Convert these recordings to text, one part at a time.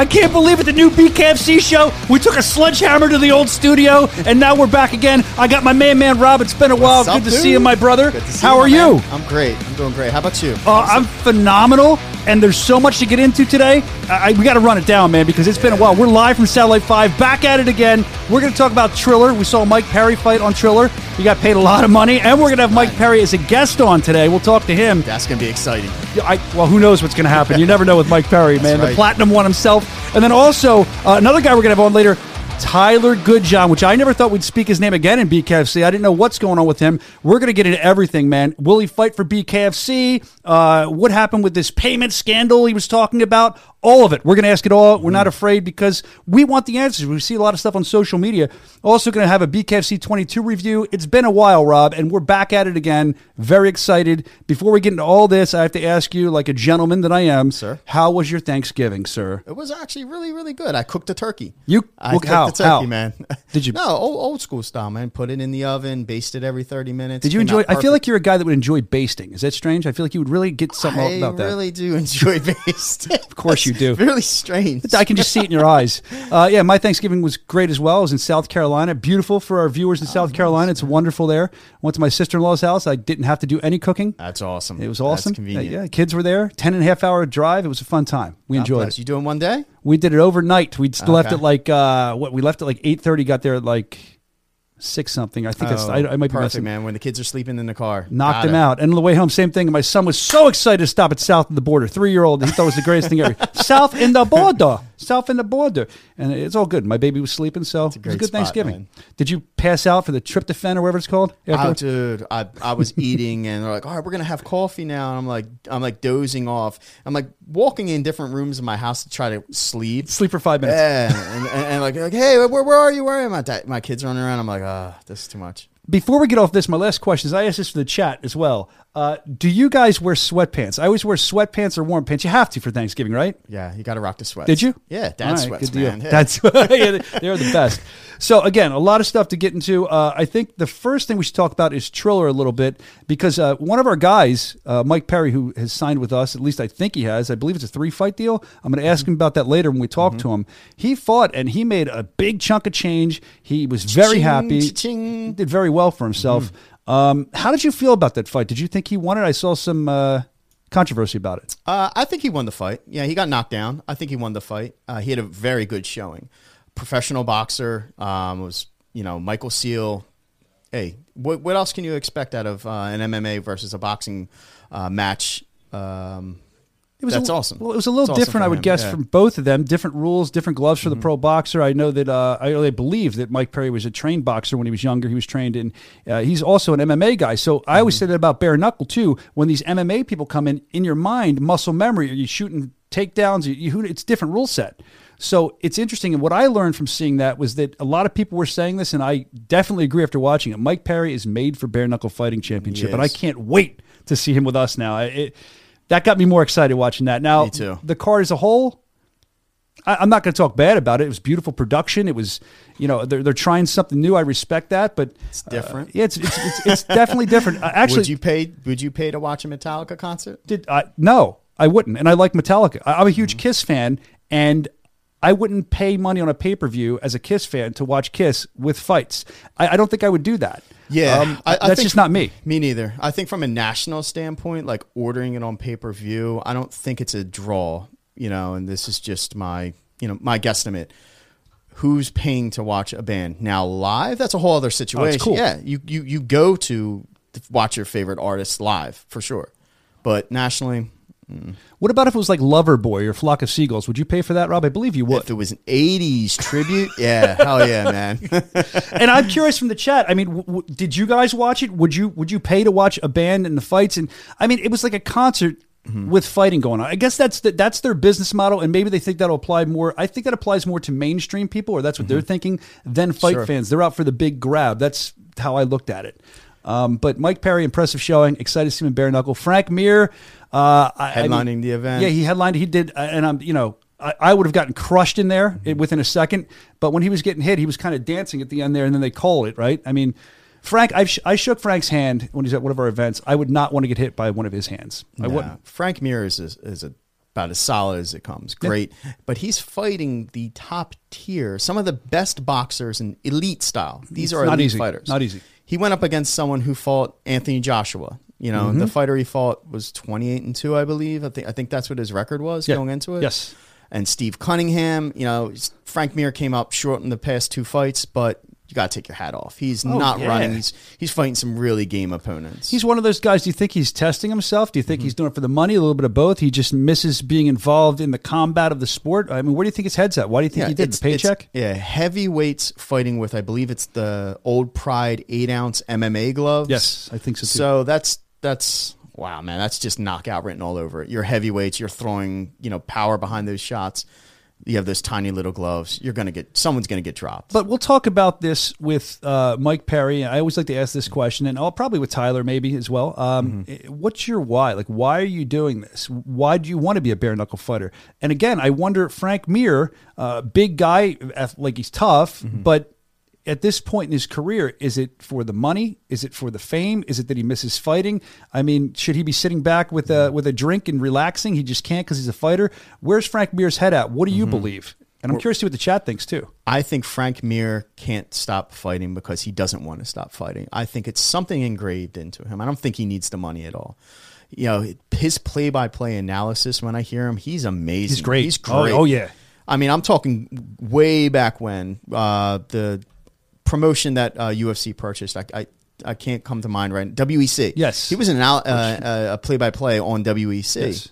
I can't believe it. The new BKFC show. We took a sledgehammer to the old studio, and now we're back again. I got my man, man, Rob. It's been a while. Up, Good to dude? see you, my brother. Good to see How my are you? man. I'm great. I'm doing great. How about you? Uh, I'm phenomenal, and there's so much to get into today. I, we got to run it down, man, because it's been a while. We're live from Satellite 5, back at it again. We're going to talk about Triller. We saw Mike Perry fight on Triller. He got paid a lot of money, and we're going to have Mike Perry as a guest on today. We'll talk to him. That's gonna be exciting. I, well, who knows what's going to happen? You never know with Mike Perry, man. The platinum one himself. And then also, uh, another guy we're going to have on later, Tyler Goodjohn, which I never thought we'd speak his name again in BKFC. I didn't know what's going on with him. We're going to get into everything, man. Will he fight for BKFC? Uh, what happened with this payment scandal he was talking about? All of it. We're going to ask it all. We're not mm-hmm. afraid because we want the answers. We see a lot of stuff on social media. Also, going to have a BKFC 22 review. It's been a while, Rob, and we're back at it again. Very excited. Before we get into all this, I have to ask you, like a gentleman that I am, Sir. how was your Thanksgiving, sir? It was actually really, really good. I cooked a turkey. You- I cooked how? the turkey, How? man. Did you- No, old, old school style, man. Put it in the oven, baste it every 30 minutes. Did you enjoy? I feel like you're a guy that would enjoy basting. Is that strange? I feel like you would really get something I about that. I really do enjoy basting. of course you do. Really strange. I can just see it in your eyes. Uh, yeah, my Thanksgiving was great as well. I was in South Carolina. Beautiful for our viewers in Oh, South Carolina. It's wonderful there. Went to my sister in law's house. I didn't have to do any cooking. That's awesome. It was awesome. That's convenient. Uh, yeah, kids were there. 10 and a half hour drive. It was a fun time. We God enjoyed bless. it. You doing one day? We did it overnight. We just left it like uh, what we left at like eight thirty. Got there at like six something. I think that's I, oh, I might be Oh, perfect, messing. man. When the kids are sleeping in the car, Knocked Got him it. out. And on the way home, same thing. My son was so excited to stop at South of the Border. Three year old. He thought it was the greatest thing ever. South in the border. South in the border. And it's all good. My baby was sleeping, so it was a great good spot, Thanksgiving. man. Did you pass out for the tryptophan or whatever it's called? Oh, dude, I, I was eating and they're like, all right, we're gonna have coffee now. And I'm like, I'm like dozing off. I'm like walking in different rooms in my house to try to sleep. Sleep for five minutes. Yeah, and, and, and like, like, hey, where, where are you? Where am I? My, my kids running around. I'm like, ah, this is too much. Before we get off this, my last question is I asked this for the chat as well. Uh, do you guys wear sweatpants? I always wear sweatpants or warm pants. You have to for Thanksgiving, right? Yeah, you got to rock the sweats. Did you? Yeah, dad right, sweats, man. Yeah. That's yeah, they're the best. So again, a lot of stuff to get into. Uh, I think the first thing we should talk about is Triller a little bit because uh, one of our guys, uh, Mike Perry, who has signed with us, at least I think he has. I believe it's a three fight deal. I'm going to ask him about that later when we talk to him. He fought and he made a big chunk of change. He was very Cha-ching, happy. cha-ching. He did very well for himself. Um, how did you feel about that fight? Did you think he won it? I saw some uh, controversy about it. Uh, I think he won the fight. Yeah, he got knocked down. I think he won the fight. Uh, he had a very good showing. Professional boxer um, was, you know, Michael Seal. Hey, what, what else can you expect out of uh, an MMA versus a boxing uh, match? Um, It was That's a, awesome. Well, it was a little different, I would him, guess, yeah. Mm-hmm. from both of them. Different rules, different gloves for the pro boxer. I know that uh, I really believe that Mike Perry was a trained boxer when he was younger. He was trained in. Uh, he's also an MMA guy. So I always Mm-hmm. say that about bare knuckle too. When these MMA people come in, in your mind, muscle memory, are you shooting takedowns? You, you, it's different rule set. So it's interesting. And what I learned from seeing that was that a lot of people were saying this, and I definitely agree after watching it. Mike Perry is made for bare knuckle fighting championship, He and I can't wait to see him with us now. It, that got me more excited watching that. Now, Me too. the card as a whole, I, I'm not going to talk bad about it. It was beautiful production. It was, you know, they're, they're trying something new. I respect that, but it's different. yeah, it's it's, it's, it's definitely different. Uh, actually, would you pay? Would you pay to watch a Metallica concert? did I, no, I wouldn't. And I like Metallica. I, I'm a Mm-hmm. huge Kiss fan, and I wouldn't pay money on a pay per view as a Kiss fan to watch Kiss with fights. I, I don't think I would do that. Yeah, Um, I- I that's just not me. Me neither. I think from a national standpoint, like ordering it on pay per view, I don't think it's a draw. You know, and this is just my you know my guesstimate. Who's paying to watch a band now live? That's a whole other situation. cool. Yeah, you you you go to watch your favorite artist live for sure, but nationally, What about if it was like Loverboy or Flock of Seagulls? Would you pay for that, Rob? I believe you would. if it was an '80s tribute, yeah, hell yeah, man. and I'm curious from the chat. I mean, w- w- did you guys watch it? Would you would you pay to watch a band and the fights? And I mean, it was like a concert Mm-hmm. with fighting going on. I guess that's the, that's their business model, and maybe they think that'll apply more. I think that applies more to mainstream people, or that's what they're thinking, than fight Mm-hmm. Sure. fans. They're out for the big grab. That's how I looked at it. Um, but Mike Perry, impressive showing. Excited to see him in bare knuckle. Frank Mir, uh, I- I mean- Headlining the event. Yeah, he headlined. He did, uh, and I'm you know. I, would have gotten crushed in there within a second, but when he was getting hit, he was kind of dancing at the end there, and then they called it right. I mean, Frank, I've sh- I shook Frank's hand when he's at one of our events. I would not want to get hit by one of his hands. I Nah, wouldn't. Frank Mir is is a about as solid as it comes. Great, but he's fighting the top tier, some of the best boxers in elite style. These are not elite easy. fighters. Not easy. He went up against someone who fought Anthony Joshua. You know, Mm-hmm. the fighter he fought was twenty eight and two, I believe. I think I think that's what his record was Yeah. going into it. Yes. And Steve Cunningham, you know, Frank Mir came up short in the past two fights, but you got to take your hat off. He's not Oh, yeah. running. He's he's fighting some really game opponents. He's one of those guys. Do you think he's testing himself? Do you Mm-hmm. think he's doing it for the money? A little bit of both. He just misses being involved in the combat of the sport. I mean, where do you think his head's at? Why do you think he did the paycheck? yeah, heavyweights fighting with, I believe it's the old Pride eight ounce MMA gloves. Yes, I think so too. So that's that's wow, man. That's just knockout written all over it. You're heavyweights. You're throwing you know power behind those shots. You have those tiny little gloves. You're gonna get someone's gonna get dropped. But we'll talk about this with uh, Mike Perry. I always like to ask this question, and I'll probably with Tyler maybe as well. Um, Mm-hmm. What's your why? Like, why are you doing this? Why do you want to be a bare knuckle fighter? And again, I wonder, Frank Mir, uh, big guy, like he's tough, Mm-hmm. but at this point in his career, is it for the money? Is it for the fame? Is it that he misses fighting? I mean, should he be sitting back with a with a drink and relaxing? He just can't because he's a fighter. Where's Frank Mir's head at? What do you believe? And I'm curious to see what the chat thinks too. I think Frank Mir can't stop fighting because he doesn't want to stop fighting. I think it's something engraved into him. I don't think he needs the money at all. You know, his play-by-play analysis when I hear him, he's amazing. He's great. He's Oh, great. oh, yeah. I mean, I'm talking way back when uh, the promotion that uh, UFC purchased. I, I I can't come to mind right. WEC. Yes. he was an uh, uh, a play-by-play on WEC. Yes.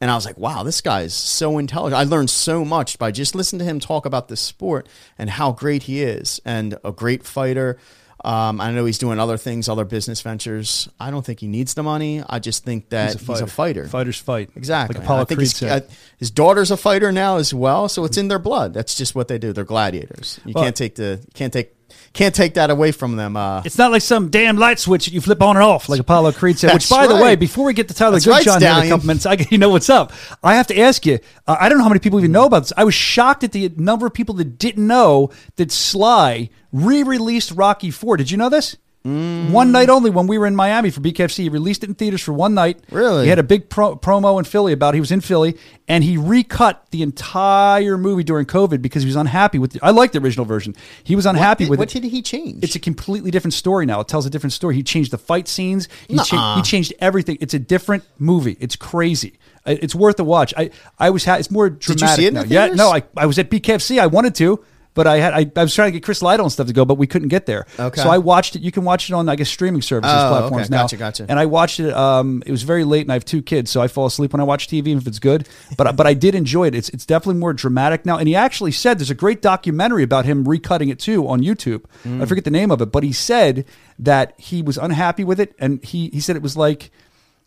And I was like, wow, this guy is so intelligent. I learned so much by just listening to him talk about this sport and how great he is and a great fighter. Um, I know he's doing other things, other business ventures. I don't think he needs the money. I just think that he's a fighter. Fighters fight. Exactly. Like Apollo I think Creed his, uh, his daughter's a fighter now as well, so it's in their blood. That's just what they do. They're gladiators. You Well- can't take the you can't take can't take that away from them. Uh, It's not like some damn light switch that you flip on and off, like Apollo Creed said. Which, by the way, before we get to Tyler That's right, Goodjohn here in a couple minutes, I, you know what's up. I have to ask you. Uh, I don't know how many people even know about this. I was shocked at the number of people that didn't know that Sly re-released Rocky Four. Did you know this? Mm. One night only when we were in Miami for BKFC. He released it in theaters for one night. Really? He had a big pro- promo in Philly about it. He was in Philly and he recut the entire movie during COVID because he was unhappy with. The, I like the original version. He was unhappy what, with what it. What did he change? It's a completely different story now. It tells a different story. He changed the fight scenes. He, cha- he changed everything. It's a different movie. It's crazy. It's worth a watch. I, I was ha- it's more dramatic. Did you see it now. Yeah, no, I, I was at BKFC. I wanted to, but I had I, I was trying to get Chris Lytle and stuff to go, but we couldn't get there. Okay. So I watched it. You can watch it on I guess streaming services Oh, platforms okay. now. Gotcha, gotcha. And I watched it. Um, it was very late, and I have two kids, so I fall asleep when I watch TV if it's good. But but I did enjoy it. It's it's definitely more dramatic now. And he actually said there's a great documentary about him recutting it too on YouTube. Mm. I forget the name of it, but he said that he was unhappy with it, and he he said it was like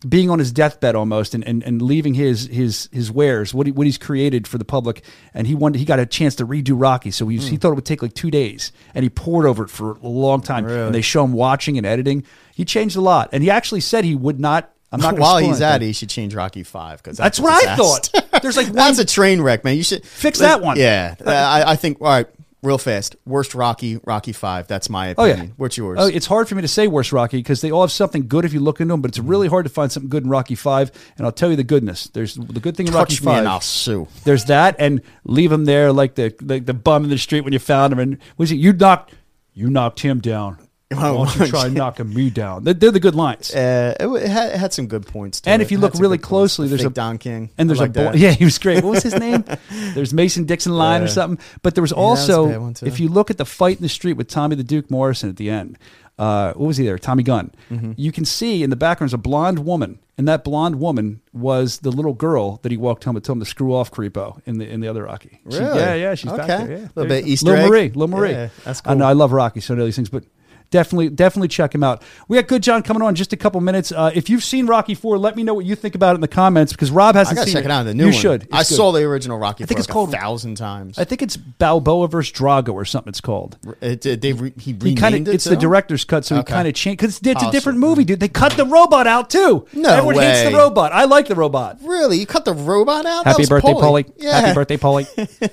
being on his deathbed almost and, and, and leaving his his his wares what he, what he's created for the public and he wanted he got a chance to redo Rocky so he, Hmm. he thought it would take like two days and he poured over it for a long time Really? and they show him watching and editing he changed a lot and he actually said he would not I'm not While he's at it, he should change Rocky Five because That's what I thought. There's like one- that's a train wreck, man. You should Fix that one. Yeah, I, I think. All right, real fast. Worst Rocky, Rocky Five. That's my Oh opinion. yeah, What's yours? Oh, it's hard for me to say worst Rocky because they all have something good if you look into them, but it's really hard to find something good in Rocky Five. And I'll tell you the goodness. There's the good thing in Rocky Touch me and Five. I'll sue. There's that, and leave him there like the like the bum in the street when you found him. And was it you knocked you knocked him down? Why don't you try knocking me down? They're, they're the good lines. Uh, it, it, had, it had some good points. To And it. if you look really closely, The there's a Don King. And there's I a like boy. Yeah, he was great. What was his name? There's Mason Dixon line or something. But there was was a also, one, if you look at the fight in the street with Tommy the Duke Morrison at the end, uh, what was he there? Tommy Gunn. Mm-hmm. You can see in the background is a blonde woman, and that blonde woman was the little girl that he walked home and told him to screw off, creepo, in the in the other Rocky. She- Really? yeah, yeah, she's back Okay. there. Yeah, Little There bit. Easter egg. Marie, Little Marie. Yeah, that's I know cool. I love Rocky, so I know these things, but. Definitely, definitely check him out. We got Goodjohn coming on in just a couple minutes. Uh, if you've seen Rocky Four, let me know what you think about it in the comments because Rob hasn't gotta seen check it out. The new you one. should. It's I good. saw the original Rocky. I think it's called- a thousand times. I think it's Balboa versus Drago or something. It's called. It, it- they re, he He renamed kind it. of it's the director's cut, so Okay. he kind of changed because it's a different movie, dude. They cut the robot out too. No everyone hates the robot. I like the robot. Really, you cut the robot out. Happy birthday, Paulie. Paulie. Yeah. Happy birthday, Paulie.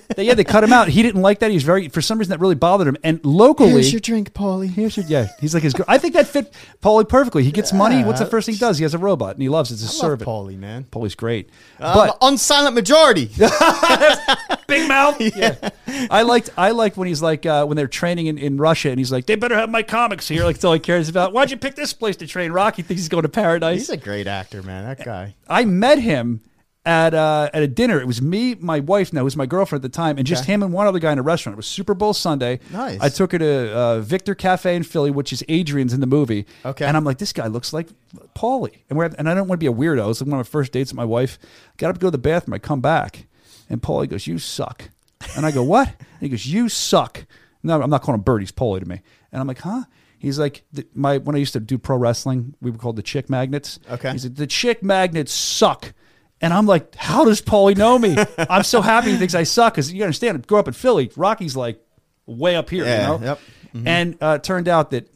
They- yeah, they cut him out. He didn't like that. He was very for some reason that really bothered him. And locally, Here's your drink, Paulie. Here's your Yeah, he's like his. girl. I think that fit Paulie perfectly. He gets money. What's the first thing he does? He has a robot and he loves it. It's a I love servant. Paulie, man. Paulie's great, but unsilent majority. big mouth. Yeah. I liked I liked when he's like uh, when they're training in, in Russia and he's like they better have my comics here. Like that's all he cares about. Why'd you pick this place to train? Rocky thinks he's going to paradise. He's a great actor, man. That guy. I met him at uh, at a dinner. It was me, my wife, now who was my girlfriend at the time, and just Okay. him and one other guy in a restaurant. It was Super Bowl Sunday. Nice. I took her to uh, Victor Cafe in Philly, which is Adrian's in the movie. Okay. And I'm like, this guy looks like Paulie, and we're and I don't want to be a weirdo. It's like one of my first dates with my wife. Got up to go to the bathroom. I come back, and Paulie goes, "You suck," and I go, "What?" And he goes, "You suck." No, I'm not calling him Burt. He's Paulie to me, and I'm like, "Huh?" He's like, my when I used to do pro wrestling, we were called the chick magnets. Okay. He's like, the chick magnets suck. And I'm like, how does Paulie know me? I'm so happy he thinks I suck because you understand, I grew up in Philly. Rocky's like way up here, Yeah, you know? yep. And uh, it turned out that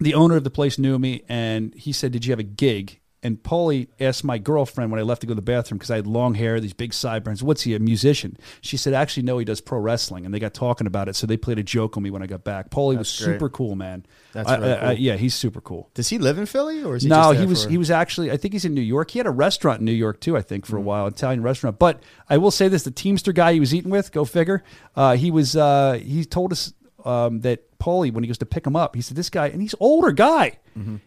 the owner of the place knew me and he said, Did you have a gig? And Paulie asked my girlfriend when I left to go to the bathroom because I had long hair, these big sideburns. What's he, a musician? She said, Actually, no, he does pro wrestling. And they got talking about it. So they played a joke on me when I got back. Paulie was great. super cool, man. That's I- really I- I- yeah, he's super cool. Does he live in Philly or is he? No, he was for- he was actually I think he's in New York. He had a restaurant in New York too, I think, for a while, Italian restaurant. But I will say this: the Teamster guy he was eating with, go figure. Uh, he was uh, he told us um, that Paulie when he goes to pick him up, he said this guy and he's older guy.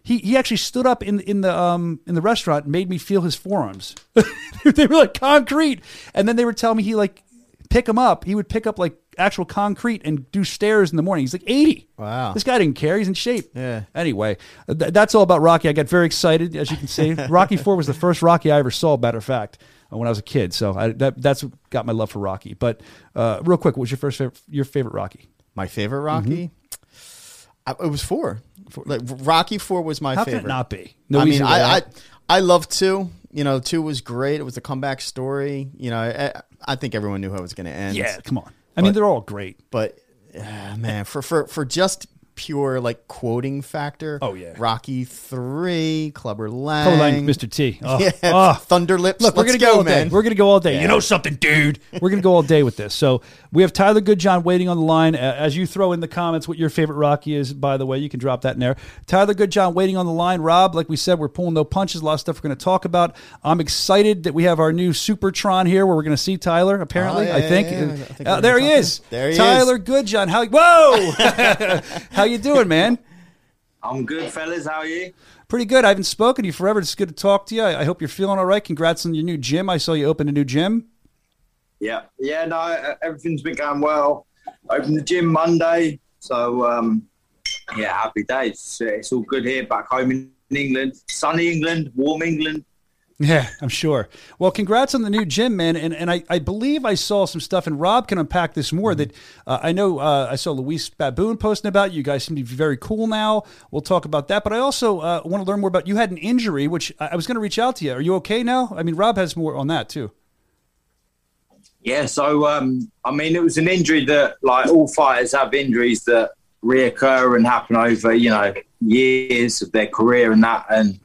He he actually stood up in in the um in the restaurant and made me feel his forearms. they were like concrete, and then they were telling me he like pick him up. He would pick up like actual concrete and do stairs in the morning. He's like eighty. Wow. this guy didn't care. He's in shape. Yeah. Anyway, th- that's all about Rocky. I got very excited, as you can see. Rocky Four was the first Rocky I ever saw. Matter of fact, uh, when I was a kid. So I, that, that's what got my love for Rocky. But uh, real quick, what was your first favorite, your favorite Rocky? my favorite Rocky. Mm-hmm. I, it was four. Like Rocky Four was my How favorite. can it not be? No I mean, I, I. I love two. You know, two was great. It was a comeback story. You know, I, I think everyone knew how it was going to end. yeah, come on. I mean, they're all great. but uh, man, for for for just pure like quoting factor. Oh, yeah. Rocky Three, Clubber Lang, Color line, Mr. T. Oh, yeah, oh. Thunder Lips. Look, we're Let's gonna go, all man. day. We're gonna go all day. Yeah. You know something, dude? We're gonna go all day with this. So we have Tyler Goodjohn waiting on the line. Uh, as you throw in the comments what your favorite Rocky is, by the way, you can drop that in there. Tyler Goodjohn waiting on the line. Rob, like we said, we're pulling no punches. A lot of stuff we're gonna talk about. I'm excited that we have our new Supertron here, where we're gonna see Tyler. Apparently, Oh, yeah, I think. yeah, yeah. I think Uh, there he talking. is. There he Tyler is. Goodjohn. How? Whoa! How you doing, man? I'm good, fellas. How are you? Pretty good. I haven't spoken to you forever. It's good to talk to you. I I hope you're feeling all right. Congrats on your new gym. I saw you open a new gym. Yeah, yeah. No, everything's been going well. Opened the gym Monday, so um, yeah, happy days. It's all good here, back home in England, sunny England, warm England. Yeah, I'm sure. Well, congrats on the new gym, man. And and I, I believe I saw some stuff, and Rob can unpack this more. That uh, I know uh, I saw Luis Baboon posting about. You guys seem to be very cool now. We'll talk about that. But I also uh, want to learn more about you had an injury, which I, I was going to reach out to you. Are you okay now? I mean, Rob has more on that too. Yeah, so um, I mean, it was an injury that, like all fighters, have injuries that reoccur and happen over, you know, years of their career and that. And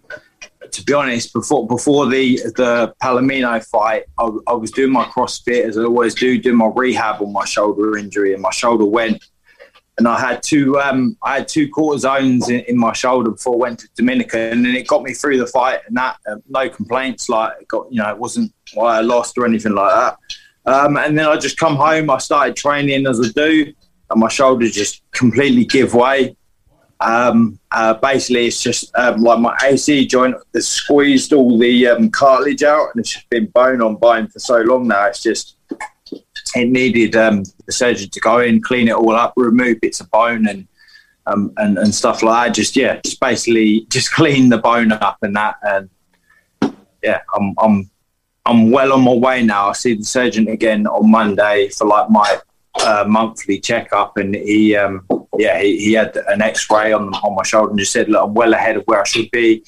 to be honest, before before the the Palomino fight, I, I was doing my CrossFit as I always do, doing my rehab on my shoulder injury, and my shoulder went. And I had two, um, I had two cortisones in, in my shoulder before I went to Dominican, and then it got me through the fight. And that, uh, no complaints. Like, it got, you know, it wasn't why I lost or anything like that. Um, and then I just come home. I started training as I do, and my shoulder just completely give way. Um, uh, basically, it's just um, like my AC joint has squeezed all the um, cartilage out, and it's just been bone on bone for so long now. It's just it needed um, the surgeon to go in, clean it all up, remove bits of bone and um, and and stuff like that. Just yeah, just basically just clean the bone up and that, and yeah, I'm I'm I'm well on my way now. I see the surgeon again on Monday for like my uh, monthly checkup, and he, um, yeah, he, he had an X-ray on on my shoulder and just said, "Look, I'm well ahead of where I should be."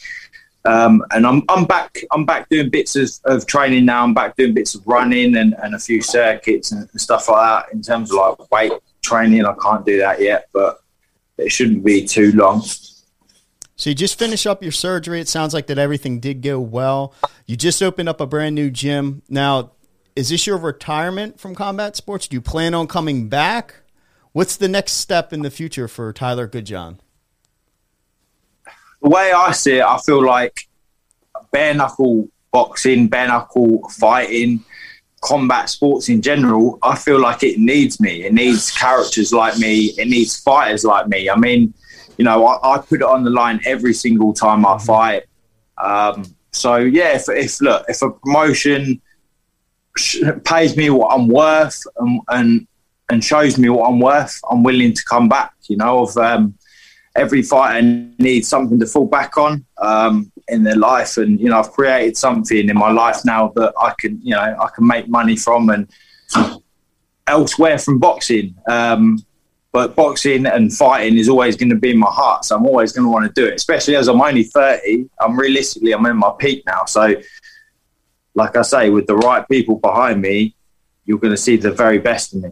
Um, and I'm I'm back I'm back doing bits of, of training now. I'm back doing bits of running and, and a few circuits and stuff like that. In terms of like weight training, I can't do that yet, but it shouldn't be too long. So you just finished up your surgery. It sounds like that everything did go well. You just opened up a brand new gym. Now, is this your retirement from combat sports? Do you plan on coming back? What's the next step in the future for Tyler Goodjohn? the way I see it, I feel like bare knuckle boxing, bare knuckle fighting, combat sports in general, I feel like it needs me. It needs characters like me. It needs fighters like me. I mean, you know, I, I put it on the line every single time I fight. Um, so yeah, if, if look, if a promotion pays me what I'm worth and, and and shows me what I'm worth, I'm willing to come back. You know, of um, every fighter needs something to fall back on um, in their life, and you know, I've created something in my life now that I can, you know, I can make money from and elsewhere from boxing. Um, but boxing and fighting is always going to be in my heart, so I'm always going to want to do it. Especially as I'm only 30, I'm realistically I'm in my peak now. So, like I say, with the right people behind me, you're going to see the very best in me.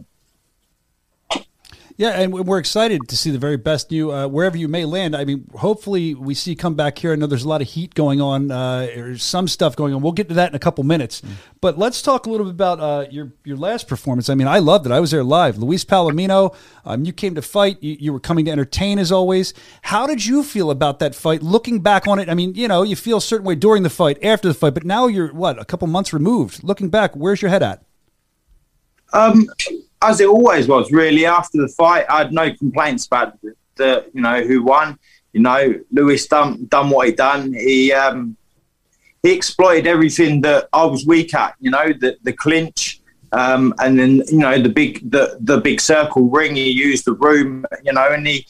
Yeah, and we're excited to see the very best you uh, wherever you may land. I mean, hopefully we see you come back here. I know there's a lot of heat going on, uh, or some stuff going on. We'll get to that in a couple minutes. Mm. But let's talk a little bit about uh, your your last performance. I mean, I loved it. I was there live. Luis Palomino, um, you came to fight. You, you, were coming to entertain as always. How did you feel about that fight? Looking back on it, I mean, you know, you feel a certain way during the fight, after the fight, but now you're what a couple months removed. Looking back, where's your head at? Um as it always was, really. After the fight, I had no complaints about the, the you know who won. You know, Lewis done done what he done. He um, he exploited everything that I was weak at. You know, the the clinch, um, and then you know the big the the big circle ring. He used the room. You know, and he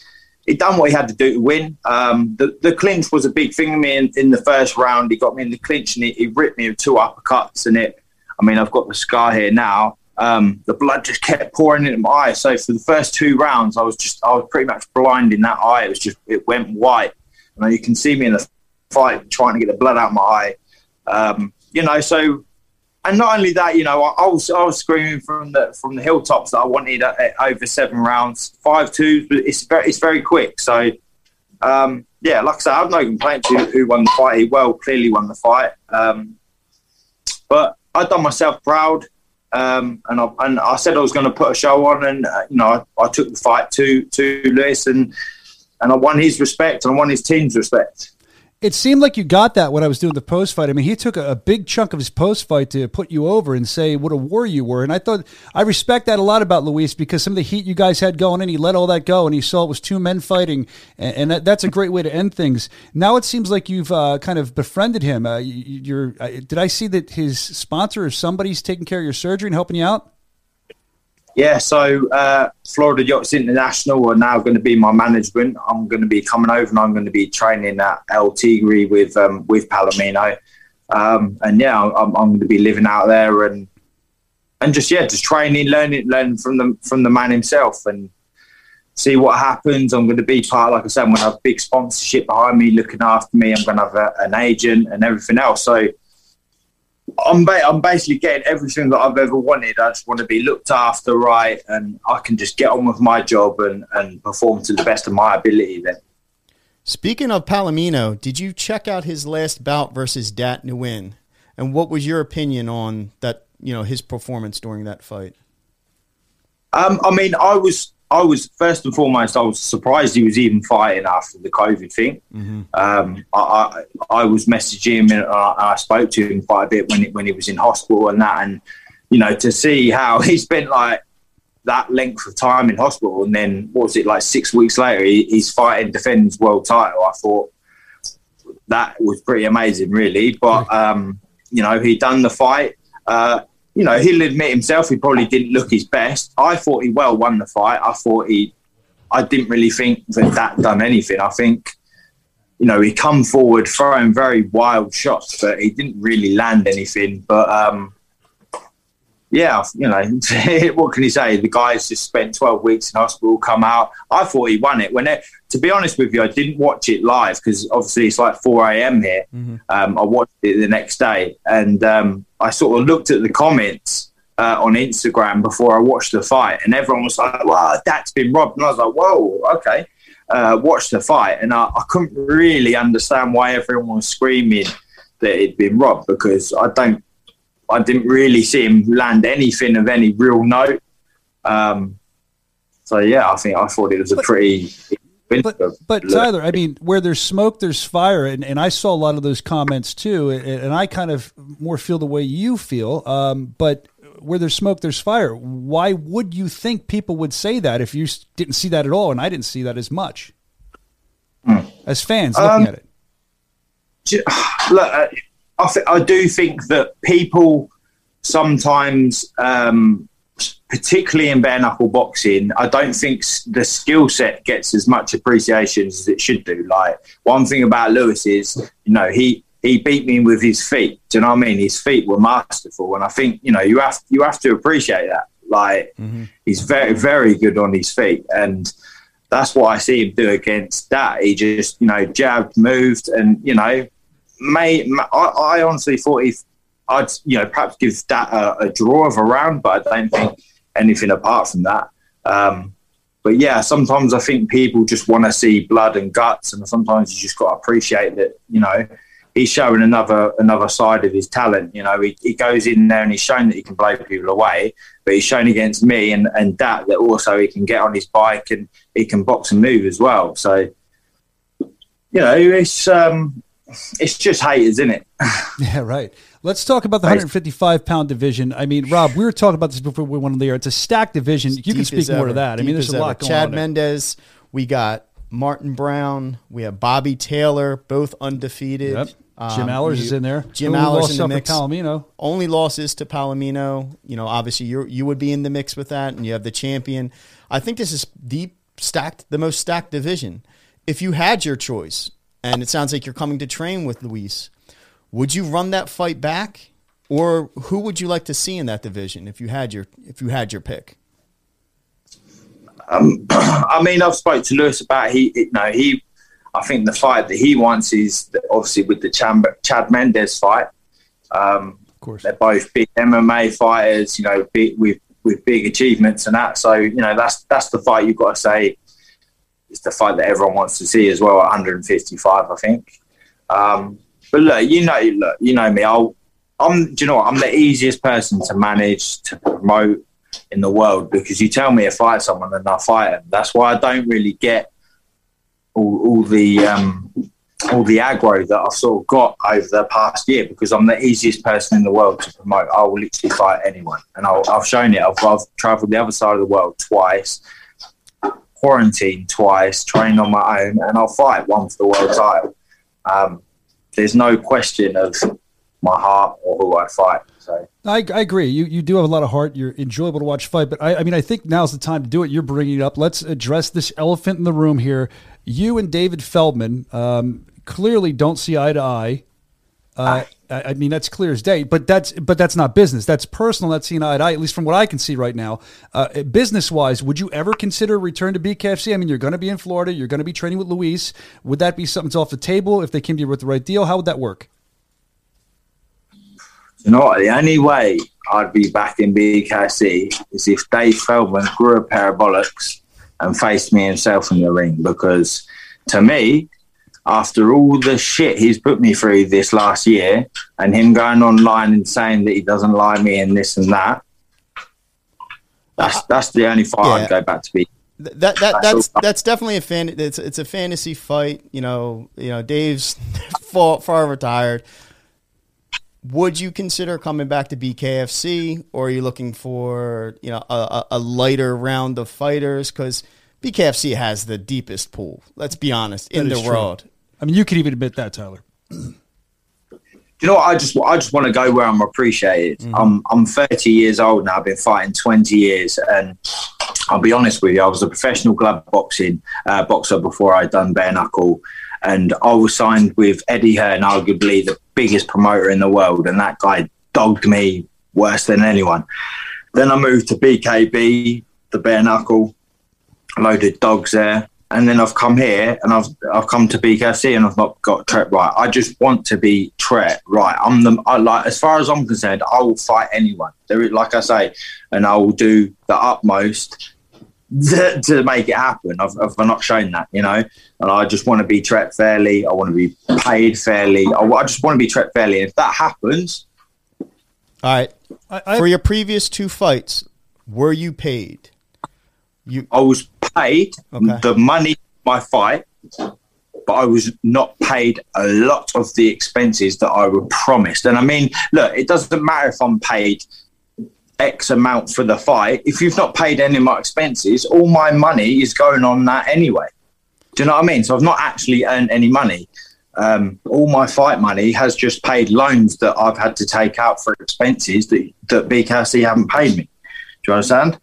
he done what he had to do to win. Um, the the clinch was a big thing for me in, in the first round. He got me in the clinch and he, he ripped me with two uppercuts and it. I mean, I've got the scar here now um, the blood just kept pouring into my eye. So for the first two rounds, I was just I was pretty much blind in that eye. It was just it went white. And you can see me in the fight trying to get the blood out of my eye. Um, you know, so and not only that, you know, I, I, was I was screaming from the from the hilltops that I wanted uh, over seven rounds, five two. But it's very it's very quick. So um, yeah, like I said, I have no complaints who, who won the fight. He well clearly won the fight. Um, but I've done myself proud. Um, and I and I said I was going to put a show on, and uh, you know I, I, took the fight to to Lewis, and and I won his respect, and I won his team's respect it seemed like you got that when I was doing the post fight. I mean, he took a, a, big chunk of his post fight to put you over and say what a war you were. And I thought I respect that a lot about Luis because some of the heat you guys had going in, he let all that go and he saw it was two men fighting, and, and that, that's a great way to end things. Now it seems like you've uh, kind of befriended him. Uh, you, are uh, did I see that his sponsor or somebody's taking care of your surgery and helping you out? Yeah, so uh, Florida Yachts International are now going to be my management. I'm going to be coming over and I'm going to be training at El Tigre with um, with Palomino, um, and yeah, I'm, I'm, going to be living out there and and just yeah, just training, learning, learning from the from the man himself, and see what happens. I'm going to be part, like I said, I'm going to have big sponsorship behind me, looking after me. I'm going to have a, an agent and everything else. So I'm ba- I'm basically getting everything that I've ever wanted. I just want to be looked after right, and I can just get on with my job and and perform to the best of my ability. Then. Speaking of Palomino, did you check out his last bout versus Dat Nguyen? And what was your opinion on that? You know his performance during that fight. Um, I mean, I was I was first and foremost, I was surprised he was even fighting after the COVID thing. Mm-hmm. Um, I, I, I, was messaging him and I, I, spoke to him quite a bit when it, when he was in hospital and that, and you know to see how he spent like that length of time in hospital and then what was it like six weeks later he, he's fighting defending his world title. I thought that was pretty amazing, really. But um, you know he done the fight. Uh, you know, he'll admit himself he probably didn't look his best. I thought he well won the fight. I thought he, I didn't really think that that done anything. I think, you know, he come forward throwing very wild shots, but he didn't really land anything. But um, yeah, you know, what can you say? The guy's just spent 12 weeks in hospital, come out. I thought he won it. When it, to be honest with you, I didn't watch it live because obviously it's like 4 a.m. here. Mm-hmm. Um, I watched it the next day and um, I sort of looked at the comments uh, on Instagram before I watched the fight and everyone was like, well, that's been robbed. And I was like, whoa, okay. Uh, watched the fight and I, I couldn't really understand why everyone was screaming that it'd been robbed because I don't I didn't really see him land anything of any real note. Um, so yeah, I think I thought it was a pretty But but Tyler, I mean, where there's smoke, there's fire, and, and I saw a lot of those comments too, and, and I kind of more feel the way you feel. Um, but where there's smoke, there's fire. Why would you think people would say that if you didn't see that at all, and I didn't see that as much as fans looking Um, at it? Look, uh, I, th- I do think that people sometimes, um, particularly in bare knuckle boxing, I don't think the skill set gets as much appreciation as it should do. Like one thing about Lewis is, you know, he he beat me with his feet. Do you know what I mean? His feet were masterful, and I think you know you have you have to appreciate that. Like he's very very good on his feet, and that's what I see him do against that. He just, you know, jabbed, moved, and you know, may I, I honestly thought if I'd, you know, perhaps give that a, a draw of a round, but I don't think anything apart from that. Um, but yeah, sometimes I think people just want to see blood and guts, and sometimes you just got to appreciate that, you know, he's showing another another side of his talent. You know, he, he goes in there and he's shown that he can blow people away, but he's shown against me and, and that that also he can get on his bike and he can box and move as well. So, you know, it's um, it's just haters, isn't it? Yeah, right. Let's talk about the Right. 155 pound division. I mean, Rob, we were talking about this before we went on the air. It's a stacked division. You can speak more ever. to that. I mean, there's as a ever. lot going Chad on. there. Mendez. We got Martin Brown. We have Bobby Taylor, both undefeated. Yep. Jim Um, Alers you- is in there. Jim Who Alers lost in the mix. Palomino. Only losses to Palomino. You know, obviously you you would be in the mix with that, and you have the champion. I think this is the stacked, the most stacked division. If you had your choice, and it sounds like you're coming to train with Luis, would you run that fight back, or who would you like to see in that division if you had your if you had your pick? I mean, I've spoke to Lewis about he, you know, he. I think the fight that he wants is obviously with the Chad, Chad Mendes fight. Um, Of course. they're both big MMA fighters, you know, big, with with big achievements and that. So you know, that's that's the fight you've got to say. It's the fight that everyone wants to see as well at 155, I think. Um, but look, you know, look, you know me. I'll, I'm, do you know what? I'm the easiest person to manage to promote in the world because you tell me to fight someone and I fight them. That's why I don't really get all, all the um, all the aggro that I've sort of got over the past year because I'm the easiest person in the world to promote. I will literally fight anyone, and I'll, I've shown it. I've, I've travelled the other side of the world twice, quarantined twice, trained on my own, and I'll fight one for the world title. Um, there's no question of my heart or who I fight. So. I, I agree. You you do have a lot of heart. You're enjoyable to watch fight. But I, I mean, I think now's the time to do it. You're bringing it up. Let's address this elephant in the room here. You and David Feldman um, clearly don't see eye to eye. Uh, I, mean, that's clear as day. But that's but that's not business. That's personal. That's seeing eye to eye. At least from what I can see right now. Uh, business wise, would you ever consider return to BKFC? I mean, you're going to be in Florida. You're going to be training with Luis. Would that be something that's off the table if they came to you with the right deal? How would that work? You know? The only way I'd be back in BKC is if Dave Feldman grew a pair of bollocks and faced me himself in the ring. Because to me, after all the shit he's put me through this last year and him going online and saying that he doesn't like me and this and that, that's that's the only fight Yeah. I'd go back to be. Th- That that That's that's definitely a fan. It's it's a fantasy fight. You know, you know, Dave's far far retired. Would you consider coming back to BKFC, or are you looking for you know a, a, a lighter round of fighters? Because BKFC has the deepest pool. Let's be honest in the true. world. I mean, you could even admit that, Tyler. you know what? I just I just want to go where I'm appreciated. I'm I'm 30 years old now. I've been fighting 20 years, and I'll be honest with you. I was a professional glove boxing uh, boxer before I done bare knuckle, and I was signed with Eddie Hearn, arguably the biggest promoter in the world, and that guy dogged me worse than anyone. Then I moved to BKB, the bare knuckle, loaded dogs there. And then I've come here and I've I've come to BKC and I've not got Tret right. I just want to be Tret right. I'm the I like as far as I'm concerned, I will fight anyone. There, is- like I say, and I will do the utmost to, to make it happen. I've, I've not shown that, you know. And I just want to be Tret fairly. I want to be paid fairly. I, I just want to be Tret fairly. And if that happens, All right. I, I, For your previous two fights, were you paid? You I was paid Okay. the money my fight, but I was not paid a lot of the expenses that I were promised. And I mean, look, it doesn't matter if I'm paid X amount for the fight. If you've not paid any of my expenses, all my money is going on that anyway. Do you know what I mean? So I've not actually earned any money. Um, all my fight money has just paid loans that I've had to take out for expenses that, that BKFC haven't paid me. Do you understand?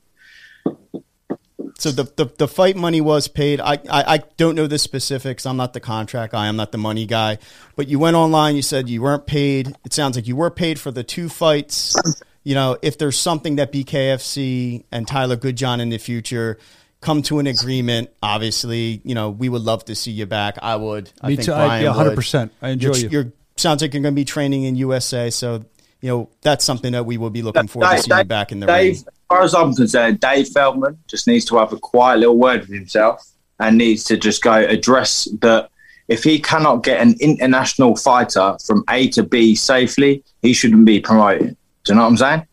So the, the, the fight money was paid. I, I, I don't know the specifics. I'm not the contract guy. I'm not the money guy. But you went online. You said you weren't paid. It sounds like you were paid for the two fights. You know, if there's something that BKFC and Tyler Goodjohn in the future come to an agreement, obviously, you know, we would love to see you back. I would. Me I think too. I, yeah, 100%. I enjoy You're, you. you're sounds like you're going to be training in USA. So, you know, that's something that we will be looking forward to seeing you back in the Dave, ring. As far as I'm concerned, Dave Feldman just needs to have a quiet little word with himself and needs to just go address that if he cannot get an international fighter from A to B safely, he shouldn't be promoted. Do you know what I'm saying?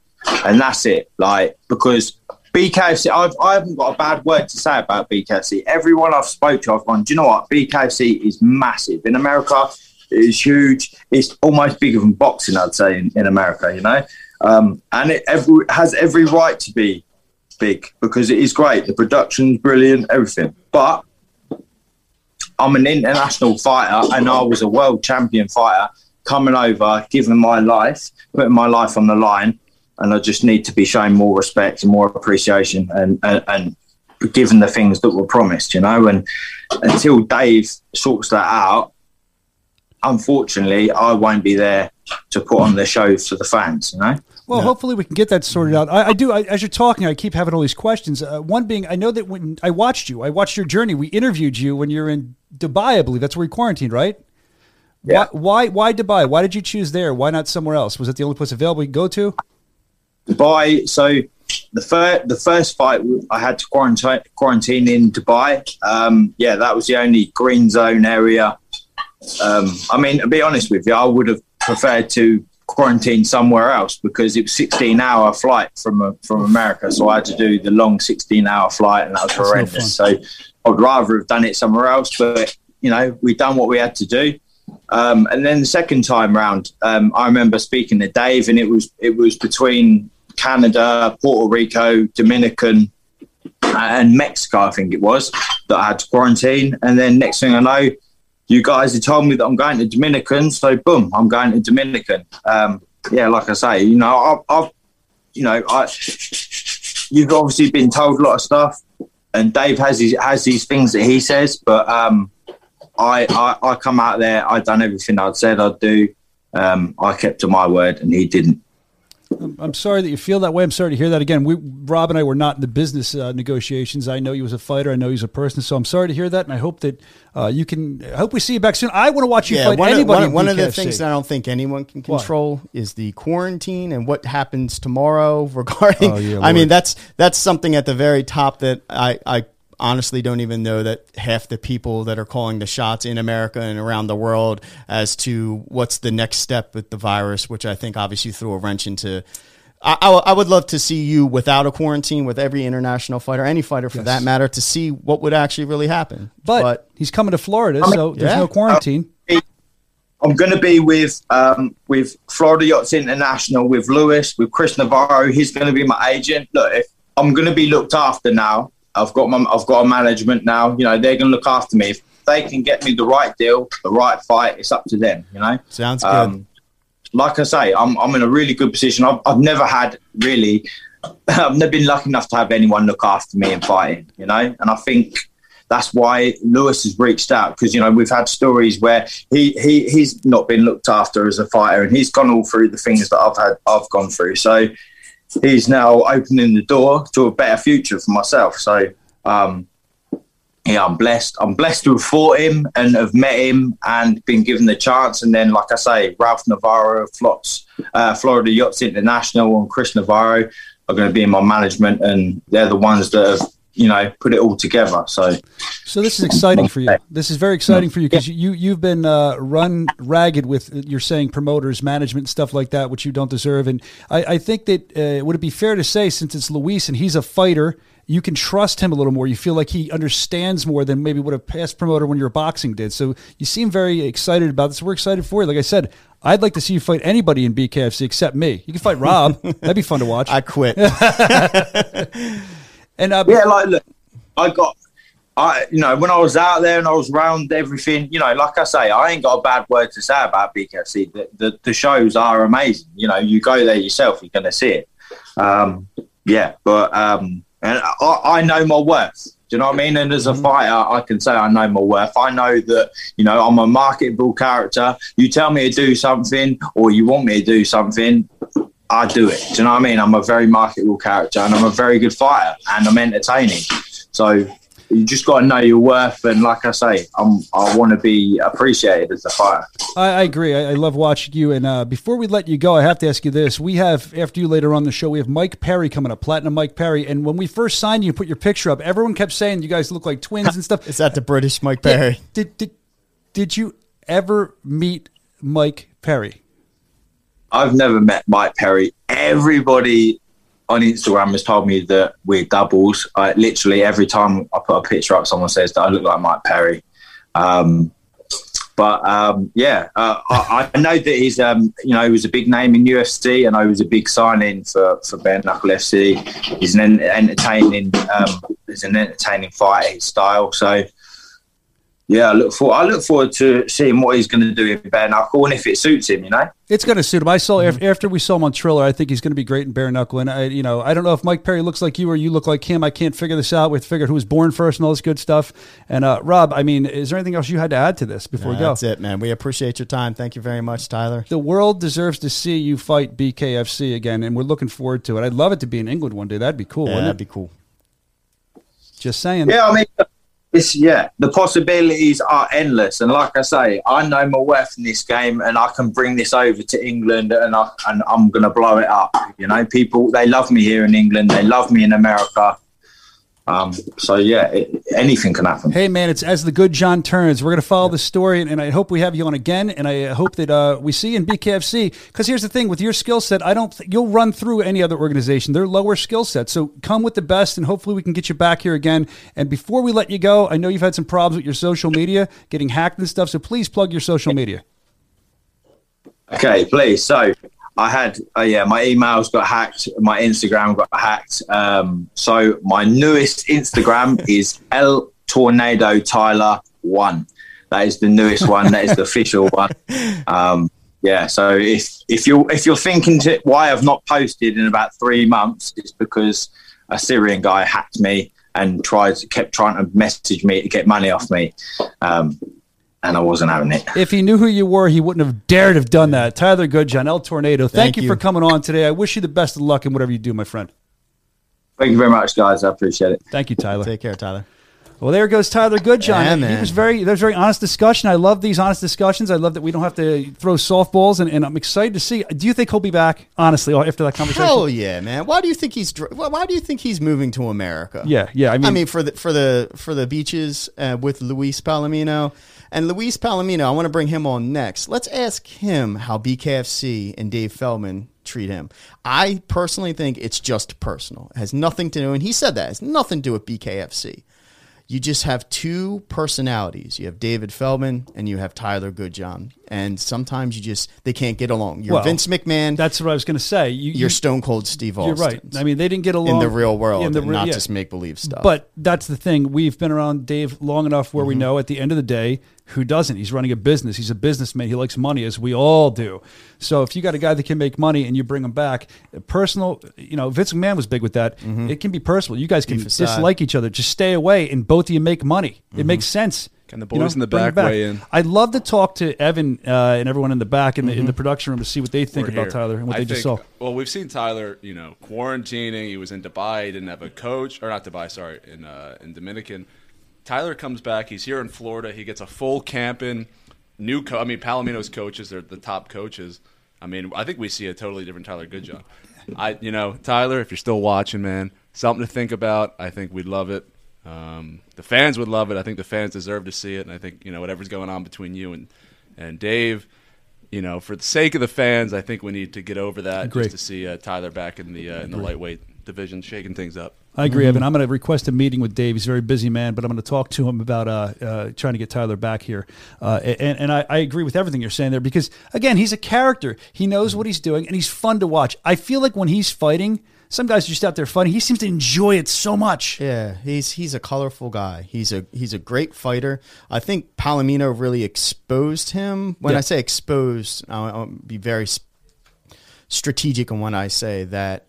And that's it. Like, because BKFC, I've, I haven't got a bad word to say about BKFC. Everyone I've spoke to, I've gone, do you know what? BKFC is massive. In America, it's huge. It's almost bigger than boxing, I'd say, in, in America, you know? Um, and it every, has every right to be big because it is great. The production's brilliant, everything. But I'm an international fighter and I was a world champion fighter coming over, giving my life, putting my life on the line. And I just need to be shown more respect and more appreciation and, and, and given the things that were promised, you know. And until Dave sorts that out, unfortunately, I won't be there to put on the show for the fans, you know. Well, hopefully we can get that sorted out. I, I do. I, as you're talking, I keep having all these questions. Uh, one being, I know that when I watched you, I watched your journey. We interviewed you when you're in Dubai, I believe. That's where you quarantined, right? Yeah. Why, why? Why Dubai? Why did you choose there? Why not somewhere else? Was it the only place available you could go to? Dubai. So the first the first fight I had to quarantine quarantine in Dubai. Um, yeah, that was the only green zone area. Um, I mean, to be honest with you, I would have preferred to quarantine somewhere else because it was 16 hour flight from uh, from America, so I had to do the long 16 hour flight, and that was no horrendous. so I'd rather have done it somewhere else, but you know, we'd done what we had to do. Um, and then the second time round, um, I remember speaking to Dave, and it was it was between Canada, Puerto Rico, Dominican, and Mexico. I think it was that I had to quarantine. And then next thing I know, you guys had told me that I'm going to Dominican, so boom, I'm going to Dominican. Um, yeah, like I say, you know, I've, I've you know, I you've obviously been told a lot of stuff, and Dave has his, has these things that he says, but um, I, I I come out there, I've done everything I'd said I'd do. Um, I kept to my word, and he didn't. I'm sorry that you feel that way. I'm sorry to hear that again. We, Rob and I were not in the business uh, negotiations. I know he was a fighter. I know he's a person. So I'm sorry to hear that, and I hope that uh, you can. I hope we see you back soon. I want to watch you fight one, of- anybody. one, one of the things that I don't think anyone can control is the quarantine and what happens tomorrow regarding. Oh, yeah, I mean, that's that's something at the very top that I, I honestly don't even know that half the people that are calling the shots in America and around the world as to what's the next step with the virus, which I think obviously threw a wrench into. I, I, I would love to see you without a quarantine with every international fighter, any fighter for Yes. that matter, to see what would actually really happen. but, he's coming to Florida, so there's yeah. no quarantine. I'm going to be with um, with Florida Yachts International, with Lewis, with Chris Navarro. He's going to be my agent. Look, if I'm going to be looked after now. I've got my, I've got a management now. You know, they're going to look after me. If they can get me the right deal, the right fight, it's up to them. You know. Sounds good. Um, like I say, I'm I'm in a really good position. I've, I've never had really, I've never been lucky enough to have anyone look after me in fighting, you know. And I think that's why Lewis has reached out because you know we've had stories where he he he's not been looked after as a fighter, and he's gone all through the things that I've had I've gone through. So he's now opening the door to a better future for myself. So. Um, yeah, I'm blessed. I'm blessed to have fought him and have met him and been given the chance. And then, like I say, Ralph Navarro, Flots, uh, Florida Yachts International, and Chris Navarro are going to be in my management, and they're the ones that have, you know, put it all together. So, So this is exciting for you. This is very exciting for you because you you've been uh, run ragged with you're saying promoters, management, stuff like that, which you don't deserve. And I, I think that uh, would it be fair to say since it's Luis and he's a fighter you can trust him a little more. You feel like he understands more than maybe what a past promoter when you're boxing did. So you seem very excited about this. We're excited for you. Like I said, I'd like to see you fight anybody in BKFC except me. You can fight Rob. That'd be fun to watch. I quit. and uh, Yeah, like look, I got, I you know when I was out there and I was around everything, you know, like I say, I ain't got a bad word to say about BKFC. The the, the shows are amazing. You know, you go there yourself, you're gonna see it. Um, yeah, but um, and I, I know my worth. Do you know what I mean? And as a fighter, I can say I know my worth. I know that, you know, I'm a marketable character. You tell me to do something or you want me to do something, I do it. Do you know what I mean? I'm a very marketable character and I'm a very good fighter and I'm entertaining. So you just got to know your worth. And like I say, I'm, I want to be appreciated as a fighter. I, I agree. I, I love watching you. And uh, before we let you go, I have to ask you this. We have, after you later on the show, we have Mike Perry coming up, Platinum Mike Perry. And when we first signed you, and put your picture up, everyone kept saying you guys look like twins and stuff. Is that the British Mike Perry? Did, did, did you ever meet Mike Perry? I've never met Mike Perry. Everybody on Instagram has told me that we're doubles. I, literally every time I put a picture up, someone says that I look like Mike Perry. Um, but um, yeah, uh, I, I know that he's um, you know he was a big name in UFC. And I was a big signing for for Bare Knuckle FC. He's an entertaining um, he's an entertaining fighter. His style. So yeah, I look for I look forward to seeing what he's going to do in Bare Knuckle and if it suits him. You know. It's going to suit him. I saw af- after we saw him on Triller. I think he's going to be great in bare knuckle. And I, you know, I don't know if Mike Perry looks like you or you look like him. I can't figure this out. We figured who was born first and all this good stuff. And uh, Rob, I mean, is there anything else you had to add to this before we go? That's it, man. We appreciate your time. Thank you very much, Tyler. The world deserves to see you fight BKFC again, and we're looking forward to it. I'd love it to be in England one day. That'd be cool. Yeah, wouldn't that'd it? be cool. Just saying. Yeah, I mean, it's yeah. The possibilities are endless, and like I say, I know my worth in this game, and I can bring this over to England, and I and I'm gonna blow it up. You know, people they love me here in England, they love me in America. Um, so yeah, it, anything can happen. Hey man, it's as the Goodjohn turns. We're gonna follow the story, and, and I hope we have you on again. And I hope that uh, we see you in BKFC. Because here's the thing: with your skill set, I don't th- you'll run through any other organization. They're lower skill set, so come with the best, and hopefully we can get you back here again. And before we let you go, I know you've had some problems with your social media, getting hacked and stuff. So please plug your social media. Okay, please. So I had, uh, yeah, my emails got hacked, my Instagram got hacked. Um, so my newest Instagram is El Tornado Tyler One. That is the newest one. That is the official one. Um, yeah. So if if you're if you're thinking to why I've not posted in about three months, it's because a Syrian guy hacked me and tried kept trying to message me to get money off me. Um, and I wasn't having it. If he knew who you were, he wouldn't have dared have done that. Tyler Goodjohn, El Tornado. Thank, Thank you, you. for coming on today. I wish you the best of luck in whatever you do, my friend. Thank you very much, guys. I appreciate it. Thank you, Tyler. Take care, Tyler. Well, there goes Tyler Goodjohn. Yeah, he was very there was very honest discussion. I love these honest discussions. I love that we don't have to throw softballs, and, and I'm excited to see. Do you think he'll be back? Honestly, after that conversation. Hell yeah, man. Why do you think he's why why do you think he's moving to America? Yeah, yeah. I mean, I mean, for the for the for the beaches uh, with Luis Palomino and Luis Palomino, I want to bring him on next. Let's ask him how BKFC and Dave Feldman treat him. I personally think it's just personal. It has nothing to do, and he said that it has nothing to do with BKFC. You just have two personalities. You have David Feldman and you have Tyler Goodjohn, and sometimes you just they can't get along. You're Well, Vince McMahon. that's what I was going to say. You, you're you, Stone Cold Steve Austin. you're right. I mean, they didn't get along in the real world, in the not yeah. just make believe stuff. But that's the thing. We've been around Dave long enough where Mm-hmm. we know at the end of the day who doesn't. He's running a business. He's a businessman. He likes money, as we all do. So if you got a guy that can make money and you bring him back, personal, you know, Vince McMahon was big with that. It can be personal. You guys can Mm-hmm. dislike each other. Just stay away, and both of you make money. Mm-hmm. It makes sense. Can the You know, boys in the it back weigh in? I'd love to talk to Evan uh, and everyone in the back in the, Mm-hmm. in the production room to see what they think We're about here. Tyler and what I they just saw. Well, we've seen Tyler, you know, quarantining. He was in Dubai. He didn't have a coach, or not Dubai, sorry, in uh, in Dominican. Tyler comes back. He's here in Florida. He gets a full camp in. New, co- I mean, Palomino's coaches are the top coaches. I mean, I think we see a totally different Tyler Goodjohn. I, you know, Tyler, if you're still watching, man, something to think about. I think we'd love it. Um, the fans would love it. I think the fans deserve to see it, and I think you know whatever's going on between you and and Dave, you know, for the sake of the fans, I think we need to get over that Agree. just to see uh, Tyler back in the uh, in the lightweight division, shaking things up. I agree, Evan. I'm going to request a meeting with Dave. He's a very busy man, but I'm going to talk to him about uh, uh, trying to get Tyler back here. Uh, and and I, I agree with everything you're saying there because, again, he's a character. He knows what he's doing, and he's fun to watch. I feel like when he's fighting, some guys are just out there fighting. He seems to enjoy it so much. Yeah, he's he's a colorful guy. He's a he's a great fighter. I think Palomino really exposed him. When Yeah. I say exposed, I'll, I'll be very strategic in when I say that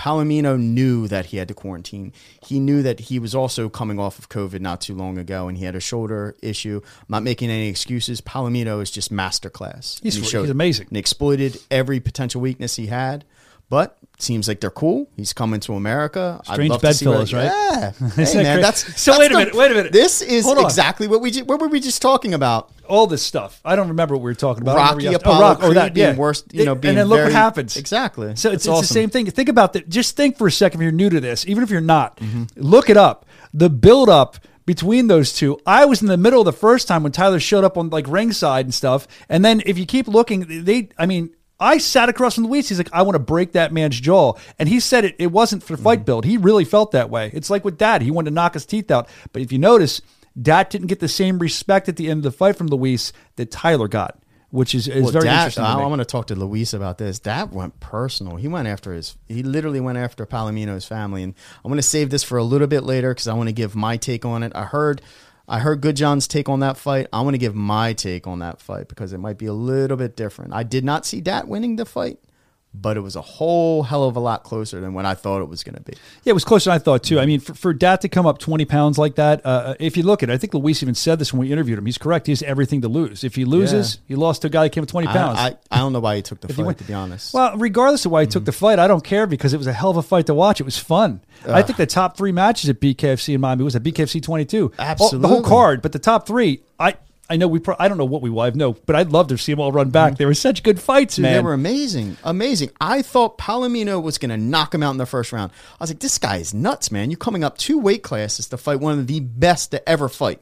Palomino knew that he had to quarantine. He knew that he was also coming off of COVID not too long ago, and he had a shoulder issue. I'm not making any excuses. Palomino is just masterclass. He's- he he's amazing. and exploited every potential weakness he had. But seems like they're cool. He's coming to America. Strange love to see bedfellows, right? Yeah. Hey, man, that's So that's wait a the- minute, wait a minute. This is exactly what we what were we just talking about? All this stuff. I don't remember what we were talking about. Rocky remember Apollo oh, Rock, oh, Creed that, being yeah. worst, you know, being and then look what happens. Exactly. So it's, It's it's awesome. the same thing. Think about that. Just think for a second if you're new to this, even if you're not. Mm-hmm. Look it up. The build up between those two. I was in the middle the first time when Tyler showed up on like ringside and stuff. And then if you keep looking, they, I mean, I sat across from Luis. He's like, I want to break that man's jaw. And he said it, it wasn't for Mm-hmm. fight build. He really felt that way. It's like with Dat. He wanted to knock his teeth out. But if you notice, Dat didn't get the same respect at the end of the fight from Luis that Tyler got, which is, is Well, very that, interesting. I, going to talk to Luis about this. That went personal. He went after his. He literally went after Palomino's family, and I'm going to save this for a little bit later because I want to give my take on it. I heard, I heard Goodjohn's take on that fight. I want to give my take on that fight because it might be a little bit different. I did not see Dat winning the fight, but it was a whole hell of a lot closer than what I thought it was going to be. Yeah, it was closer than I thought too. I mean, for, for Dat to come up 20 pounds like that, uh, if you look at it, I think Luis even said this when we interviewed him. He's correct. He has everything to lose. If he loses, he lost to a guy that came up 20 pounds. I, I, I don't know why he took the fight. went- to be honest, Well, regardless of why he took the fight, I don't care because it was a hell of a fight to watch. It was fun. I think the top three matches at BKFC in Miami was at BKFC 22. All- the whole card, but the top three, I. I know we. Pro- I don't know what we will. I know, but I'd love to see them all run back. Mm-hmm. They were such good fights, Dude, man. they were amazing, amazing. I thought Palomino was going to knock him out in the first round. I was like, this guy is nuts, man. You're coming up two weight classes to fight one of the best to ever fight.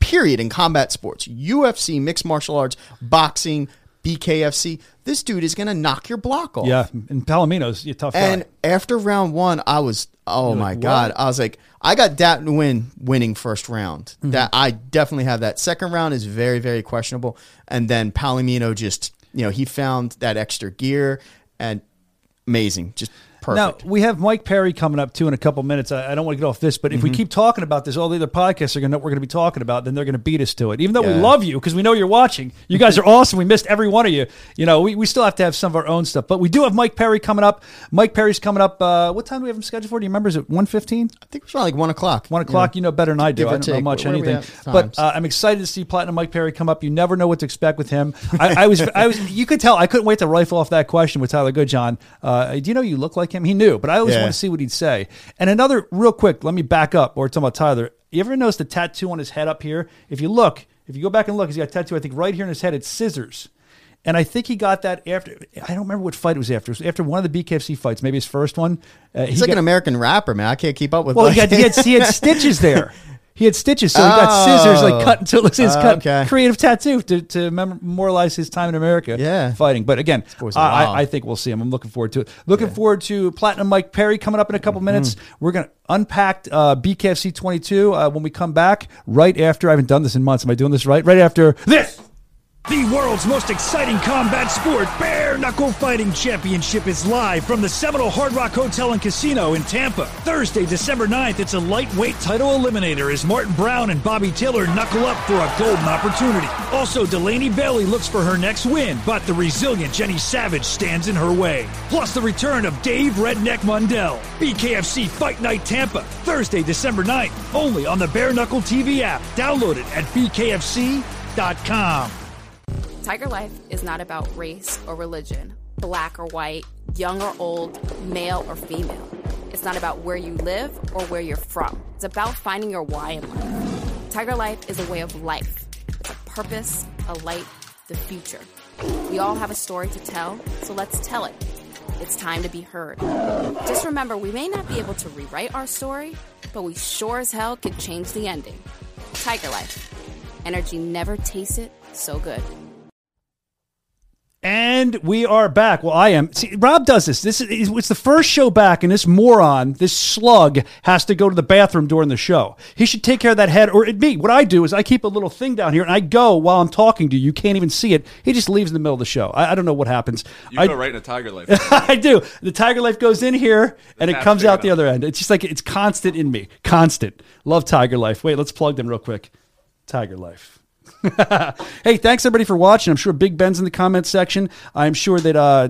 Period in combat sports, UFC, mixed martial arts, boxing, BKFC. This dude is going to knock your block off. yeah, and Palomino's a tough And guy. after round one, I was oh my like, god! what? I was like, I got that win winning first round. Mm-hmm. That I definitely have that. Second round is very very questionable. And then Palomino just you know he found that extra gear and amazing, just perfect. Now we have Mike Perry coming up too in a couple minutes. I, I don't want to get off this, but if we Mm-hmm. keep talking about this, all the other podcasts are going to we're going to be talking about. Then they're going to beat us to it. Even though we love you because we know you're watching. You guys are awesome. We missed every one of you. You know, we, we still have to have some of our own stuff, but we do have Mike Perry coming up. Mike Perry's coming up. Uh, what time do we have him scheduled for? Do you remember? Is it one fifteen? I think it was around like one o'clock. One o'clock, you know better than I do. Give I don't know much Where anything, but uh, I'm excited to see Platinum Mike Perry come up. You never know what to expect with him. I, I was, I was, you could tell I couldn't wait to rifle off that question with Tyler Goodjohn. Uh, do you know you look like him? He knew, but I always Yeah. want to see what he'd say. And another real quick, let me back up. Or talking about Tyler. You ever notice the tattoo on his head up here? If you look, if you go back and look, he's got a tattoo. I think right here in his head, it's scissors. And I think he got that after. I don't remember what fight it was after. It was after one of the BKFC fights, maybe his first one. Uh, He's like an American rapper, man. I can't keep up with. well, like, he had, he, had, he had stitches there. He had stitches, so he got scissors like cut until it his Oh, cut. okay. Creative tattoo to, to memorialize his time in America. Yeah. fighting. But again, boy's I, I, wild. I think we'll see him. I'm looking forward to it. Looking forward to Platinum Mike Perry coming up in a couple Mm-hmm. minutes. We're gonna unpack uh, BKFC 22 uh, when we come back. Right after I haven't done this in months. Am I doing this right? Right after this. The world's most exciting combat sport, Bare Knuckle Fighting Championship, is live from the Seminole Hard Rock Hotel and Casino in Tampa. Thursday, December 9th, it's a lightweight title eliminator as Martin Brown and Bobby Taylor knuckle up for a golden opportunity. Also, Delaney Bailey looks for her next win, but the resilient Jenny Savage stands in her way. Plus, the return of Dave Redneck Mundell. BKFC Fight Night Tampa, Thursday, December 9th, only on the Bare Knuckle TV app. Download it at bkfc.com. Tiger Life is not about race or religion, black or white, young or old, male or female. It's not about where you live or where you're from. It's about finding your why in life. Tiger Life is a way of life. It's a purpose, a light, the future. We all have a story to tell, so let's tell it. It's time to be heard. Just remember, we may not be able to rewrite our story, but we sure as hell could change the ending. Tiger Life. Energy never tasted so good. And we are back. Well, I am. See, Rob does this. This is it's the first show back, and this moron, this slug, has to go to the bathroom during the show. He should take care of that head. Or it me. What I do is I keep a little thing down here, and I go while I'm talking to you. You can't even see it. He just leaves in the middle of the show. I, I don't know what happens. You I, go right into Tiger Life. I do. The Tiger Life goes in here, and it comes out the other end. It's just like it's constant in me. Constant. Love Tiger Life. Wait, let's plug them real quick. Tiger Life. Hey, thanks everybody for watching. I'm sure Big Ben's in the comments section. I'm sure that uh,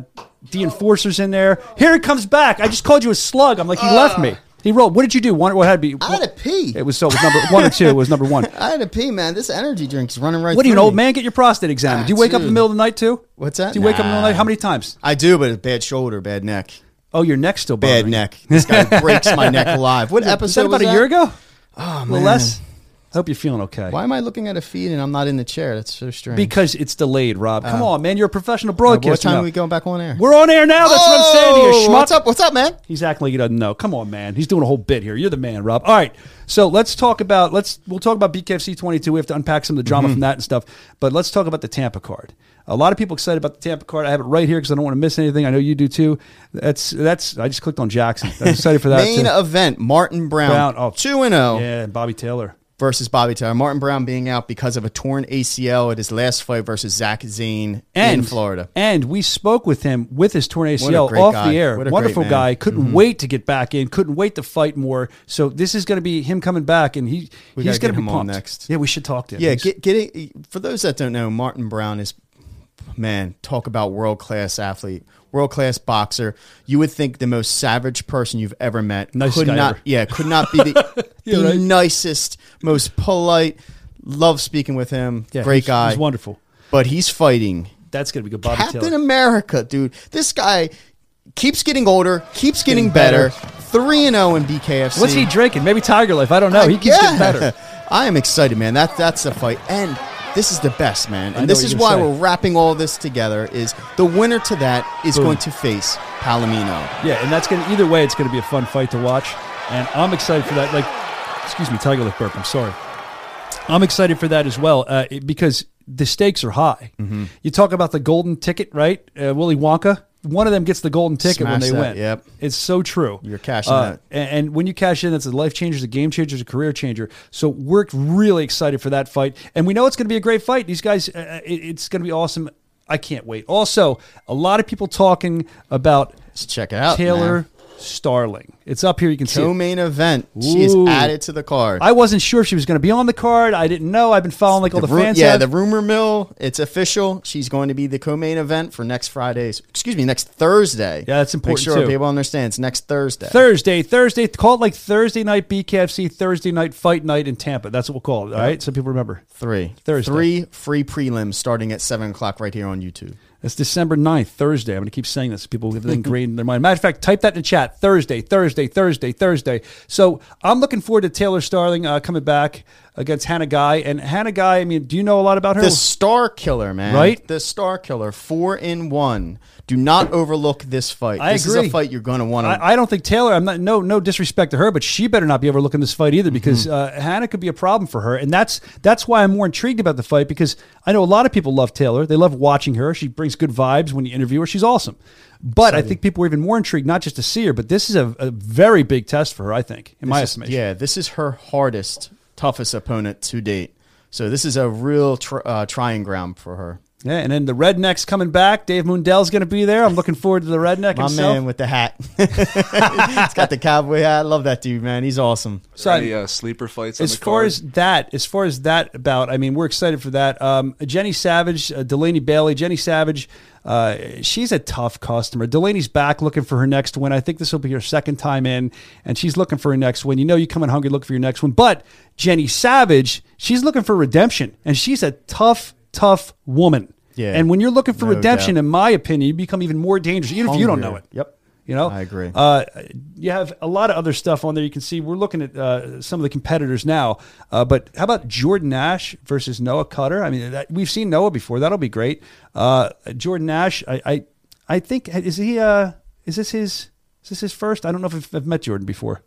the Enforcer's in there. Here it comes back. I just called you a slug. I'm like, he left me. He rolled. What did you do? One, what had to be? I had to pee. It was so it was number one or two. It was number one. I had to pee, man. This energy drink's running right. What are you, an through old me. man? Get your prostate examined. Do you wake up in the dude. middle of the night too? What's that? Do you wake up in the middle of the night? How many times? I do, but a bad shoulder, bad neck, Oh, your neck's still bad bothering you. neck. This guy breaks my neck alive. What Was episode that about was a year ago? Oh A man. little less. I hope you're feeling okay. Why am I looking at a feed and I'm not in the chair? That's so strange. Because it's delayed, Rob. Come on, man. You're a professional broadcaster. what time now. are we going back on air? We're on air now. That's what I'm saying to you, Oh, schmuck. What's up? What's up, man? He's acting like he doesn't know. Come on, man. He's doing a whole bit here. You're the man, Rob. All right. So let's talk about let's we'll talk about BKFC 22. We have to unpack some of the Mm-hmm. drama from that and stuff. But let's talk about the Tampa card. A lot of people excited about the Tampa card. I have it right here because I don't want to miss anything. I know you do too. That's that's. I just clicked on Jackson. I'm excited for that. Main too. event: Martin Brown, Brown, oh. two and zero Yeah, and Bobby Taylor. Versus Bobby Taylor. Martin Brown being out because of a torn ACL at his last fight versus Zach Zane and in Florida. And we spoke with him with his torn ACL off guy. the air. Wonderful. Mm-hmm. guy. Couldn't wait to get back in. Couldn't wait to fight more. So this is going to be him coming back, and he We he's going to be pumped. next. Yeah, we should talk to him. Yeah, get, getting for those that don't know, Martin Brown is man. Talk about world class athlete, world class boxer. You would think the most savage person you've ever met. Nicest could guy not, ever. yeah, could not be the, Yeah, the right. nicest, most polite. Love speaking with him. yeah, Great he's- guy. He's wonderful. But he's fighting That's going to be good. Bobby Captain Taylor. America, dude. This guy keeps getting older, keeps getting, Getting better. Three and zero in BKFC. What's he drinking? Maybe Tiger Life. I don't know. He keeps getting better. I am excited, man. That that's a fight, and this is the best, man. And this is why we're wrapping all this together. Is the winner to that is Boom. going to face Palomino. Yeah, and that's going to either way. It's going to be a fun fight to watch, and I'm excited for that. Like, excuse me, Tiger Life burp. I'm sorry. I'm excited for that as well uh, because the stakes are high. Mm-hmm. You talk about the golden ticket, right? Uh, Willy Wonka. One of them gets the golden ticket when they that, win. yep. It's so true. You're cashing Uh. And, and when you cash in, that's a life changer, it's a game changer, it's a career changer. So we're really excited for that fight, and we know it's going to be a great fight. These guys, uh, it, it's going to be awesome. I can't wait. Also, a lot of people talking about Let's check it out. Taylor man. Starling. It's up here. You can see. it. co-main event. She is Ooh. added to the card. I wasn't sure if she was going to be on the card. I didn't know. I've been following like all the, ru- fans. yeah, have. the rumor mill. It's official. She's going to be the co-main event for next Friday's. Excuse me, next Thursday. Yeah, that's important, Make sure too. people understand. It's next Thursday. Thursday, Thursday. Call it like Thursday night BKFC, Thursday night fight night in Tampa. That's what we'll call it. All right, so people remember. Three. Thursday. Three free prelims starting at seven o'clock right here on YouTube. That's December 9th, Thursday. I'm going to keep saying this. People get it ingrained in their mind. Matter of fact, type that in the chat. Thursday, Thursday, Thursday, Thursday. So I'm looking forward to Taylor Starling uh, coming back against Hannah Guy. And Hannah Guy, I mean, do you know a lot about her? The Star Killer, man. Right? The Star Killer, four in one. Do not overlook this fight. I this agree. is a fight you're going to want to. I, I don't think Taylor. I'm not no no disrespect to her, but she better not be overlooking this fight either because uh, Hannah could be a problem for her, and that's that's why I'm more intrigued about the fight because I know a lot of people love Taylor. They love watching her. She brings good vibes when you interview her. She's awesome, but I think people are even more intrigued not just to see her, but this is a, a very big test for her. I think, in my is- estimation. Yeah, this is her hardest, toughest opponent to date. So this is a real tr- uh, trying ground for her. Yeah, and then the Redneck's coming back. Dave Mundell's going to be there. I'm looking forward to the Redneck My himself. man with the hat. He's got the cowboy hat. I love that dude, man. He's awesome. So Any uh, sleeper fights? as on the far card? as that, as far as that about, I mean, we're excited for that. Um, Jenny Savage, uh, Delaney Bailey, Jenny Savage, uh, she's a tough customer. Delaney's back looking for her next win. I think this will be her second time in, and she's looking for her next win. You know, you come in hungry, look for your next one. But Jenny Savage, she's looking for redemption, and she's a tough, tough woman. Yeah. And when you're looking for No redemption, doubt. in my opinion, you become even more dangerous, even if you don't know it. Yep. You know, I agree. Uh, you have a lot of other stuff on there. You can see we're looking at uh, some of the competitors now. Uh, but how about Jordan Nash versus Noah Cutter? I mean, that, we've seen Noah before. That'll be great. Uh, Jordan Nash, I, I, I think is he? Uh, is this his? Is this his first? I don't know if I've, I've met Jordan before.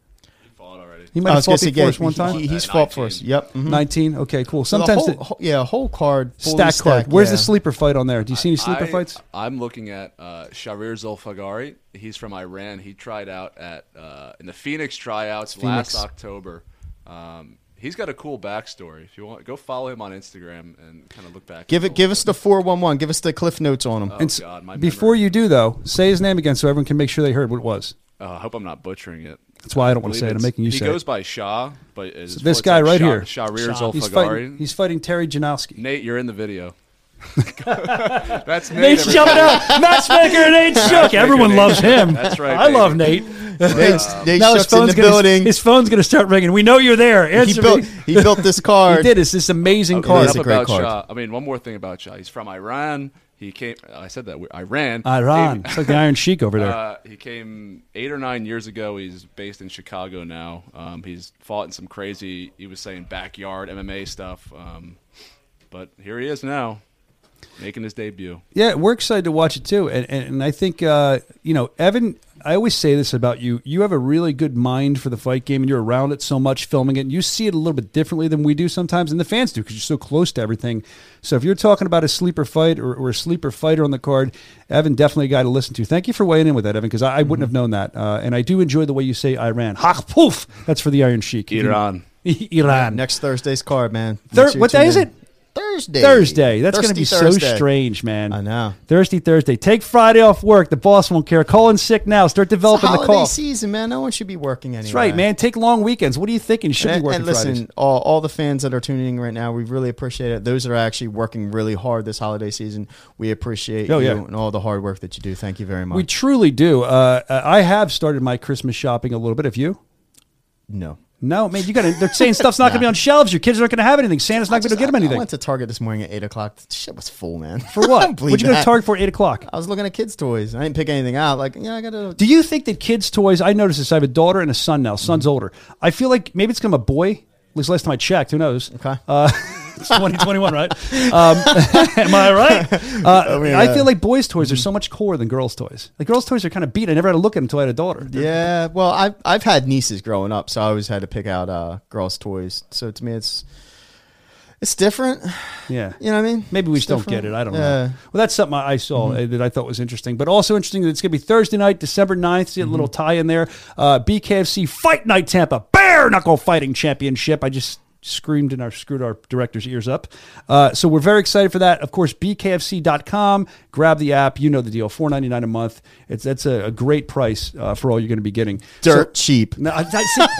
You fought already. He might I have was gonna fought say, before us one time. he- he's At fought for us. Yep. mhm. 19. Okay, cool. So the Sometimes whole, the whole- yeah, whole card, fully stack card. stacked, Where's yeah. the sleeper fight on there? Do you see any sleeper I, fights? I'm looking at uh, Sharir Zulfagari. He's from Iran. He tried out at uh, in the Phoenix tryouts Phoenix. last October. Um, he's got a cool backstory. If you want, go follow him on Instagram and kind of look back. Give it. Give us the four one one. Give us the cliff notes on him. Oh, And God, my before memory. you do, though, say his name again so everyone can make sure they heard what it was. Uh, I hope I'm not butchering it. That's why I don't want to say it. I'm making you he say He goes it. by Shah, but his this guy it's right Shah- here. Sharir He's Zulfagari. fighting, he's fighting Terry Janowski. Nate, you're in the video. That's Nate. Nate's everybody. jumping out. Matchmaker Nate Shook. Everyone Nate. loves him. That's right, I love baby. Nate. Nate's, Nate Now his Shook's in phone's the gonna, building. His phone's going to start ringing. We know you're there. he built. me. He built this card. He did. It's this amazing Okay, card. is a great about card. Shah. I mean, one more thing about Shah. He's from Iran. He came. I said that Iran. Iran. It's like the Iron Sheik over there. Uh, he came eight or nine years ago. He's based in Chicago now. Um, he's fought in some crazy, he was saying backyard MMA stuff. Um, but here he is now, making his debut. Yeah, we're excited to watch it too, and and, and I think uh, you know Evan. I always say this about you: you have a really good mind for the fight game, and you're around it so much, filming it. And you see it a little bit differently than we do sometimes, and the fans do because you're so close to everything. So if you're talking about a sleeper fight or, or a sleeper fighter on the card, Evan definitely a guy to listen to. Thank you for weighing in with that, Evan, because I, I wouldn't have known that. Uh, and I do enjoy the way you say Iran. Ha poof. That's for the Iron Sheik. Iran. Iran. Next Thursday's card, man. Thir- Make sure you what tune day is it? Thursday. Thursday. That's going to be so strange, man. I know. Thirsty Thursday. Take Friday off work. The boss won't care. Call in sick now. Start developing the holiday cough. season, man. No one should be working anyway. That's right, man. Take long weekends. What are you thinking? You shouldn't And, be working and listen, Fridays. all, all the fans that are tuning in right now, we really appreciate it. Those that are actually working really hard this holiday season, we appreciate Oh, you yeah. and all the hard work that you do. Thank you very much. We truly do. Uh, I have started my Christmas shopping a little bit. Have you? no. No, man. You got to. They're saying stuff's not going to be on shelves. Your kids aren't going to have anything. Santa's not going to get them I- I went to Target this morning at eight o'clock. Shit was full, man. For what? What'd you go to. Target for at eight o'clock? I was looking at kids' toys. I didn't pick anything out. Like, yeah, I got to. Do you think that kids' toys? I noticed this. I have a daughter and a son now. Son's Mm-hmm. older. I feel like maybe it's become a boy. At least last time I checked. Who knows? Okay. Uh, it's 2021, right? Um, am I right? Uh, mean, I uh, feel like boys' toys are so much cooler than girls' toys. Like girls' toys are kind of beat. I never had to look at them until I had a daughter. They're- Yeah, well, I've I've had nieces growing up, so I always had to pick out uh, girls' toys. So to me, it's it's different. Yeah. You know what I mean? Maybe we It's just don't get it. I don't Yeah. know. Well, that's something I I saw uh, that I thought was interesting. But also interesting that it's going to be Thursday night, December 9th. See a little tie in there. Uh, BKFC Fight Night Tampa Bare Knuckle Fighting Championship. I just screamed and our screwed our director's ears up. Uh, so we're very excited for that. Of course, bkfc.com. Grab the app. You know the deal. Four ninety nine a month. It's that's a, a great price uh, for all you're going to be getting. Dirt cheap. No, I, I see,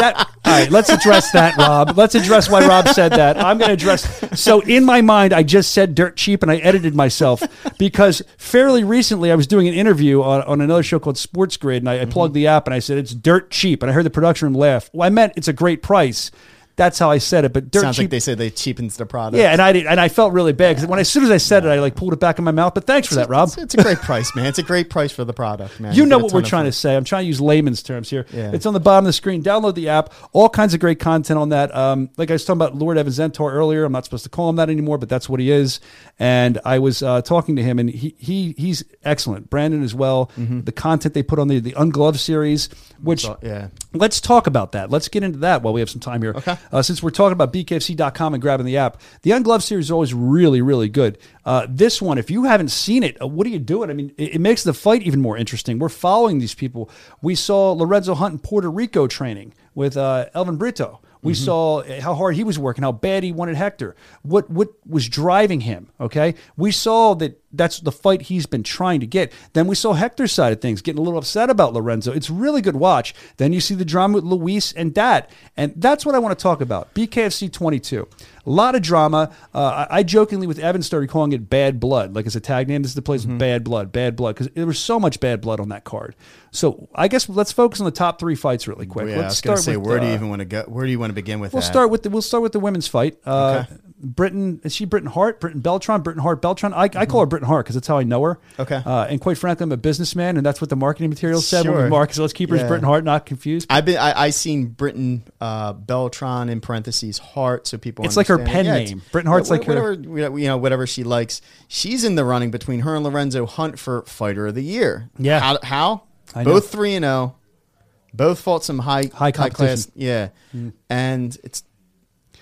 that, all right, let's address that, Rob. Let's address why Rob said that. I'm going to address. So, in my mind, I just said dirt cheap and I edited myself because fairly recently I was doing an interview on, on another show called Sports Grid and I, I plugged the app and I said it's dirt cheap. And I heard the production room laugh. Well, I meant it's a great price. That's how I said it. But dirt Sounds cheap. like they say they cheapens the product. yeah, and I did, and I felt really bad because when as soon as I said it, I like pulled it back in my mouth. But thanks for that, Rob. It's, it's a great price, man. It's a great price for the product, man. You know what we're trying to say. I'm trying to use layman's terms here. Yeah. It's on the bottom of the screen. Download the app. All kinds of great content on that. Um, like I was talking about Lord Evan Zentor earlier. I'm not supposed to call him that anymore, but that's what he is. And I was uh, talking to him, and he, he he's excellent. Brandon as well. The content they put on the the Ungloved series, which So, yeah. Let's talk about that. Let's get into that while we have some time here. Okay. Uh, since we're talking about bkfc.com and grabbing the app, the Ungloved series is always really, really good. Uh, this one, if you haven't seen it, uh, what are you doing? I mean, it, it makes the fight even more interesting. We're following these people. We saw Lorenzo Hunt in Puerto Rico training with uh, Elvin Brito. We saw how hard he was working, how bad he wanted Hector. What what was driving him? Okay, we saw that that's the fight he's been trying to get. Then we saw Hector's side of things, getting a little upset about Lorenzo. It's really good watch. Then you see the drama with Luis and Dat, and that's what I want to talk about. BKFC 22, a lot of drama. Uh, I, I jokingly with Evan started calling it Bad Blood, like as a tag name. This is the place with Bad Blood, Bad Blood, because there was so much bad blood on that card. So I guess let's focus on the top three fights really quick. Yeah, I let's was gonna start say, with, where do you uh, even want to go? Where do you want to begin with We'll that? start with the we'll start with the women's fight. Uh, Okay. Britain is she Britain Hart? Britain Beltran? Britain Hart Beltran? I, I call her Britain Hart because that's how I know her. Mm-hmm. Okay. Uh, and quite frankly, I'm a businessman, and that's what the marketing material said when we Sure. market. So let's keep her as Yeah. Britain Hart, not confused. I've been I, I seen Britain uh, Beltran in parentheses Hart, so people. It's like her pen it's- name. Britain Hart's yeah, like her- whatever you know whatever she likes. She's in the running between her and Lorenzo Hunt for Fighter of the Year. Yeah. how? how? I know. Both three and zero. Both fought some high High class. competition. Yeah, and it's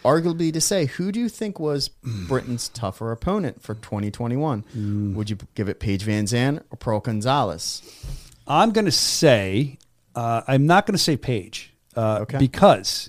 arguably to say who do you think was Britain's tougher opponent for 2021? Would you give it Paige VanZant or Pearl Gonzalez? I'm going to say, uh, I'm not going to say Paige uh, Okay. because,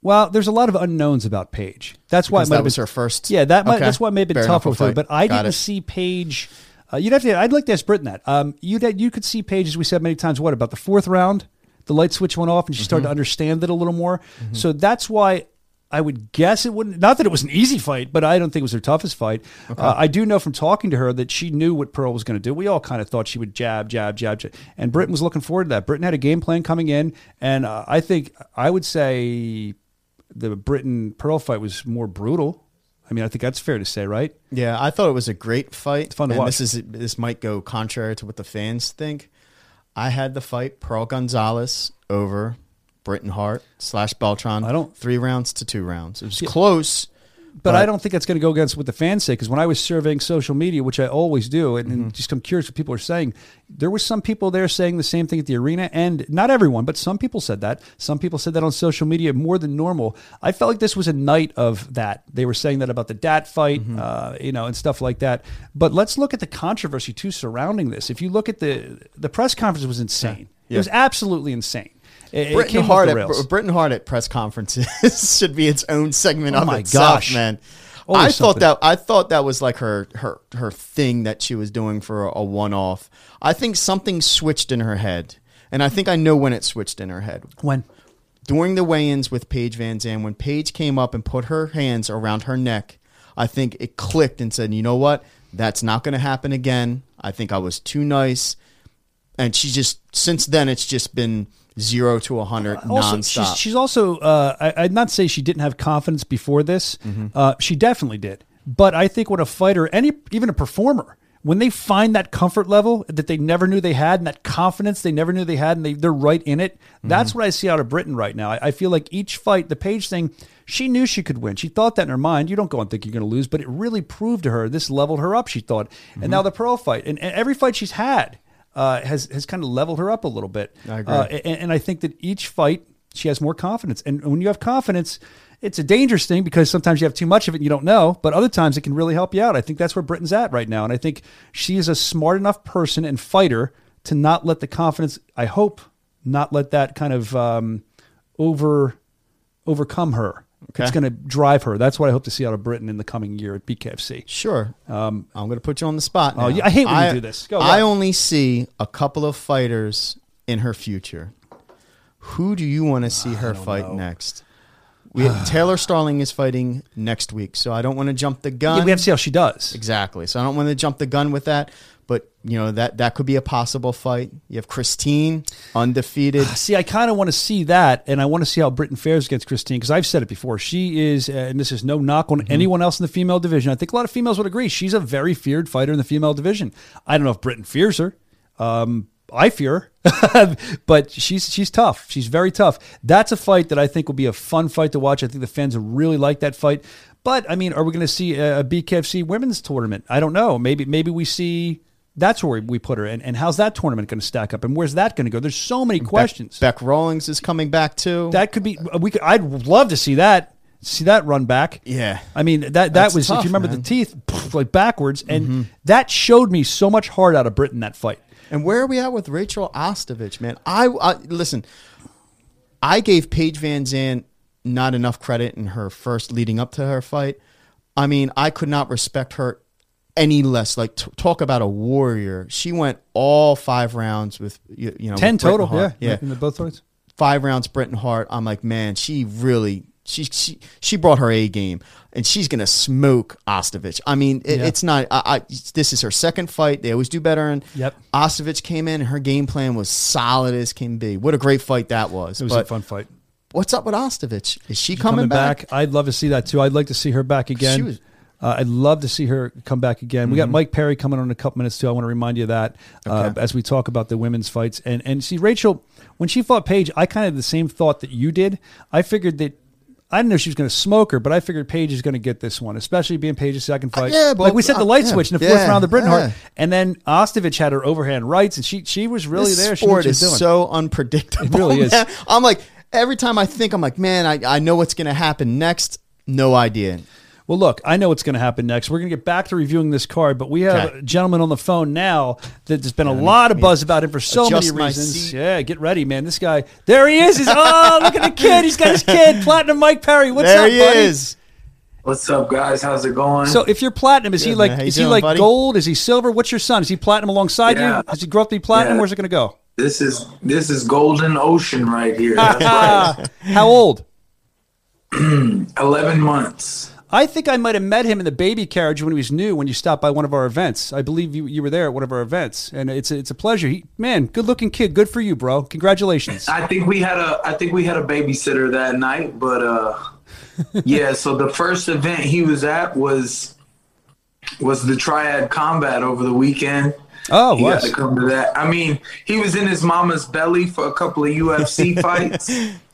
well, there's a lot of unknowns about Paige. That's why it might that have was been, her first- Yeah, that might, Okay. that's why it may have been Bare tougher with her. But I Got didn't it. see Paige. Uh, you'd have to. I'd like to ask Britain that. Um, you'd you could see Paige, as we said many times. What about the fourth round? The light switch went off, and she Mm-hmm. started to understand it a little more. So that's why I would guess it wouldn't. Not that it was an easy fight, but I don't think it was her toughest fight. Uh, I do know from talking to her that she knew what Pearl was going to do. We all kind of thought she would jab, jab, jab, jab, and Britain was looking forward to that. Britain had a game plan coming in, and uh, I think I would say the Britain Pearl fight was more brutal. I mean, I think that's fair to say, right? Yeah, I thought it was a great fight. fun to and watch. This is this might go contrary to what the fans think. I had the fight Pearl Gonzalez over Britain Hart slash Beltran. I don't- three rounds to two rounds. It was close, But, I don't think that's going to go against what the fans say because when I was surveying social media, which I always do, and, and just I'm curious what people are saying, there was some people there saying the same thing at the arena, and not everyone, but some people said that. Some people said that on social media more than normal. I felt like this was a night of that. They were saying that about the Dat fight, uh, you know, and stuff like that. But let's look at the controversy too surrounding this. If you look at the the press conference was insane. It Yeah. was absolutely insane. It, it Britain Hart at. Britain Hart at press conferences should be its own segment Oh of my itself, gosh. man. Always I thought that I thought that was like her her her thing that she was doing for a, a one off. I think something switched in her head, and I think I know when it switched in her head. when during the weigh-ins with Paige VanZant, when Paige came up and put her hands around her neck, I think it clicked and said, "You know what? That's not going to happen again." I think I was too nice, and she just since then it's just been zero to a hundred also, nonstop. She's, she's also, uh, I, I'd not say she didn't have confidence before this. Mm-hmm. Uh, she definitely did. But I think when a fighter, any even a performer, when they find that comfort level that they never knew they had, and that confidence they never knew they had, and they, they're right in it, Mm-hmm. that's what I see out of Britain right now. I, I feel like each fight, the Paige thing, she knew she could win. She thought that in her mind. You don't go and think you're going to lose, but it really proved to her. This leveled her up. She thought, Mm-hmm. and now the Pearl fight, and, and every fight she's had uh, has has kind of leveled her up a little bit. I agree. Uh, and, and I think that each fight she has more confidence. And when you have confidence, it's a dangerous thing because sometimes you have too much of it and you don't know, but other times it can really help you out. I think that's where Britain's at right now. And I think she is a smart enough person and fighter to not let the confidence, I hope, not let that kind of um, over overcome her. Okay. It's going to drive her. That's what I hope to see out of Britain in the coming year at BKFC. Sure. Um, I'm going to put you on the spot. Oh, yeah, I hate when you do this. Go, I only see a couple of fighters in her future. Who do you want to see her fight next? We, Taylor Starling is fighting next week, so I don't want to jump the gun. Yeah, we have to see how she does. Exactly. So I don't want to jump the gun with that, but you know that that could be a possible fight. You have Christine undefeated. See, I kind of want to see that, and I want to see how Britain fares against Christine because I've said it before. She is, uh, and this is no knock on anyone else in the female division. I think a lot of females would agree. She's a very feared fighter in the female division. I don't know if Britain fears her. Um, I fear her, but she's she's tough. She's very tough. That's a fight that I think will be a fun fight to watch. I think the fans will really like that fight. But I mean, are we going to see a, a BKFC women's tournament? I don't know. Maybe maybe we see. That's where we put her, and, and how's that tournament going to stack up, and where's that going to go? There's so many questions. Beck Rawlings is coming back too. That could be. Uh, we could. I'd love to see that. See that run back. Yeah. I mean that that That's was tough, if you remember man. the teeth like backwards, and mm-hmm. that showed me so much heart out of Britain that fight. And where are we at with Rachel Ostovich, man? I, I listen. I gave Paige VanZant not enough credit in her first leading up to her fight. I mean, I could not respect her any less. Like t- talk about a warrior. She went all five rounds with you, you know Ten total. Yeah, yeah. in the both fights. Five rounds, Britain Hart. I'm like, man, she really. She, she she brought her A game, and she's gonna smoke Ostovich. I mean, it, Yeah. it's not. I, I this is her second fight. They always do better. And Yep. Ostovich came in, and her game plan was solid as can be. What a great fight that was. It was But a fun fight. What's up with Ostovich? Is she She's coming, back? I'd love to see that too. I'd like to see her back again. She was-. Uh, I'd love to see her come back again. We got Mike Perry coming on in a couple minutes too. I want to remind you of that uh, Okay. as we talk about the women's fights. And and see Rachel when she fought Paige, I kind of had the same thought that you did. I figured that I didn't know she was going to smoke her, but I figured Paige is going to get this one, especially being Paige's second fight. yeah, like we but- said, the uh, light yeah, switch in the fourth yeah, round of the Britain yeah. and then Ostovich had her overhand rights, and she she was really this there. She knew what sport she is was doing. so unpredictable. It really is. man. I'm like every time I think I'm like, man, I, I know what's going to happen next. No idea. Well, look, I know what's going to happen next. We're going to get back to reviewing this card, but we have Okay. a gentleman on the phone now that there's been a lot of buzz about him for so many adjust my reasons. seat. Yeah, get ready, man. This guy, there he is. He's, oh, look at the kid. He's got his kid, Platinum Mike Perry. What's there up, he buddy? is. What's up, guys? How's it going? So, if you're platinum, is he like man. How you is he like buddy? gold? Is he silver? What's your son? Is he platinum alongside Yeah. you? Does he grow up to be platinum? Yeah. Where's it going to go? this is this is Golden Ocean right here. That's right. How old? Eleven months. I think I might have met him in the baby carriage when he was new. When you stopped by one of our events, I believe you, you were there at one of our events, and it's a, it's a pleasure. He, man, good looking kid. Good for you, bro. Congratulations. I think we had a I think we had a babysitter that night, but uh yeah, so the first event he was at was was the Triad Combat over the weekend. Oh, he was. got to come to that. I mean, he was in his mama's belly for a couple of UFC fights.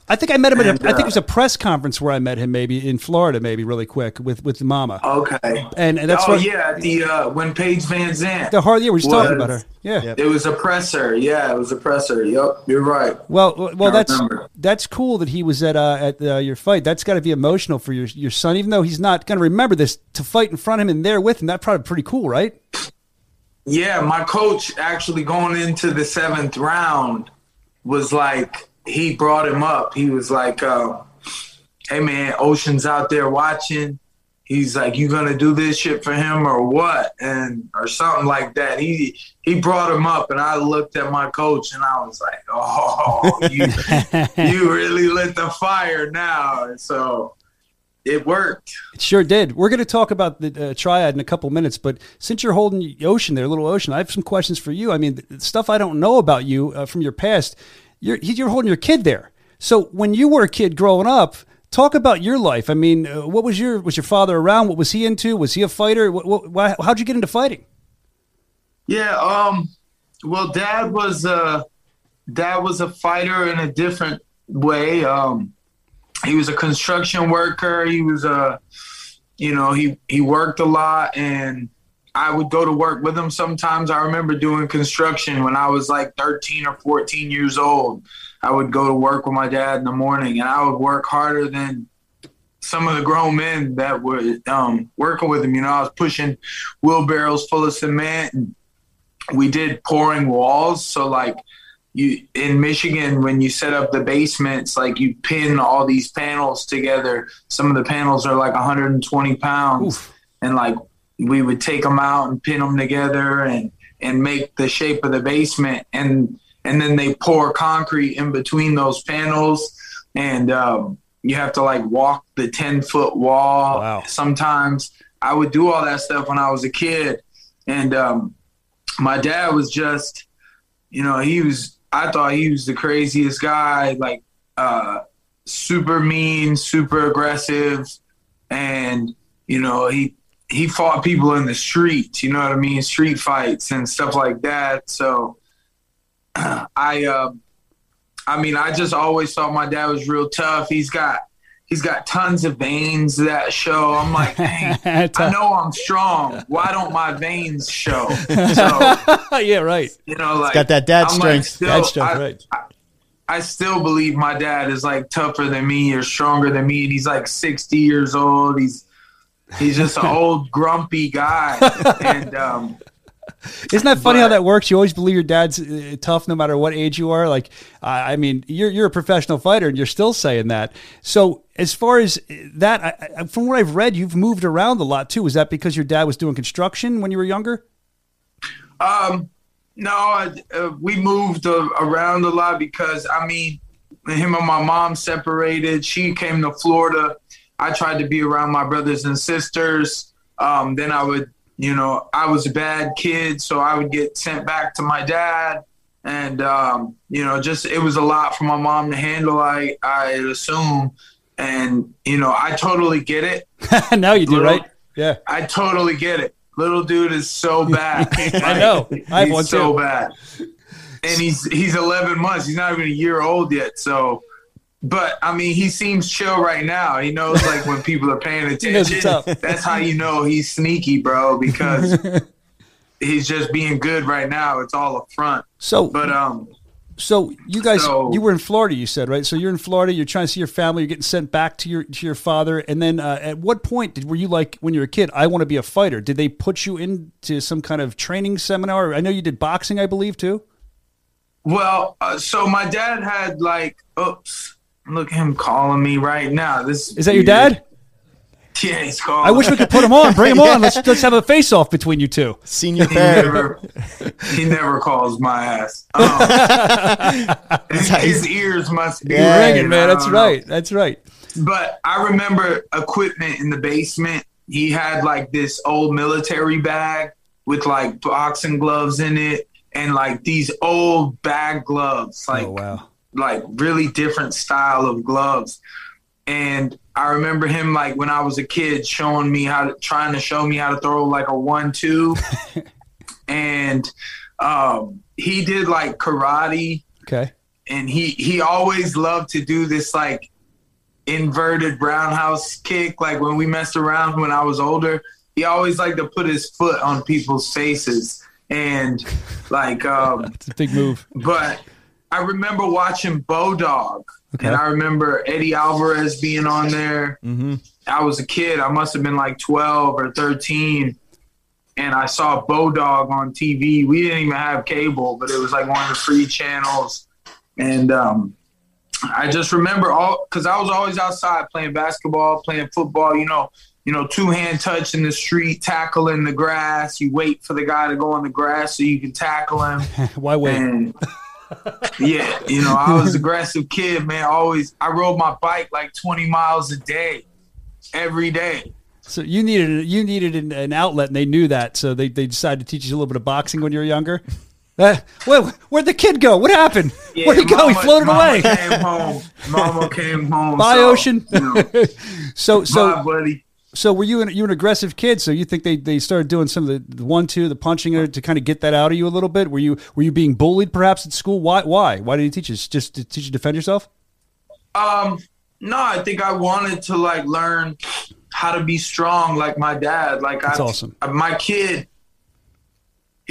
I think I met him at a, I think it uh, was a press conference where I met him, maybe in Florida, maybe really quick with with Mama. Okay. And- and that's oh what- yeah, the uh, when Paige VanZant The hard year, we were just talking about her. Yeah. Yep. It was a presser. Yeah, it was a presser. Yep, you're right. Well, well, that's remember. that's cool that he was at uh, at uh, your fight. That's got to be emotional for your your son, even though he's not going to remember this. To fight in front of him and there with him, that's probably pretty cool, right? Yeah, my coach actually going into the seventh round was like he brought him up. He was like, uh, "Hey man, Ocean's out there watching." He's like, "You gonna do this shit for him or what?" And or something like that. He he brought him up, and I looked at my coach and I was like, "Oh, you you really lit the fire now." And so it worked. It sure did. We're going to talk about the uh, triad in a couple minutes, but since you're holding Ocean there, little Ocean, I have some questions for you. I mean, stuff I don't know about you uh, from your past. You're you're holding your kid there. So when you were a kid growing up, talk about your life. I mean, uh, what was your was your father around? What was he into? Was he a fighter? What, what, why, how'd you get into fighting? Yeah, um well dad was a dad was a fighter in a different way. Um he was a construction worker. He was a you know, he he worked a lot and I would go to work with him sometimes. I remember doing construction when I was like 13 or 14 years old. I would go to work with my dad in the morning and I would work harder than some of the grown men that were um, working with him. You know, I was pushing wheelbarrows full of cement and we did pouring walls. So like you in Michigan, when you set up the basements, like you pin all these panels together. Some of the panels are like 120 pounds, Oof. and like we would take them out and pin them together and and make the shape of the basement, and and then they pour concrete in between those panels, and um, you have to like walk the 10 foot wall. Wow. Sometimes I would do all that stuff when I was a kid, and um, my dad was just, you know, he was, I thought he was the craziest guy, like, uh, super mean, super aggressive. And, you know, he, he fought people in the streets, you know what I mean? Street fights and stuff like that. So I, uh, I mean, I just always thought my dad was real tough. He's got, he's got tons of veins that show. I'm like, dang, I know I'm strong. Why don't my veins show? So, yeah, right. you know, like got that dad I'm strength. still- Dad strength, I, right. I still believe my dad is like tougher than me or stronger than me. And he's like 60 years old. He's he's just an old grumpy guy. And um, Isn't that funny how that works? You always believe your dad's uh, tough no matter what age you are. Like, I I mean, you're you're a professional fighter and you're still saying that. So, as far as that, I, from what I've read, you've moved around a lot too. Was that because your dad was doing construction when you were younger? Um, no, I, uh, we moved uh, around a lot because I mean, him and my mom separated. She came to Florida. I tried to be around my brothers and sisters. Um, then I would, you know, I was a bad kid, so I would get sent back to my dad, and um, you know, just it was a lot for my mom to handle. I I assume, and you know, I totally get it. now you do, Little- right? Yeah. I totally get it. Little dude is so bad. I know. I he's so too. bad. And he's he's 11 months. He's not even a year old yet. So but I mean, he seems chill right now. He knows like when people are paying He knows what's attention. That's how you know he's sneaky, bro, because he's just being good right now. It's all a front. So, But um, so you guys, so- you were in Florida, you said, right? So you're in Florida. You're trying to see your family. You're getting sent back to your to your father. And then, uh, at what point did were you like when you were a kid? I want to be a fighter. Did they put you into some kind of training seminar? I know you did boxing, I believe, too. well, uh, so my dad had like, oops, look at him calling me right now. This Is that your dad? Yeah, he's calling. I wish we could put him on. Bring him on. Let's let's have a face off between you two. Senior He never, he never calls my ass. Um, his ears must be Yeah, Ringing, ringing, man. That's don't know. right. That's right. But I remember equipment in the basement. He had like this old military bag with like boxing gloves in it and like these old bag gloves, like oh wow. Like really different style of gloves. And I remember him like when I was a kid showing me how to trying to show me how to throw like a one two. and um, he did like karate Okay. and he he always loved to do this like inverted roundhouse kick like when we messed around when i was older he always liked to put his foot on people's faces and like um It's a big move. but i remember watching Bodog Okay. and i remember eddie alvarez being on there hmm I was a kid. I must have been like 12 or 13. And I saw Bodog on TV. We didn't even have cable, but it was like one of the free channels. And um, I just remember all because I was always outside playing basketball, playing football, you know, you know, two hand touch in the street, tackle in the grass. You wait for the guy to go on the grass so you can tackle him. Why wait? And yeah, you know, I was aggressive kid, man. Always, I rode my bike like 20 miles a day, every day. So you needed you needed an, an outlet, and they knew that, so they, they decided to teach you a little bit of boxing when you were younger. Uh, where, where'd the kid go? What happened? Yeah, Where'd he go? he floated Mama away. Came home. Mama came home. Bye, so, Ocean. You know, so bye, so buddy. So were you an, you an aggressive kid? So you think they, they started doing some of the, one two, the punching to kind of get that out of you a little bit? Were you were you being bullied perhaps at school? Why why why did he teach you? Just to teach you to defend yourself? Um, no, I think I wanted to like learn how to be strong, like my dad. Like That's I, awesome. My kid,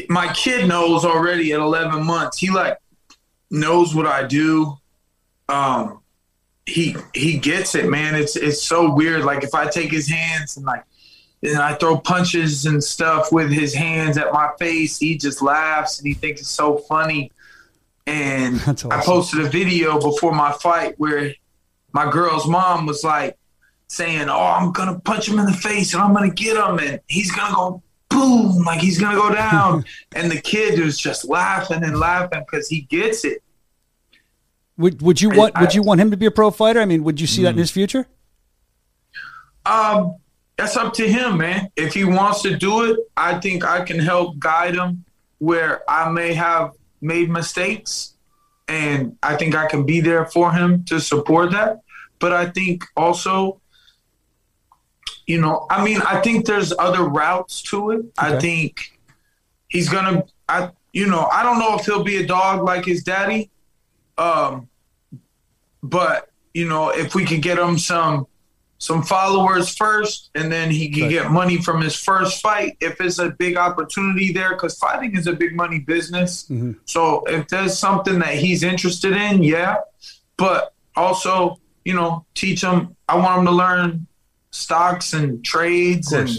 my kid knows already at 11 months. He like knows what I do. Um, he he gets it, man. It's it's so weird. Like if I take his hands and like and I throw punches and stuff with his hands at my face, he just laughs and he thinks it's so funny. And That's I posted a video before my fight where my girl's mom was like saying, "Oh, I'm gonna punch him in the face and I'm gonna get him and he's gonna go boom, like he's gonna go down." and the kid was just laughing and laughing because he gets it. Would would you I- want would you want him to be a pro fighter? I mean, would you see that in his future? Um, that's up to him, man. If he wants to do it, I think I can help guide him where I may have made mistakes. And I think I can be there for him to support that. But I think also, you know, I mean, I think there's other routes to it. I think he's gonna I you know, I don't know if he'll be a dog like his daddy. Um but you know, if we could get him some some followers first, and then he Right. get money from his first fight if it's a big opportunity there, because fighting is a big money business. Mhm. So if there's something that he's interested in, yeah, but also you know teach him. I want him to learn stocks and trades and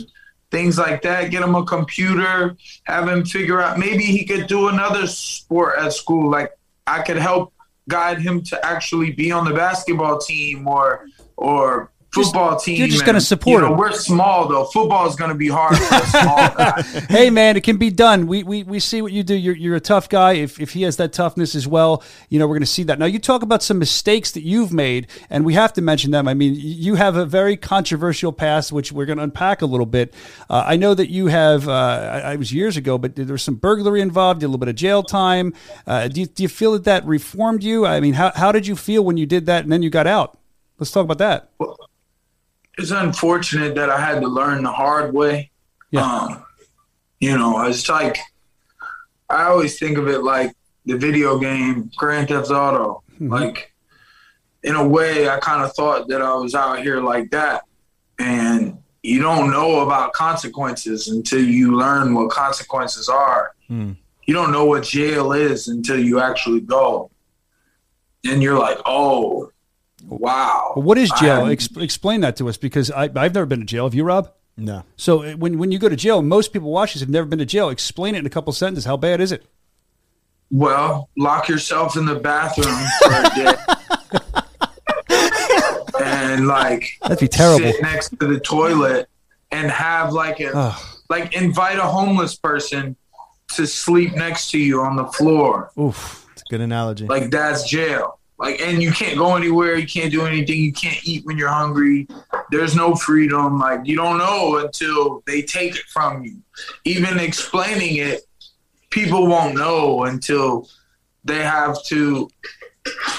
things like that. Get him a computer, have him figure out. Maybe he could do another sport at school. Like I could help guide him to actually be on the basketball team or or Just- football team. you're just gonna support you know. We're small though. Football is going to be hard for a small guy. hey man, it can be done. We, we we see what you do. You're you're a tough guy. If if he has that toughness as well, you know we're going to see that. Now you talk about some mistakes that you've made, and we have to mention them. I mean, you have a very controversial past, which we're going to unpack a little bit. Uh, I know that you have. Uh, I, I was years ago, but there was some burglary involved. A little bit of jail time. Uh, do you, do you feel that that reformed you? I mean, how how did you feel when you did that, and then you got out? Let's talk about that. It's unfortunate that I had to learn the hard way. Yeah. Um, you know, it's like I always think of it like the video game Grand Theft Auto. Mm-hmm. Like in a way, I kind of thought that I was out here like that. And you don't know about consequences until you learn what consequences are. Hmm. You don't know what jail is until you actually go. And you're like, oh, wow. Well, what is jail? Ex- explain that to us because I, I've never been to jail. Have you, Rob? No. So uh, when when you go to jail, most people watch this have never been to jail. Explain it in a couple sentences. How bad is it? Well, lock yourself in the bathroom for a day. and like That'd be terrible. sit next to the toilet and have like a Ugh. like invite a homeless person to sleep next to you on the floor. Oof. It's a good analogy. Like that's jail. Like and you can't go anywhere, you can't do anything, you can't eat when you're hungry. There's no freedom. Like you don't know until they take it from you. Even explaining it, people won't know until they have to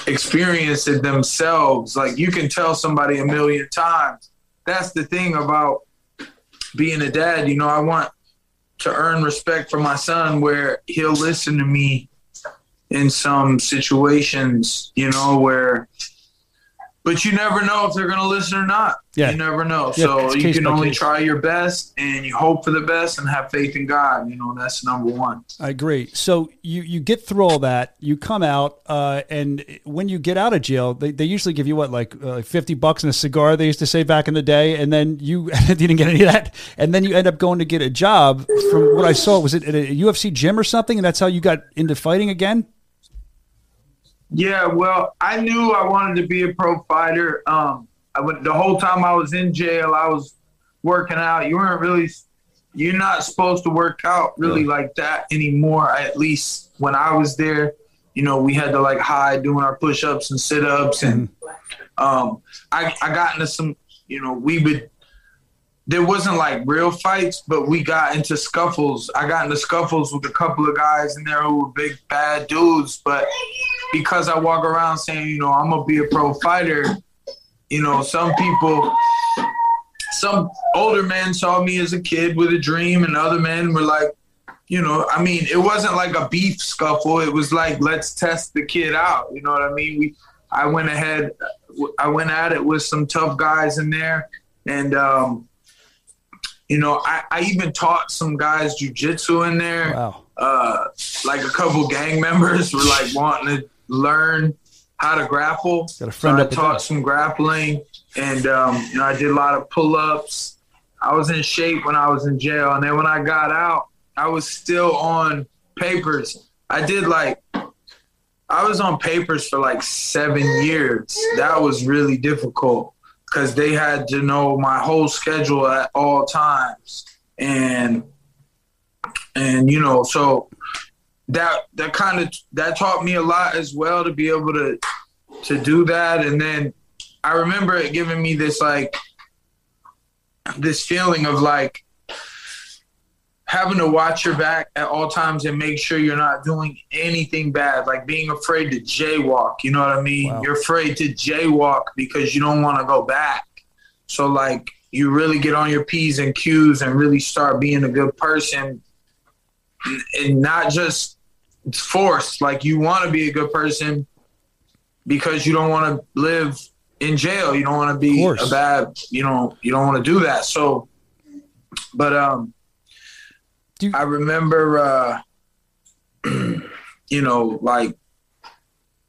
experience it themselves. Like you can tell somebody a million times. That's the thing about being a dad. You know, I want to earn respect for my son where he'll listen to me in some situations, you know, where but you never know if they're going to listen or not. Yeah. You never know. Yeah, so you can only case. try your best and you hope for the best and have faith in God. You know, that's number one. I agree. So you, you get through all that, you come out, uh, and when you get out of jail, they, they usually give you what, like uh, 50 bucks and a cigar, they used to say back in the day. And then you didn't get any of that. And then you end up going to get a job. From what I saw, was it at a UFC gym or something? And that's how you got into fighting again? Yeah, well, I knew I wanted to be a pro fighter. Um, I went the whole time I was in jail. I was working out. You weren't really, you're not supposed to work out really like that anymore. At least when I was there, you know, we had to like hide doing our push ups and sit ups, and um, I I got into some, you know, we would. There wasn't like real fights, but we got into scuffles. I got into scuffles with a couple of guys in there who were big bad dudes, but because I walk around saying, you know, I'm gonna be a pro fighter, you know, some people, some older men saw me as a kid with a dream, and other men were like, you know, I mean, it wasn't like a beef scuffle. It was like, let's test the kid out. You know what I mean? We, I went ahead, I went at it with some tough guys in there, and um, you know, I, I even taught some guys jujitsu in there Wow. uh, like a couple gang members were like wanting to learn how to grapple. Got a friend so I taught some grappling, and um, you know I did a lot of pull-ups. I was in shape when I was in jail, and then when I got out, I was still on papers. I did like I was on papers for like seven years. That was really difficult because they had to know my whole schedule at all times, and and you know so that that kind of that taught me a lot as well to be able to to do that. And then i remember it giving me this like this feeling of like having to watch your back at all times and make sure you're not doing anything bad like being afraid to jaywalk you know what i mean? Wow. you're afraid to jaywalk because you don't want to go back. So like you really get on your p's and q's and really start being a good person. And not just forced. Like you want to be a good person because you don't want to live in jail. You don't want to be a bad. You know, you don't want to do that. So, but um, you- I remember, uh, you know, like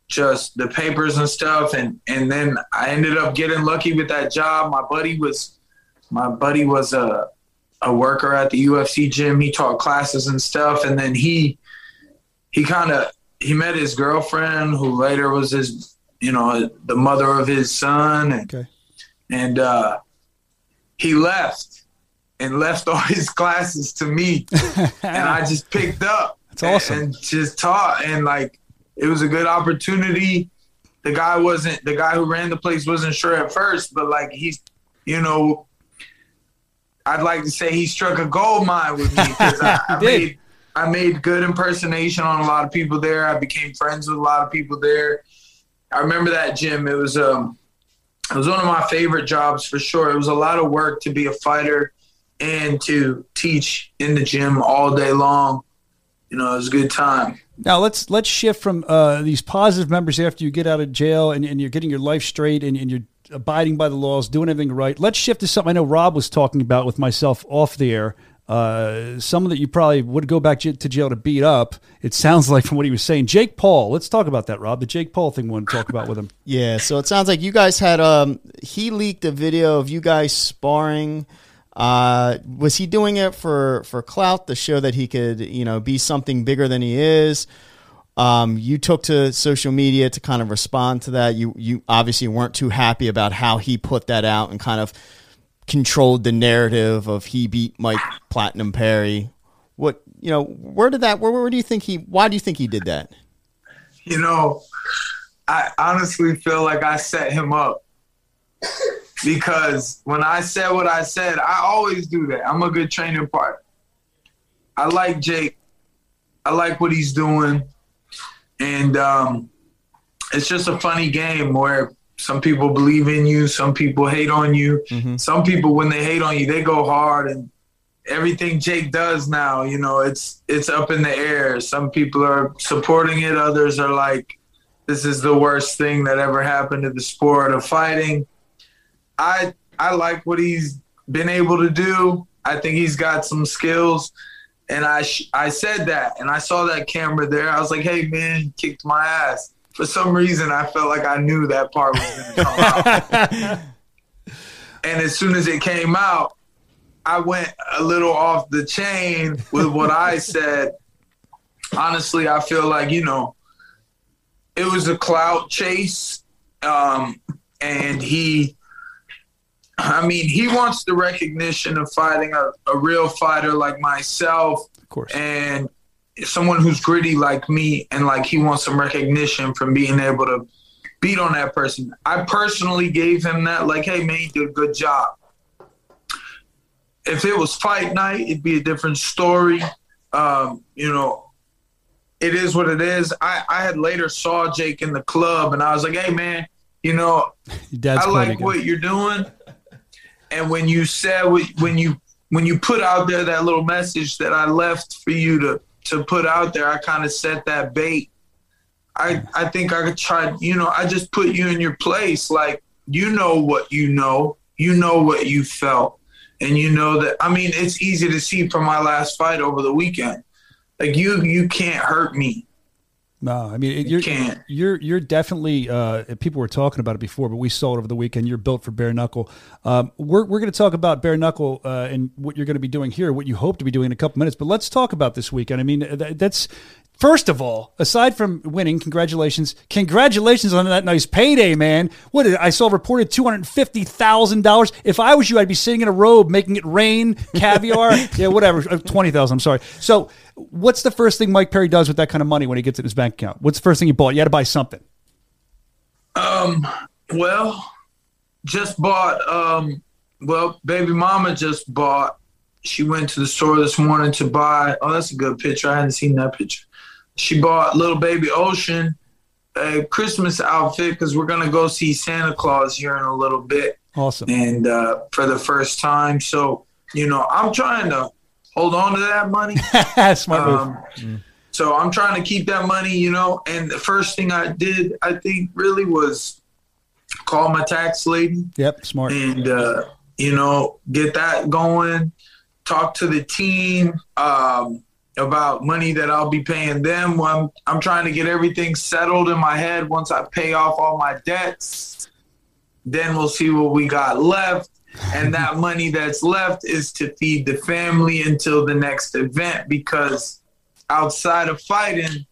just the papers and stuff, and and then I ended up getting lucky with that job. My buddy was, my buddy was a a worker at the UFC gym. He taught classes and stuff, and then he he kind of he met his girlfriend, who later was his, you know, the mother of his son, and Okay. and uh, he left and left all his classes to me, and I just picked up. That's awesome. And just taught, and like it was a good opportunity. The guy wasn't the guy who ran the place wasn't sure at first, but like he's, you know, I'd like to say he struck a gold mine with me because I, I made I made good impersonation on a lot of people there. I became friends with a lot of people there. I remember that gym. It was um, it was one of my favorite jobs for sure. It was a lot of work to be a fighter and to teach in the gym all day long. You know, it was a good time. Now let's let's shift from uh, these positive members after you get out of jail and, and you're getting your life straight and, and you're abiding by the laws, doing everything right. Let's shift to something I know Rob was talking about with myself off the air. Uh, someone that you probably would go back to jail to beat up. It sounds like from what he was saying. Jake Paul. Let's talk about that, Rob. The Jake Paul thing. We want to talk about with him. Yeah. So it sounds like you guys had um he leaked a video of you guys sparring. Uh, was he doing it for for clout to show that he could you know be something bigger than he is? Um, you took to social media to kind of respond to that. You you obviously weren't too happy about how he put that out and kind of controlled the narrative of he beat Mike Platinum Perry. What you know? Where did that? Where, where do you think he? Why do you think he did that? You know, I honestly feel like I set him up because when I said what I said, I always do that. I'm a good training partner. I like Jake. I like what he's doing, and um, it's just a funny game where some people believe in you, some people hate on you. Mm-hmm. Some people, when they hate on you, they go hard and everything Jake does now, you know, it's it's up in the air. Some people are supporting it, others are like, this is the worst thing that ever happened to the sport of fighting. I I like what he's been able to do. I think he's got some skills. And I sh- I said that, and I saw that camera there. I was like, "Hey man, kicked my ass." For some reason I felt like I knew that part was going to come out. and as soon as it came out, I went a little off the chain with what I said. Honestly, I feel like, you know, it was a clout chase. Um, and he, I mean, he wants the recognition of fighting a, a real fighter like myself. Of course. And someone who's gritty like me and like he wants some recognition from being able to beat on that person. I personally gave him that, like, hey man, you did a good job. If it was fight night, it'd be a different story. Um, you know, it is what it is. I, I had later saw Jake in the club and I was like, hey man, you know, I like what you're doing. And when you said when you when you put out there that little message that I left for you to to put out there, I kind of set that bait. I I think I could try. You know, I just put you in your place. Like you know what you know. You know what you felt, and you know that. I mean, it's easy to see from my last fight over the weekend. Like you, you can't hurt me. No, I mean you're can't. you're you're definitely. Uh, people were talking about it before, but we saw it over the weekend. You're built for bare knuckle. Um, we're we're going to talk about bare knuckle uh, and what you're going to be doing here, what you hope to be doing in a couple minutes. But let's talk about this weekend. I mean, that's First of all, aside from winning, congratulations. Congratulations on that nice payday, man. What did I saw reported $250,000. If I was you, I'd be sitting in a robe making it rain, caviar. yeah, whatever. Uh, 20,000, I'm sorry. So, what's the first thing Mike Perry does with that kind of money when he gets it in his bank account? What's the first thing he bought? You had to buy something. Um, well, just bought um well, baby mama just bought she went to the store this morning to buy oh that's a good picture. I hadn't seen that picture she bought little baby Ocean a Christmas outfit because we're gonna go see Santa Claus here in a little bit. Awesome. And uh, for the first time, so you know, I'm trying to hold on to that money. Smart um, mm. So I'm trying to keep that money, you know. And the first thing I did, I think, really was call my tax lady. Yep, smart. And uh, you know, get that going. Talk to the team. Um, about money that I'll be paying them. I'm, I'm trying to get everything settled in my head once I pay off all my debts. Then we'll see what we got left. And that money that's left is to feed the family until the next event because outside of fighting,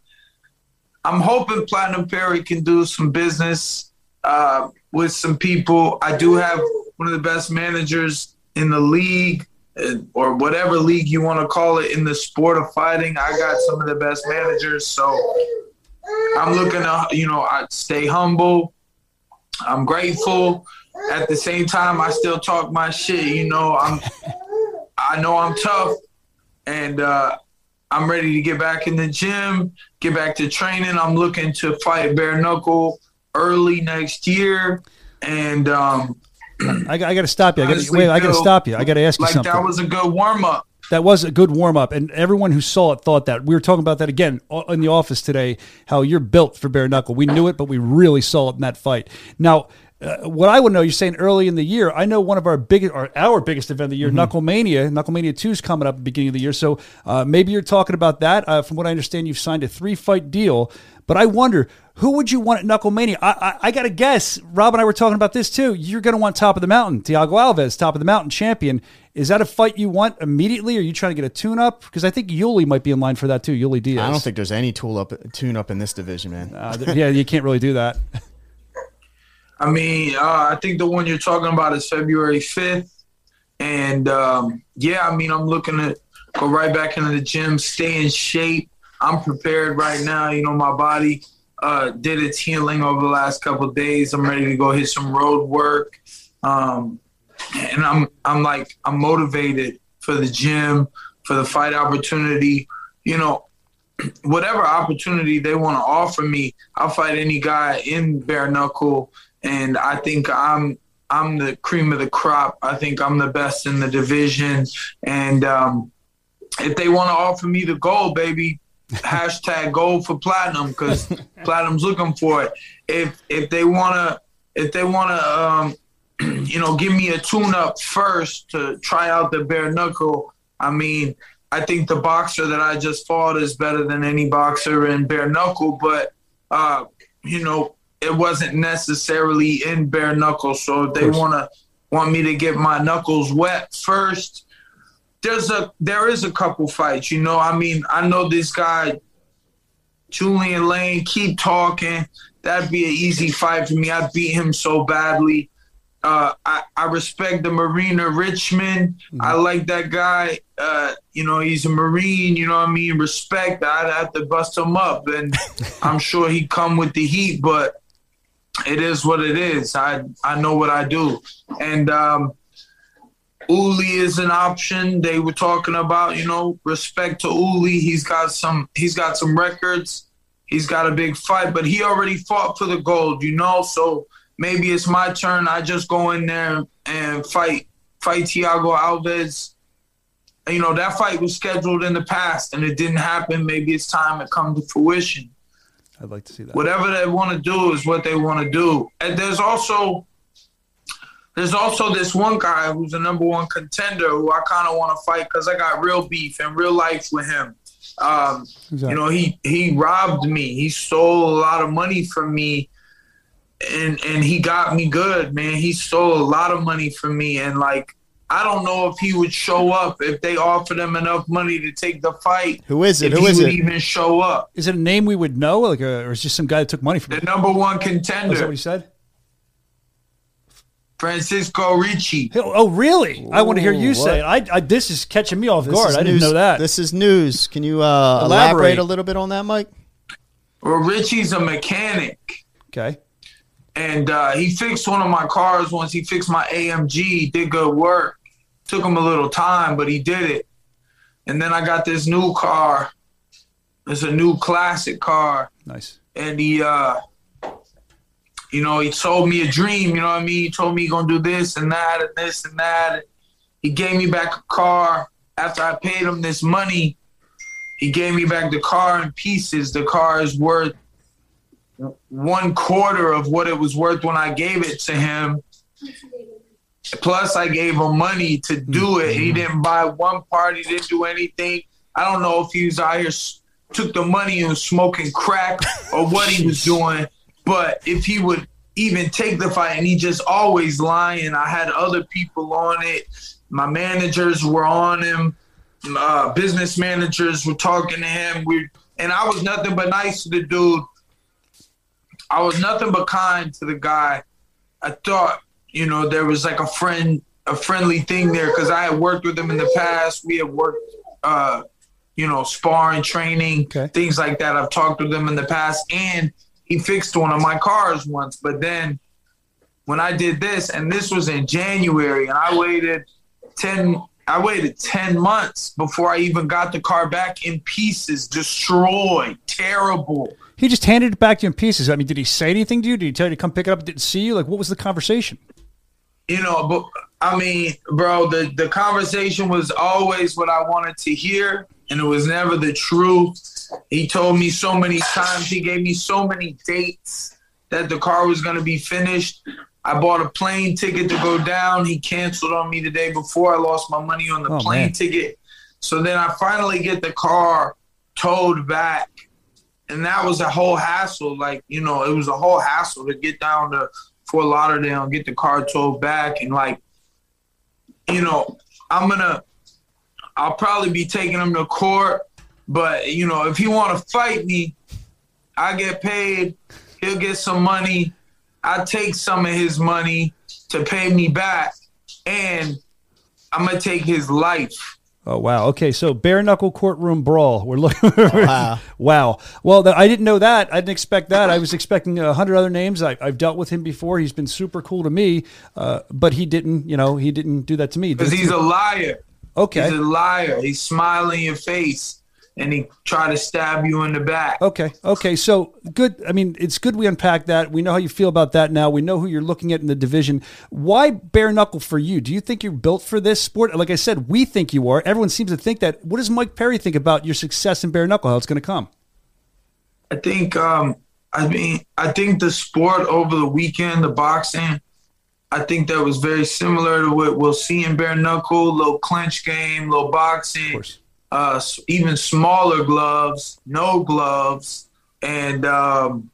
I'm hoping Platinum Perry can do some business uh, with some people. I do have one of the best managers in the league or whatever league you want to call it in the sport of fighting. I got some of the best managers, so I'm looking to you know I stay humble. I'm grateful. At the same time, I still talk my shit. You know, I'm I know I'm tough, and uh, I'm ready to get back in the gym, get back to training. I'm looking to fight bare knuckle early next year, and um, I, I got to stop you. I got to wait. I got to stop you. I got to ask you like something. That was a good warm up. that was a good warm up, and everyone who saw it thought that. We were talking about that again in the office today. How you're built for bare knuckle. We knew it, but we really saw it in that fight. Now, uh, what I would know, you're saying early in the year. I know one of our biggest, or our biggest event of the year, Knuckle Mania. Knuckle Mania Two is coming up at the beginning of the year. So uh, maybe you're talking about that. Uh, from what I understand, you've signed a three fight deal. But I wonder who would you want at Knucklemania? I, I, I got to guess. Rob and I were talking about this too. You're going to want top of the mountain, Tiago Alves, top of the mountain champion. Is that a fight you want immediately? Or are you trying to get a tune up? Because I think Uly might be in line for that too. Uly Diaz. I don't think there's any tool up tune up in this division, man. Uh, yeah, you can't really do that. I mean, uh, I think the one you're talking about is February 5th. And um, yeah, I mean, I'm looking to go right back into the gym, stay in shape. I'm prepared right now. You know, my body uh, did its healing over the last couple days. I'm ready to go hit some road work. Um, and I'm I'm like I'm motivated for the gym, for the fight opportunity. You know, whatever opportunity they want to offer me, I'll fight any guy in bare knuckle. And I think I'm I'm the cream of the crop. I think I'm the best in the division. And um, if they want to offer me the gold, baby, hashtag gold for platinum because platinum's looking for it. If if they wanna if they wanna um, you know give me a tune up first to try out the bare knuckle, I mean I think the boxer that I just fought is better than any boxer in bare knuckle, but uh, you know it wasn't necessarily in bare knuckles. So if they wanna want me to get my knuckles wet first there's a there is a couple fights. You know, I mean, I know this guy, Julian Lane. Keep talking. That'd be an easy fight for me. I beat him so badly. Uh, I, I respect the Marina Richman. I like that guy. Uh, you know, he's a Marine. You know what I mean? Respect. I'd have to bust him up, and I'm sure he'd come with the heat. But it is what it is. I I know what I do, and um, Uly is an option. They were talking about, you know, respect to Uly. He's got some he's got some records. He's got a big fight, but he already fought for the gold, you know, so maybe it's my turn. I just go in there and fight fight Tiago Alves. You know, that fight was scheduled in the past and it didn't happen. Maybe it's time to come to fruition. I'd like to see that. Whatever they want to do is what they want to do. And there's also there's also this one guy who's a number one contender who I kind of want to fight because I got real beef and real life with him. Um, that? you know, he he robbed me. He stole a lot of money from me, and and he got me good, man. He stole a lot of money from me, and like I don't know if he would show up if they offered him enough money to take the fight. Who is it? If Who he is would it? even show up? Is it a name we would know, like, a, or is it just some guy that took money from The you? number one Oh, is that what he said? Francesco Ricchi. Oh, oh, really? I want to hear you Ooh, say it. I, I, this is catching me off This guard. I didn't news- know that. This is news. Can you uh, Elaborate. elaborate a little bit on that, Mike? Well, Richie's a mechanic. okay. And uh, he fixed one of my cars once. He fixed my AMG. Did good work. Took him a little time, but he did it. And then I got this new car. It's a new classic car, Nice. and he, uh, you know, he told me a dream. You know what I mean? He told me he gonna do this and that and this and that. He gave me back a car after I paid him this money. He gave me back the car in pieces. The car is worth one quarter of what it was worth when I gave it to him. Plus, I gave him money to do it. He didn't buy one part. He didn't do anything. I don't know if he was out here took the money and was smoking crack or what he was doing. But if he would even take the fight, and he just always lying. I had other people on it. My managers were on him. Uh, business managers were talking to him. We and I was nothing but nice to the dude. I was nothing but kind to the guy. I thought, you know, there was like a friend, a friendly thing there because I had worked with him in the past. We had worked, uh, you know, sparring, training, Okay. things like that. I've talked with him in the past, and he fixed one of my cars once. But then when I did this, and this was in January, and I waited ten. I waited ten months before I even got the car back in pieces, destroyed, terrible. He just handed it back to you in pieces. I mean, did he say anything to you? Did he tell you to come pick it up? Didn't see you? Like, what was the conversation? you know, but I mean, bro, the the conversation was always what I wanted to hear, and it was never the truth. He told me so many times. He gave me so many dates that the car was going to be finished. I bought a plane ticket to go down. He canceled on me the day before. I lost my money on the Oh, plane man. ticket. So then I finally get the car towed back. And that was a whole hassle. Like, you know, it was a whole hassle to get down to Fort Lauderdale and get the car towed back. And like, you know, I'm gonna I'll probably be taking him to court, but you know, if he wanna fight me, I get paid, he'll get some money. I take some of his money to pay me back, and I'm gonna take his life. Oh wow. Okay, so bare knuckle courtroom brawl. We're looking. Wow. wow. Well, th- I didn't know that. I didn't expect that. I was expecting a hundred other names. I, I've dealt with him before. He's been super cool to me, uh, but he didn't. You know, he didn't do that to me. Because he's a liar. okay. He's a liar. He's smiling in your face and he try to stab you in the back. Okay. Okay. So good. I mean, it's good we unpack that. We know how you feel about that now. We know who you're looking at in the division. Why bare knuckle for you? Do you think you're built for this sport? Like I said, we think you are. Everyone seems to think that. What does Mike Perry think about your success in bare knuckle? How it's going to come? I think um I mean I think the sport over the weekend, the boxing, I think that was very similar to what we'll see in bare knuckle, little clinch game, little boxing, course. Uh even smaller gloves, no gloves, and um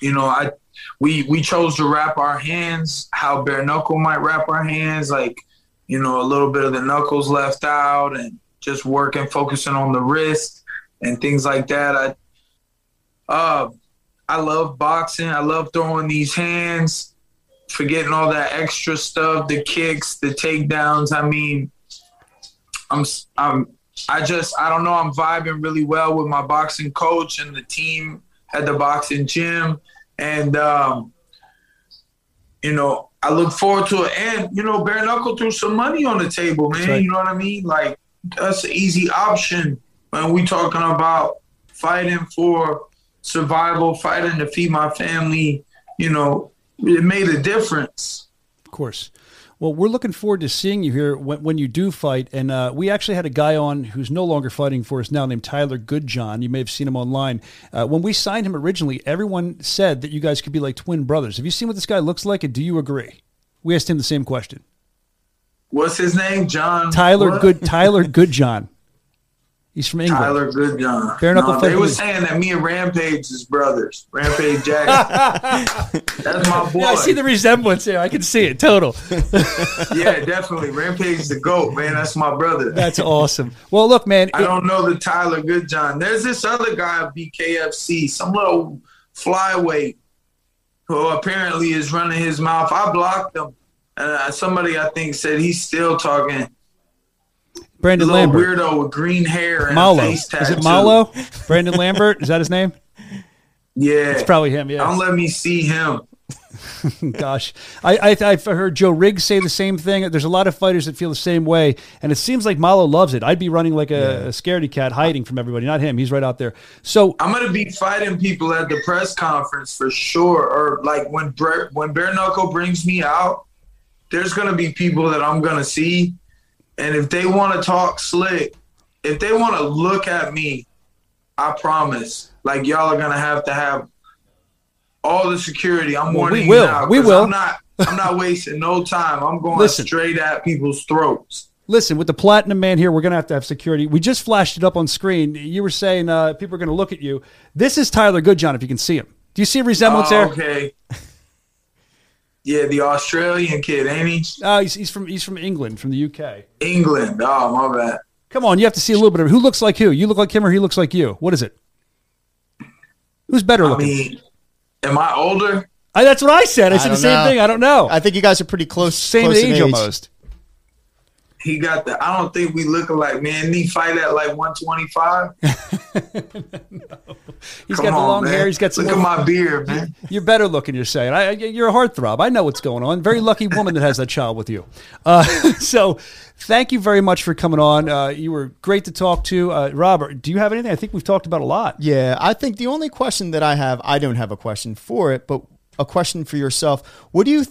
you know, I we we chose to wrap our hands how bare knuckle might wrap our hands, like you know, a little bit of the knuckles left out, and just working, focusing on the wrist and things like that. I uh, I love boxing. I love throwing these hands, forgetting all that extra stuff, the kicks, the takedowns. I mean, I'm I'm I just I don't know. I'm vibing really well with my boxing coach and the team at the boxing gym, and um, you know I look forward to it. And you know, bare knuckle threw some money on the table, man. right. You know what I mean? Like that's an easy option when we talking about fighting for survival, fighting to feed my family. You know, it made a difference. Of course. Well, we're looking forward to seeing you here when, when you do fight. And uh, we actually had a guy on who's no longer fighting for us now named Tyler Goodjohn. You may have seen him online. Uh, when we signed him originally, everyone said that you guys could be like twin brothers. Have you seen what this guy looks like? And do you agree? We asked him the same question. What's his name? John Tyler what? Good Tyler Goodjohn. He's from England. Tyler Goodjohn. Bare knuckle no, they were saying that me and Rampage is brothers. Rampage Jackson. That's my boy. Yeah, I see the resemblance here. I can see it. Total. yeah, definitely. Rampage is the goat, man. That's my brother. That's awesome. Well, look, man. I it- don't know the Tyler Goodjohn. There's this other guy at BKFC, some little flyweight, who apparently is running his mouth. I blocked him. And uh, somebody I think said he's still talking. Brandon Lambert. weirdo with green hair and Malo. face tattoo. Is it Malo? Brandon Lambert? Is that his name? Yeah, It's probably him. Yeah. Don't let me see him. Gosh, I, I I've heard Joe Riggs say the same thing. There's a lot of fighters that feel the same way, and it seems like Malo loves it. I'd be running like a, a scaredy cat, hiding from everybody. Not him. He's right out there. So I'm gonna be fighting people at the press conference for sure, or like when Bre- when Bare Knuckle brings me out. There's gonna be people that I'm gonna see, and if they want to talk slick, if they want to look at me, I promise, like y'all are gonna have to have all the security. I'm Well, warning we will. you now. We will. I'm not. I'm not wasting no time. I'm going Listen. straight at people's throats. listen, with the platinum man here, we're gonna have to have security. We just flashed it up on screen. You were saying uh, people are gonna look at you. This is Tyler Goodjohn. If you can see him, do you see a resemblance Oh, there? okay. Yeah, the Australian kid, ain't he? Uh, he's, he's from he's from England, from the UK. England. Oh, my bad. Come on, you have to see a little bit of who looks like who. You look like him, or he looks like you. What is it? Who's better I looking? mean, am I older? I, that's what I said. I said the same know. thing. I don't know. I think you guys are pretty close. same close in age, almost. He got the. I don't think we look alike, man. Didn't he fight at like 125? He's Come got the on, long man. hair. He's got some. Look at my beard, man. You're better looking. You're saying. I, I- you're a heartthrob. I know what's going on. Very lucky woman that has that child with you. Uh, so, thank you very much for coming on. Uh, you were great to talk to. Uh, Robert, do you have anything? I think we've talked about a lot. Yeah, I think the only question that I have, I don't have a question for it, but a question for yourself. What do you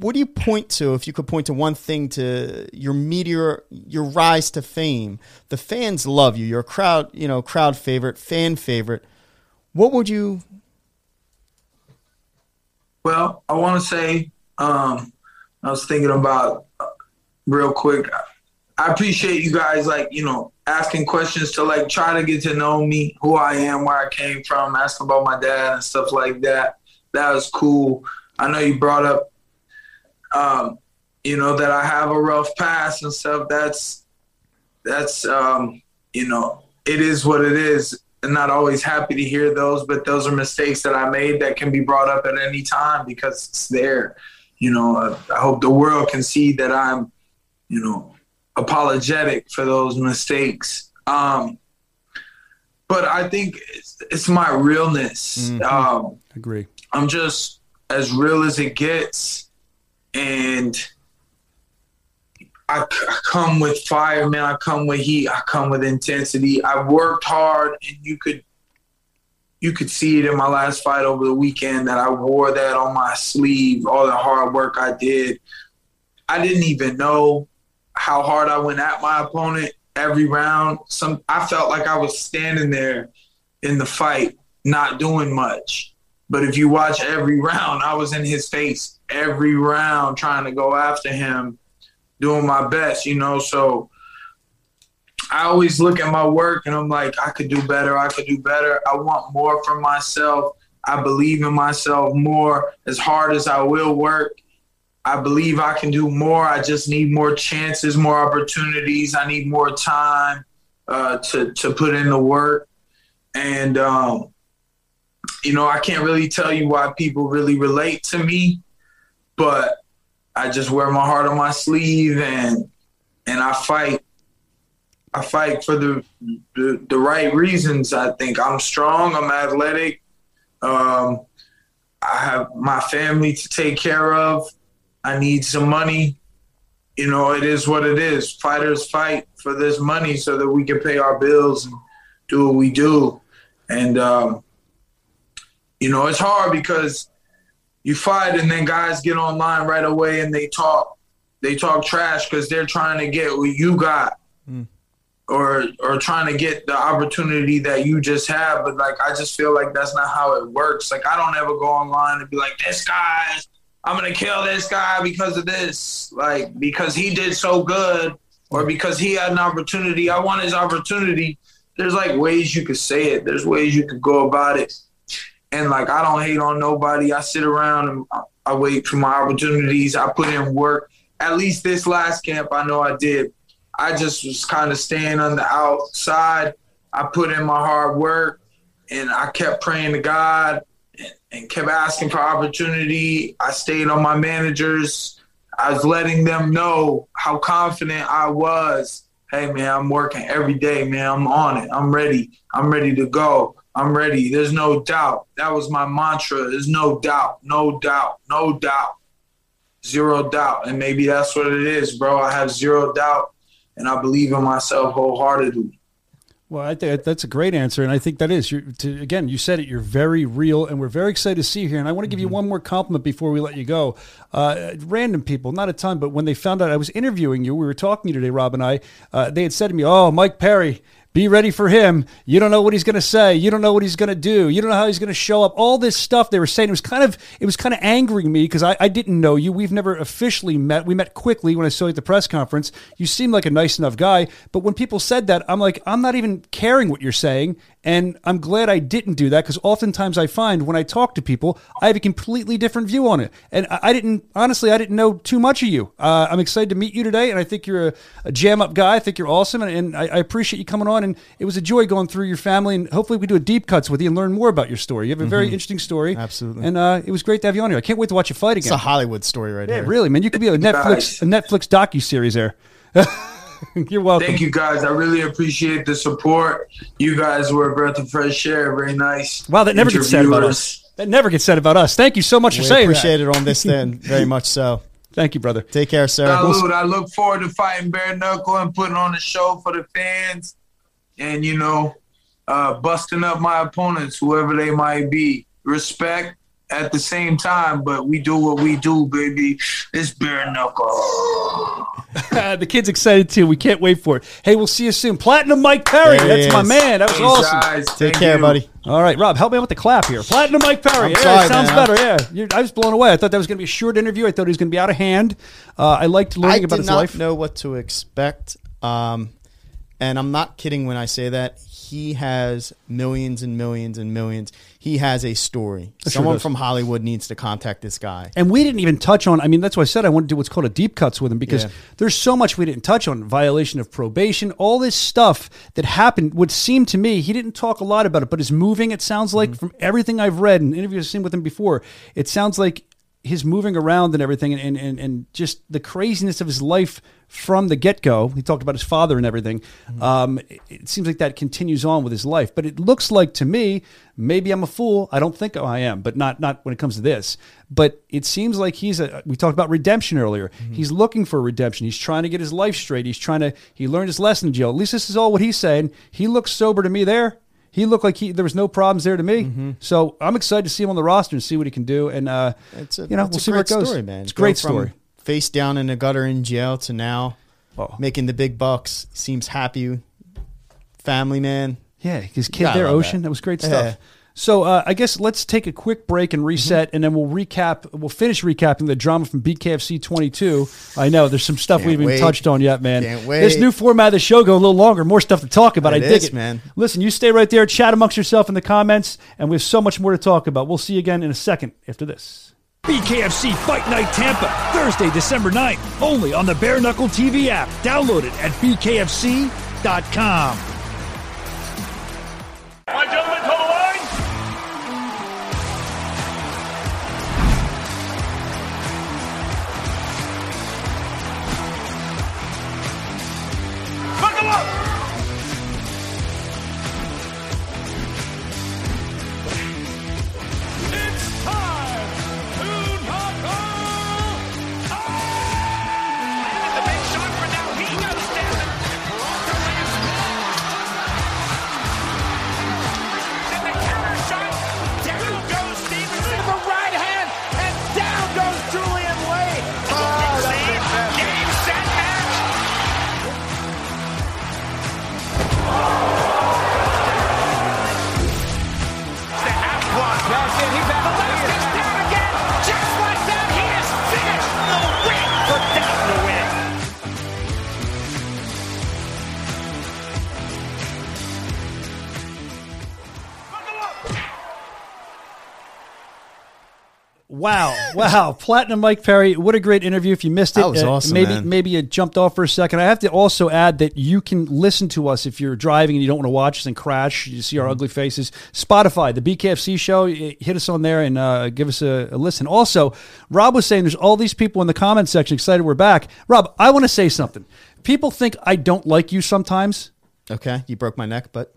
what do you point to if you could point to one thing to your meteor your rise to fame the fans love you you're a crowd you know crowd favorite fan favorite what would you Well, I want to say, um, I was thinking about uh, real quick. I appreciate you guys, like you know, asking questions to like try to get to know me, who I am, where I came from, asking about my dad and stuff like that. That was cool. I know you brought up, um, you know, that I have a rough past and stuff. That's that's um, you know, it is what it is. I'm not always happy to hear those, but those are mistakes that I made that can be brought up at any time because it's there. You know, uh, I hope the world can see that I'm, you know, apologetic for those mistakes. Um, but I think it's, it's my realness. Um, Agree. I'm just as real as it gets, and I come with fire, man. I come with heat. I come with intensity. I worked hard, and you could you could see it in my last fight over the weekend that I wore that on my sleeve. All the hard work I did. I didn't even know how hard I went at my opponent every round. Some I felt like I was standing there in the fight, not doing much. But if you watch every round, I was in his face every round trying to go after him, doing my best, you know. So I always look at my work and I'm like, I could do better. I could do better. I want more from myself. I believe in myself more as hard as I will work. I believe I can do more. I just need more chances, more opportunities. I need more time uh, to to put in the work. And um, you know, I can't really tell you why people really relate to me, but I just wear my heart on my sleeve and and I fight. I fight for the the, the right reasons. I think I'm strong. I'm athletic. Um, I have my family to take care of. I need some money. You know, it is what it is. Fighters fight for this money so that we can pay our bills and do what we do. And um, you know, it's hard because you fight and then guys get online right away and they talk they talk trash because they're trying to get what you got. Mm. Or or trying to get the opportunity that you just have but like i just feel like that's not how it works. Like i don't ever go online and be like this guy i'm gonna kill this guy because of this. Like because he did so good or because he had an opportunity. I want his opportunity. There's like ways you could say it. There's ways you could go about it and like I don't hate on nobody. I sit around and I- I wait for my opportunities. I put in work. At least this last camp, I know I did. I just was kind of staying on the outside. I put in my hard work, and I kept praying to God and, and kept asking for opportunity. I stayed on my managers. I was letting them know how confident I was. Hey man, I'm working every day, man. I'm on it. I'm ready. I'm ready to go. I'm ready. There's no doubt. That was my mantra. There's no doubt. No doubt. No doubt. Zero doubt. And maybe that's what it is, bro. I have zero doubt and I believe in myself wholeheartedly. Well, I think that's a great answer, and I think that is. You're, to, again, you said it. You're very real, and we're very excited to see you here. And I want to give you one more compliment before we let you go. Uh, random people, not a ton, but when they found out I was interviewing you, we were talking to you today, Rob and I. Uh, they had said to me, "Oh, Mike Perry." Be ready for him. You don't know what he's going to say. You don't know what he's going to do. You don't know how he's going to show up. All this stuff they were saying it was kind of it was kind of angering me because I, I didn't know you. We've never officially met. We met quickly when I saw you at the press conference. You seem like a nice enough guy, but when people said that, I'm like, I'm not even caring what you're saying. And I'm glad I didn't do that because oftentimes I find when I talk to people, I have a completely different view on it. And I I didn't, honestly, I didn't know too much of you. Uh, I'm excited to meet you today, and I think you're a, a jam up guy. I think you're awesome, and, and I, I appreciate you coming on. And it was a joy going through your family, and hopefully we do a deep cuts with you and learn more about your story. You have a very interesting story. Absolutely. And uh, it was great to have you on here. I can't wait to watch you fight again. It's a Hollywood story right yeah, here. really, man. You could be a Netflix, a Netflix docu series there. you're welcome. Thank you guys. I really appreciate the support. You guys were a breath of fresh air. Very nice. Wow, that never gets said about us. That never gets said about us. Thank you so much for We saying appreciate that. it on this end very much so. Thank you, brother. Take care, sir. Salute. I look forward to fighting bare knuckle and putting on a show for the fans, and you know, uh, busting up my opponents, whoever they might be. Respect at the same time, but we do what we do, baby. It's bare knuckle. the kid's excited too. We can't wait for it. Hey, we'll see you soon. Platinum Mike Perry. There he That's my man. That was Hey, awesome. guys, Take thank care, you. buddy. All right, Rob, help me out with the clap here. Platinum Mike Perry. I'm yeah, sorry, it sounds man. better. Yeah, You're, I was blown away. I thought that was going to be a short interview. I thought he was going to be out of hand. Uh, I liked learning I about did his not life. know what to expect, um, and I'm not kidding when I say that. He has millions and millions and millions. He has a story. sure Someone does. from Hollywood needs to contact this guy. And we didn't even touch on. I mean, that's why I said I want to do what's called a deep cuts with him because Yeah. there's so much we didn't touch on. Violation of probation, all this stuff that happened would seem to me he didn't talk a lot about it, but it's moving. It sounds like mm-hmm. from everything I've read and interviews I've seen with him before, it sounds like his moving around and everything, and and, and just the craziness of his life from the get go. He talked about his father and everything. Um, it, it seems like that continues on with his life, but it looks like to me, maybe I'm a fool. I don't think I am, but not not when it comes to this. But it seems like he's a. We talked about redemption earlier. He's looking for redemption. He's trying to get his life straight. He's trying to. He learned his lesson in jail. At least this is all what he's saying. He looks sober to me there. He looked like he there was no problems there to me. So I'm excited to see him on the roster and see what he can do. And uh, It's a, you know, it's we'll a see where it great goes. Story, man. It's a great from story. Face down in the gutter in jail to now Oh. making the big bucks. Seems happy. Family man. Yeah, his kid there, Ocean. that. That. was great Yeah. Stuff. So uh, I guess let's take a quick break and reset, Mm-hmm. and then we'll recap. We'll finish recapping the drama from BKFC 22. I know there's some stuff Can't we haven't wait. touched on yet, man. Can't wait. This new format of the show go a little longer, more stuff to talk about. It I dig is, it, man. Listen, you stay right there, chat amongst yourself in the comments, and we have so much more to talk about. We'll see you again in a second after this. BKFC Fight Night Tampa, Thursday, December 9th, only on the Bare Knuckle TV app. Download it at bkfc.com. Buckle Wow, wow, Platinum Mike Perry, what a great interview! If you missed it, That was uh, awesome, Maybe man. maybe you jumped off for a second. I have to also add that you can listen to us if you're driving and you don't want to watch us and crash. You see our Mm-hmm. ugly faces. Spotify, the BKFC show, hit us on there and uh, give us a, a listen. Also, Rob was saying there's all these people in the comment section excited we're back. Rob, I want to say something. People think I don't like you sometimes. Okay, you broke my neck, but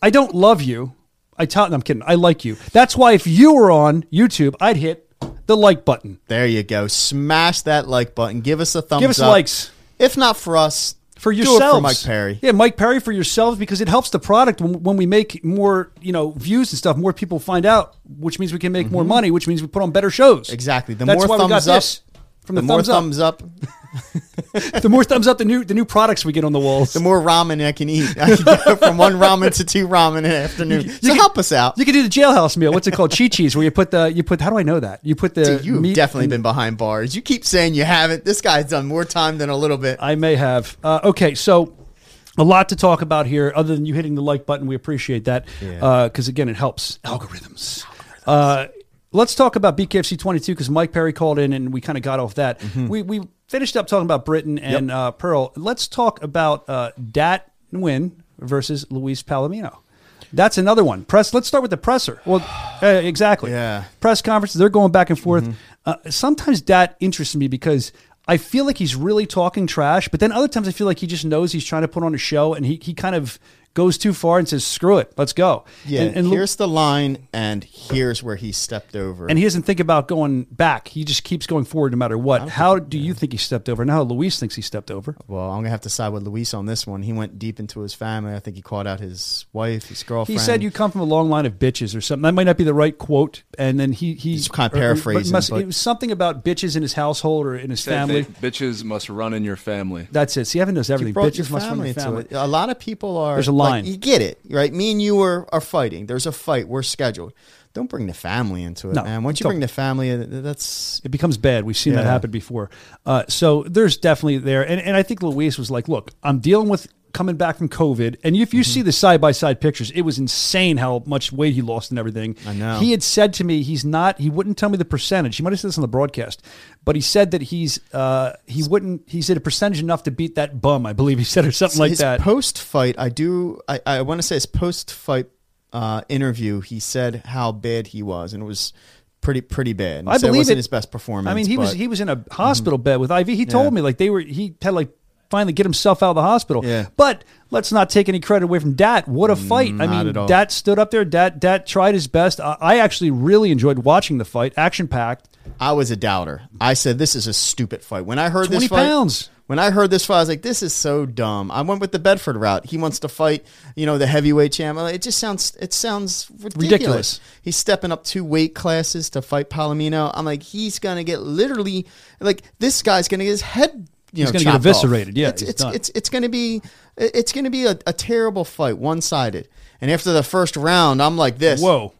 I don't love you. I tell. No, I'm kidding. I like you. That's why if you were on YouTube, I'd hit the like button. there you go. Smash that like button. Give us a thumbs up. Give us up. likes. If not for us, for do it for Mike Perry. Yeah, Mike Perry for yourselves because it helps the product when, when we make more, you know, views and stuff. More people find out, which means we can make more money, which means we put on better shows. Mm-hmm. Exactly. The That's more why we got thumbs up, this. From the, the, more thumbs, thumbs up, up, the more thumbs up, the new the new products we get on the walls. the more ramen I can eat. I can go from one ramen to two ramen in an afternoon. so can- help us out. You can do the jailhouse meal. What's it called? Chi Chi's, where you put the you put. How do I know that? You put the. Dude, you've definitely and- been behind bars. You keep saying you haven't. This guy's done more time than a little bit. I may have. Uh, okay, so a lot to talk about here. Other than you hitting the like button, we appreciate that Yeah. because again, it helps algorithms. Uh, let's talk about BKFC 22 because Mike Perry called in and we kind of got off that. Mm-hmm. We we finished up talking about Britain and uh, Pearl. Let's talk about uh, Dat Nguyen versus Luis Palomino. That's another one. Press. Let's start with the presser. Well, uh, exactly. Yeah. Press conferences. They're going back and forth. Uh, sometimes that interests me because I feel like he's really talking trash, but then other times I feel like he just knows he's trying to put on a show and he he kind of goes too far and says, "Screw it, let's go." Yeah, and, and Lu- here's the line, and here's where he stepped over. and he doesn't think about going back. He just keeps going forward no matter what. How do you think he stepped over? And how Luis thinks he stepped over? well, I'm gonna have to side with Luis on this one. He went deep into his family. I think he called out his wife, his girlfriend. He said you come from a long line of bitches or something. That might not be the right quote. And then he he He's kinda or- or- paraphrasing, must- but- it was something about bitches in his household or in his family. bitches must run in your family. That's it. See, Evan knows everything. Bitches must run in the into family. A lot of people are. There's a like, you get it, right? Me and you are, are fighting. There's a fight. We're scheduled. Don't bring the family into it, No, man. Once you don't. bring the family, that's it becomes bad. We've seen that happen before. Uh, so there's definitely there, and, and I think Luis was like, "Look, I'm dealing with coming back from COVID, and if Mm-hmm. you see the side by side pictures, it was insane how much weight he lost and everything." I know. He had said to me, he's not. He wouldn't tell me the percentage. He might have said this on the broadcast, but he said that he's uh, he wouldn't. He said a percentage enough to beat that bum. I believe he said or something like his that. Post fight, I do. I, I want to say his post fight uh, interview. He said how bad he was, and it was pretty pretty bad. I said believe it wasn't it. his best performance. I mean, he was but- Mm-hmm. he was in a hospital bed with IV. He told Yeah. me like they were. He had like finally get himself out of the hospital. Yeah. But let's not take any credit away from Dat. What a mm, fight! I mean, at. Dat stood up there. Dat Dat tried his best. I, I actually really enjoyed watching the fight. Action packed. I was a doubter. I said this is a stupid fight. When I heard 20 this fight, pounds. When I heard this fight, I was like, "This is so dumb." I went with the Bedford route. He wants to fight, you know, the heavyweight champ. Uh, it just sounds, it sounds ridiculous. Ridiculous. He's stepping up two weight classes to fight Palomino. I'm like, he's gonna get literally, like, this guy's gonna get his head, you know, gonna get eviscerated. off. Yeah, it's he's it's, it's it's gonna be, it's gonna be a, a terrible fight, one sided. And after the first round, I'm like this. Whoa,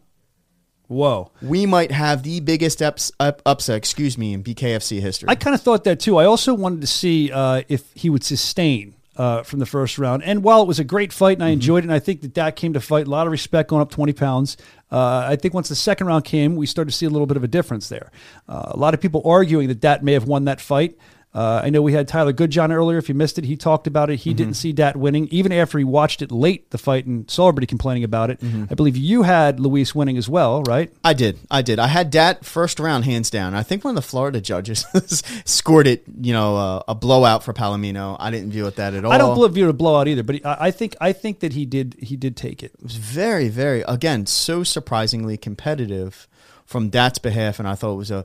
whoa. We might have the biggest ups, up, upset, excuse me, in BKFC history. I kind of thought that too. I also wanted to see uh, if he would sustain uh, from the first round. And while it was a great fight and I enjoyed it, and I think that that came to fight, a lot of respect going up 20 pounds. Uh, I think once the second round came, we started to see a little bit of a difference there. Uh, a lot of people arguing that that may have won that fight. Uh, I know we had Tyler Goodjohn earlier. If you missed it, he talked about it. He didn't see Dat winning, even after he watched it late, the fight, and saw everybody complaining about it. I believe you had Luis winning as well, right? I did. I did. I had that first round hands down. I think one of the Florida judges scored it, you know, uh, a blowout for Palomino. I didn't view it that at all. I don't view it a blowout either, but he, I I think I think that he did he did take it. It was very, very, again, so surprisingly competitive from Dat's behalf, and I thought it was a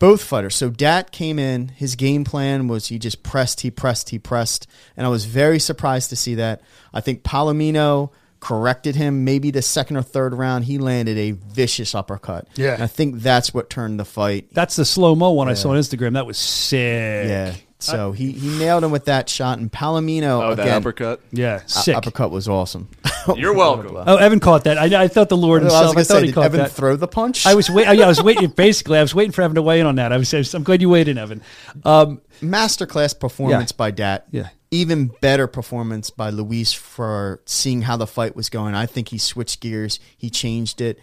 both fighters. So Dat came in. His game plan was he just pressed, he pressed, he pressed, and I was very surprised to see that. I think Palomino corrected him. Maybe the second or third round, he landed a vicious uppercut. Yeah. and I think that's what turned the fight. That's the slow mo one I saw on Instagram. That was sick. Yeah. So he, he nailed him with that shot, and Palomino Oh, that uppercut. Yeah, uh, uppercut was awesome. You're welcome. Oh, Evan caught that. I, I thought the Lord I was himself. I, gonna thought say, he did caught Evan that. throw the punch? I was wait. Yeah, I was waiting. Basically, I was waiting for Evan to weigh in on that. I was. I was- I'm glad you weighed in, Evan. Um, masterclass performance Yeah. by Dat. Yeah. Even better performance by Luis for seeing how the fight was going. I think he switched gears. He changed it.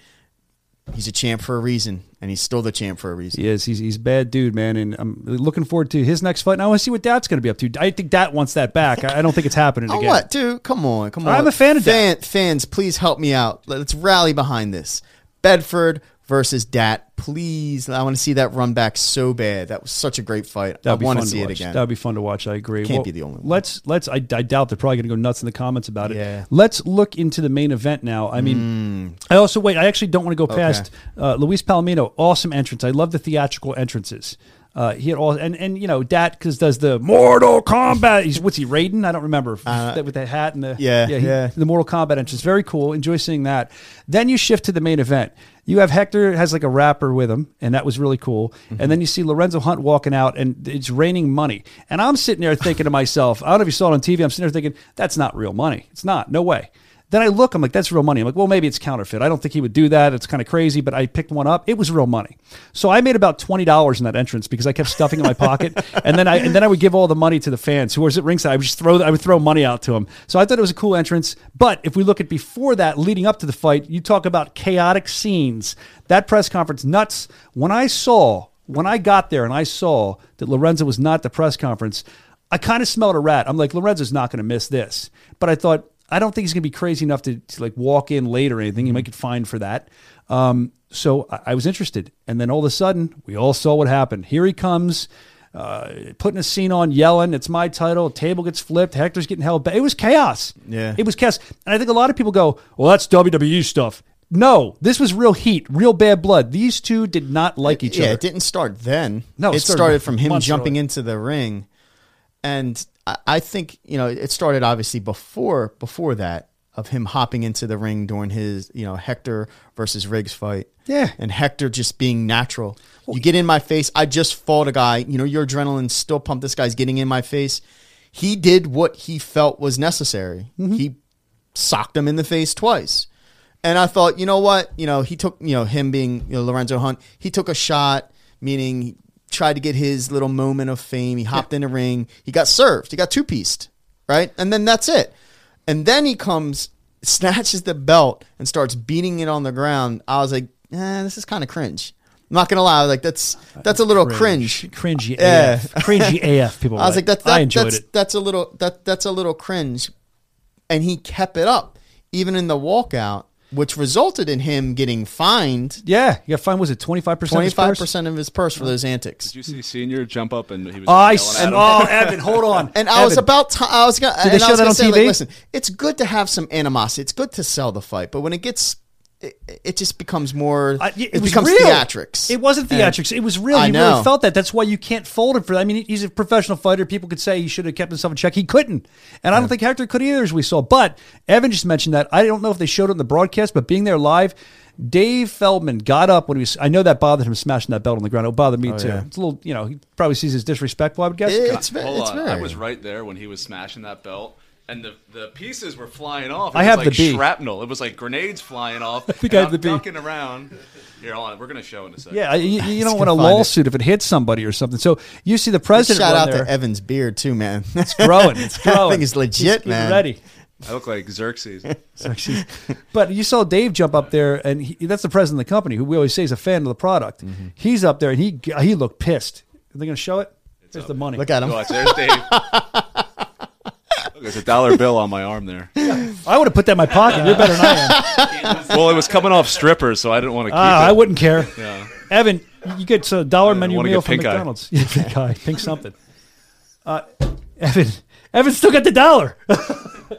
He's a champ for a reason, and he's still the champ for a reason. he is. He's he's a bad dude, man, and I'm looking forward to his next fight. And I want to see what Dat's going to be up to. I think Dat wants that back. I, I don't think it's happening Oh, again. what, dude? Come on, come on. I'm a fan of Fan, Fans, please help me out. Let's rally behind this. Bedford versus Dat. Please, I want to see that run back so bad. That was such a great fight. That'd I want to see it again. That would be fun to watch. I agree. Can't be the only one. Let's let's. I, I doubt they're probably going to go nuts in the comments about it. Yeah. Mm. Let's look into the main event now. I mean, I also wait. I actually don't want to go past uh, Luis Palomino. Awesome entrance. I love the theatrical entrances. Uh, he had all and and you know Dat because does the Mortal Kombat. He's what's he Raiden? I don't remember that, with that hat and the Uh, yeah, he- yeah. the Mortal Kombat entrance. Very cool. Enjoy seeing that. Then you shift to the main event. You have Hector has like a rapper with him, and that was really cool. Mm-hmm. And then you see Lorenzo Hunt walking out, and it's raining money. And I'm sitting there thinking to myself, I don't know if you saw it on TV. I'm sitting there thinking that's not real money. It's not. No way. Then I look, I'm like, that's real money. I'm like, well, maybe it's counterfeit. I don't think he would do that. It's kind of crazy, but I picked one up. It was real money. So I made about twenty dollars in that entrance because I kept stuffing in my pocket, and then I and then I would give all the money to the fans who was at ringside. I would just throw I would throw money out to them. So I thought it was a cool entrance. But if we look at before that, leading up to the fight, you talk about chaotic scenes. That press conference, nuts. When I saw when I got there and I saw that Lorenzo was not at the press conference, I kind of smelled a rat. I'm like, Lorenzo's not going to miss this. But I thought, I don't think he's going to be crazy enough to, to like walk in late or anything. He might get fined for that. Um, so I, I was interested. And then all of a sudden, we all saw what happened. Here he comes. uh, putting a scene on, yelling, "It's my title." Table gets flipped. Hector's getting held back. It was chaos. Yeah. it was chaos. And I think a lot of people go, "Well, that's WWE stuff." No, this was real heat, real bad blood. These two did not like each yeah, other. it didn't start then. No, it started started, from him jumping earlier. into the ring, and I, I think you know it started obviously before before that of him hopping into the ring during his you know Hector versus Riggs fight. Yeah. and Hector just being natural. You get in my face. I just fought a guy. You know your adrenaline still pumped. This guy's getting in my face. He did what he felt was necessary. Mm-hmm. He socked him in the face twice. And I thought, you know what? You know, he took, you know, him being you know, Lorenzo Hunt, he took a shot, meaning tried to get his little moment of fame. He hopped in the ring. He got served. He got two pieced, right? And then that's it. And then he comes, snatches the belt, and starts beating it on the ground. I was like, eh, this is kind of cringe. I'm not gonna lie, like that's that's a little cringe. cringy Yeah. AF, cringy AF. People, I was like, that's that, I enjoyed that's, it. that's a little that that's a little cringe, and he kept it up even in the walkout, which resulted in him getting fined Yeah, you got fine. Was it twenty five percent? twenty five percent of his purse for those antics. Did you see Senior jump up and he was I just and yelling at him? oh, Evan, hold on. And I was about to, I was gonna. Did they and I show was that gonna on say, like, listen, it's good to have some animosity. It's good to sell the fight, but when it gets, it, it just becomes more. I- it, it, becomes real. theatrics. It wasn't And- theatrics. It was real. I he know. really felt that. That's why you can't fold him for that. I mean, he's a professional fighter. People could say he should have kept himself in check. He couldn't. And I don't think Hector could either, as we saw. But Evan just mentioned that. I don't know if they showed it in the broadcast, but being there live, Dave Feldman got up when he was. I know that bothered him smashing that belt on the ground. It bothered me oh, too. yeah. It's a little, you know, he probably sees as disrespectful, I would guess. It's, ve- Hold it's on, very. I was right there when he was smashing that belt, and the, the pieces were flying off. It I was have like the B. shrapnel. It was like grenades flying off. I think I have the B. ducking around. Here, hold on. We're gonna show in a second. Yeah, you, you don't want a go it. lawsuit if it hits somebody or something. So you see the president Shout out there. to Evan's beard too, man. It's growing. It's growing. I think it's legit, He's man. Ready. I look like Xerxes. Actually, but you saw Dave jump up there, and he, that's the president of the company, who we always say is a fan of the product. Mm-hmm. He's up there, and he he looked pissed. Are they going to show it? There's the money. Look at him. Watch, there's Dave. Look, there's a dollar bill on my arm there. I would have put that in my pocket. You're better than I am. Well, it was coming off strippers, so I didn't want to keep Ah, it. I wouldn't care. Yeah. Evan, you get a dollar menu wanna meal get from pink eye. McDonald's. Yeah, pink eye, pink something. Uh, Evan, Evan still got the dollar.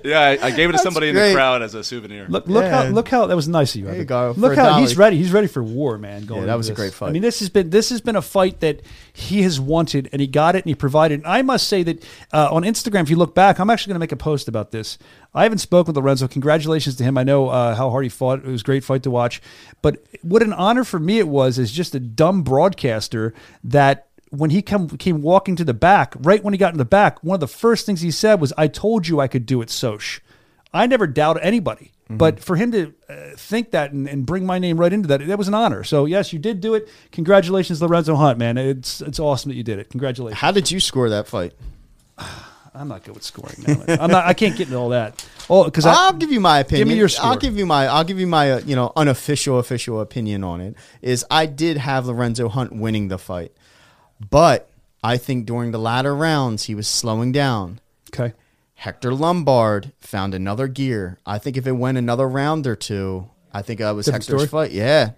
Yeah, I, I gave it to somebody in great. the crowd as a souvenir. Look, look how look how that was nice of you. There Evan. you go. Look For a how he's ready. He's ready for war, man. Going Yeah, that into was a this. great fight. I mean, this has been this has been a fight that he has wanted, and he got it, and he provided. And I must say that uh, on Instagram, if you look back, I'm actually going to make a post about this. I haven't spoken with Lorenzo. Congratulations to him. I know uh, how hard he fought. It was a great fight to watch. But what an honor for me it was as just a dumb broadcaster that when he come, came walking to the back, right when he got in the back, one of the first things he said was, "I told you I could do it, Soch." I never doubt anybody. But for him to uh, think that and, and bring my name right into that, that was an honor. So yes, you did do it. Congratulations, Lorenzo Hunt, man. It's it's awesome that you did it. Congratulations. How did you score that fight? I'm not good with scoring. Now. I'm not. I can't get into all that. Oh, because I'll give you my opinion. Give me your score. I'll give you my. I'll give you my. Uh, you know, unofficial official opinion on it is I did have Lorenzo Hunt winning the fight, but I think during the latter rounds he was slowing down. okay. Hector Lombard found another gear. I think if it went another round or two, I think that was Different Hector's story? fight. Yeah.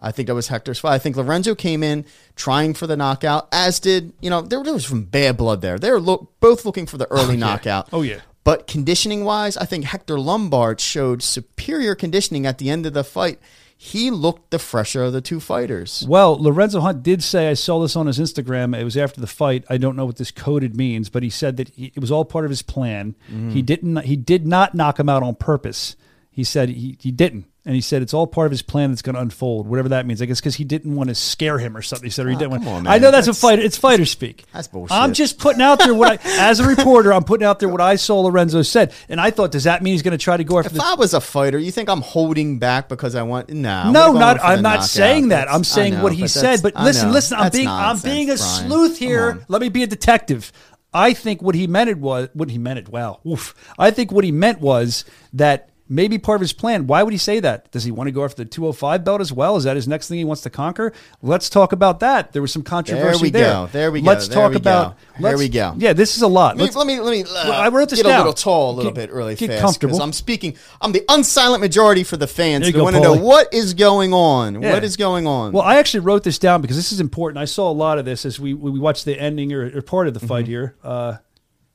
I think that was Hector's fight. I think Lorenzo came in trying for the knockout, as did, you know, there, there was some bad blood there. They were look, both looking for the early oh, knockout. Oh, yeah. But conditioning wise, I think Hector Lombard showed superior conditioning at the end of the fight. He looked the fresher of the two fighters. Well, Lorenzo Hunt did say I saw this on his Instagram. It was after the fight. I don't know what this coded means, but he said that he, it was all part of his plan. Mm-hmm. He didn't. He did not knock him out on purpose. He said he, he didn't, and he said it's all part of his plan that's going to unfold, whatever that means. I guess because he didn't want to scare him or something. He said or he ah, didn't want. on, I know that's, That's- a fighter. It's fighter speak. That's bullshit. I'm just putting out there what I, as a reporter, I'm putting out there what I saw Lorenzo said, and I thought, does that mean he's going to try to go after If the I was a fighter, you think I'm holding back because I want? Nah, no, not. I'm not knockout. saying that. That's- I'm saying know, what he said. But listen, listen. I'm That's being. I'm being a Brian. sleuth here. Let me be a detective. I think what he meant it was what he meant it. Wow. Oof. I think what he meant was that maybe part of his plan. Why would he say that? Does he want to go after the 205 belt as well? Is that his next thing he wants to conquer? Let's talk about that. There was some controversy we there. go. There we go. Let's There talk we about. go. There let's- we go. Yeah, this is a lot. Let me let me, let me uh, I wrote this get down. a little tall a little Get- bit really get fast comfortable. I'm speaking. I'm the unsilent majority for the fans. There They want to know what is going on. Yeah. What is going on? Well, I actually wrote this down because this is important. I saw a lot of this as we we watched the ending or, or part of the Mm-hmm. fight here. Uh, I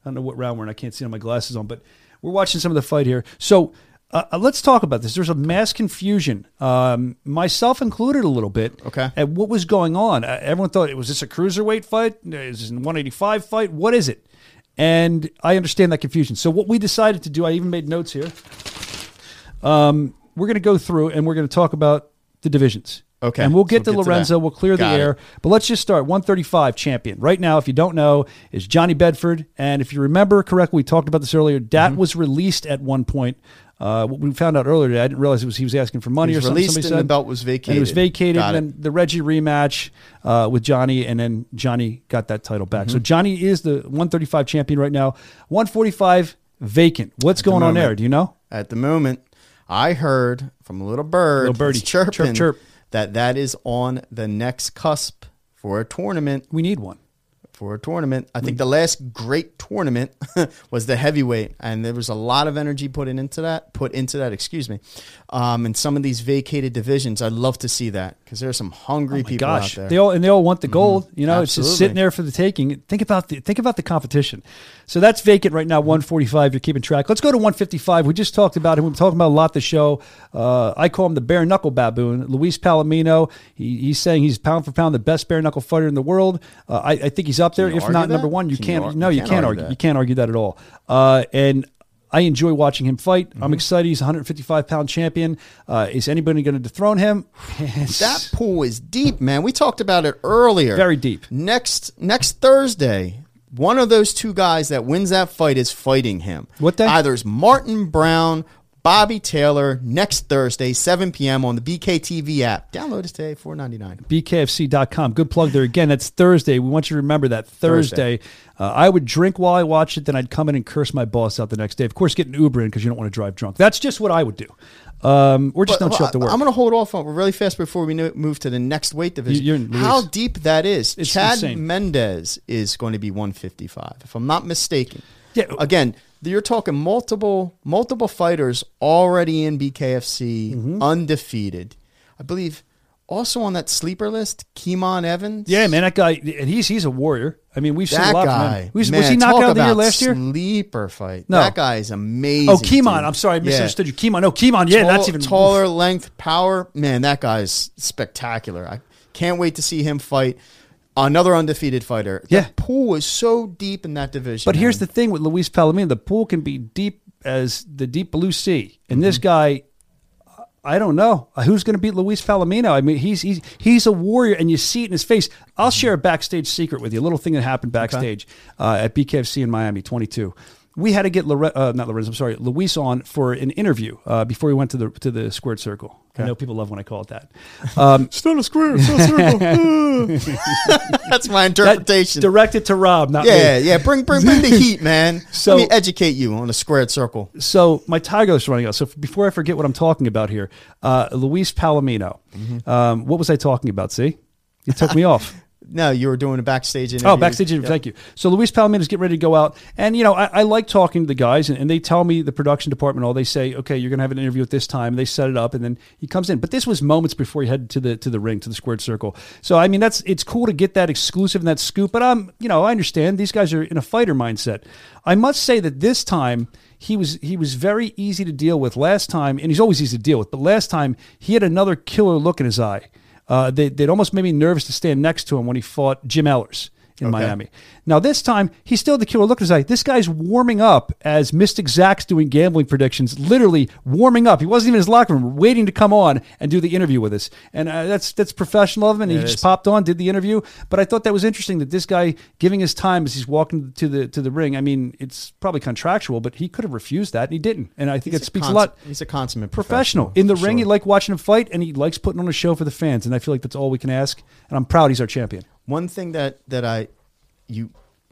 don't know what round we're in. I can't see on my glasses on, but we're watching some of the fight here. So uh, uh, let's talk about this. There's a mass confusion, um, myself included, a little bit. Okay. At what was going on? Uh, everyone thought it was this a cruiserweight fight? Is this a 185 fight? What is it? And I understand that confusion. So what we decided to do, I even made notes here. Um, we're going to go through and we're going to talk about the divisions. Okay. And we'll So get to we'll get Lorenzo. that. we'll clear Got the it. air. But let's just start. 135 champion. Right now, if you don't know, is Johnny Bedford. And if you remember correctly, we talked about this earlier. Dat Mm-hmm. was released at one point. Uh, we found out earlier today, I didn't realize it was he was asking for money or something. released Somebody and the belt was And it was vacated. vacated. Got and it. then the Reggie rematch uh, with Johnny, and then Johnny got that title back. Mm-hmm. So Johnny is the 135 champion right now. 145 vacant. What's the going on there? Do you know? At the moment, I heard from a little bird, Little birdie. chirping, Chirp, chirp. that that is on the next cusp for a tournament. We need one. For a tournament, I think the last great tournament was the heavyweight, and there was a lot of energy put in into that. Put into that, excuse me. Um, in some of these vacated divisions, I'd love to see that because there's some hungry Oh people gosh, out there. Mm-hmm. they all and they all want the gold. You know, it's just sitting there for the taking. Think about the think about the competition. So that's vacant right now. One forty five. You're keeping track. Let's go to one fifty five. We just talked about him. We've talking about a lot the show. Uh, I call him the bare knuckle baboon. Luis Palomino. He, he's saying he's pound for pound the best bare knuckle fighter in the world. Uh, I, I think he's up there, if not that? number one. You can can't, ar- no, you can't can't argue argue. You can't argue that at all. Uh, and I enjoy watching him fight. Mm-hmm. I'm excited. He's a 155 pound champion. Uh, is anybody going to dethrone him? that pool is deep, man. We talked about it earlier. Very deep. Next next Thursday, one of those two guys that wins that fight is fighting him. What day? Either it's Martin Brown, Bobby Taylor. Next Thursday, 7 p.m. on the BKTV app. Download it today, 4.99. bkfc.com. Good plug there. Again, that's Thursday. We want you to remember that Thursday. Uh, I would drink while I watch it, then I'd come in and curse my boss out the next day. Of course, get an Uber in because you don't want to drive drunk. That's just what I would do. Um, or just But, show up to work. I'm going to hold off on really fast before we move to the next weight division. You- How deep that is. It's Chad insane. Mendes is going to be 155, if I'm not mistaken. Yeah. Again, you're talking multiple multiple fighters already in BKFC, Mm-hmm. undefeated. I believe also on that sleeper list, Keemon Evans. yeah, man, that guy, and he's he's a warrior. I mean, we've seen a That lot from guy. him. Was, man, was he talk knockout of the year last year? Sleeper fight. No. That guy is amazing. Oh, Kimon. dude. I'm sorry, I Yeah. misunderstood you. Kimon. No, Kimon. Yeah, Tall- that's even taller, length, power. Man, that guy's spectacular. I can't wait to see him fight another undefeated fighter. Yeah. the pool is so deep in that division. But here's the thing with Luis Palomino: the pool can be deep as the deep blue sea, and Mm-hmm. this guy. I don't know who's going to beat Luis Palomino. I mean, he's he's he's a warrior, and you see it in his face. I'll share a backstage secret with you. A little thing that happened backstage uh, at BKFC in Miami, 22. We had to get Lore- uh, not Lorenzo. I'm sorry, Luis on for an interview uh, before we went to the to the squared circle. I know people love when I call it that. Um, it's not a square. It's not a circle. That's my interpretation. directed to Rob, not yeah, me. yeah. Bring bring bring the heat, man. So- Let me educate you on a squared circle. So my tiger is running out. So before I forget what I'm talking about here, uh, Luis Palomino. Mm-hmm. Um, what was I talking about? See, you took me off. No, you were doing a backstage oh, interview. Oh, backstage interview. Thank you. So Luis Palomino is getting ready to go out, and you know I, I like talking to the guys, and, and they tell me the production department all. They say, okay, you're going to have an interview at this time. And they set it up, and then he comes in. But this was moments before he headed to the to the ring to the squared circle. So I mean, that's it's cool to get that exclusive and that scoop. But I'm you know I understand these guys are in a fighter mindset. I must say that this time he was he was very easy to deal with last time, and he's always easy to deal with. But last time he had another killer look in his eye. Uh, they, they'd almost made me nervous to stand next to him when he fought Jim Alers in Miami. Now this time he's still the killer look at his eye. This guy's warming up as Mystic Zach's doing gambling predictions, literally warming up. He wasn't even in his locker room, waiting to come on and do the interview with us. And uh, that's that's professional of him. And he it just is. popped on, did the interview. But I thought that was interesting that this guy giving his time as he's walking to the to the ring. I mean, it's probably contractual, but he could have refused that and he didn't. And I think He's that speaks a lot He's a consummate professional. professional. In the for ring, sure. you like watching him fight, and he likes putting on a show for the fans. And I feel like that's all we can ask. And I'm proud he's our champion. One thing that that I you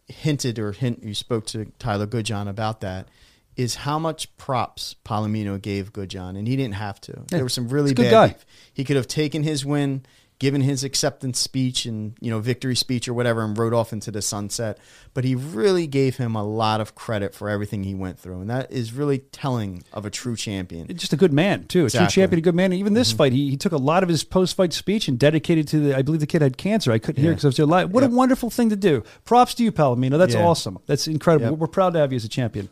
hinted or hint you spoke to Tyler Goodjohn about that is how much props Palomino gave Goodjohn, and he didn't have to. There were some really bad. guy. He could have taken his win, given his acceptance speech and you know victory speech or whatever, and rode off into the sunset. But he really gave him a lot of credit for everything he went through, and that is really telling of a true champion. just a good man too. A true champion, a good man. And even this fight, he, he took a lot of his post-fight speech and dedicated to the. I believe the kid had cancer. I couldn't hear because I was there live. What a wonderful thing to do. Props to you, Palomino. That's Yeah. awesome. That's incredible. Yep. We're, we're proud to have you as a champion.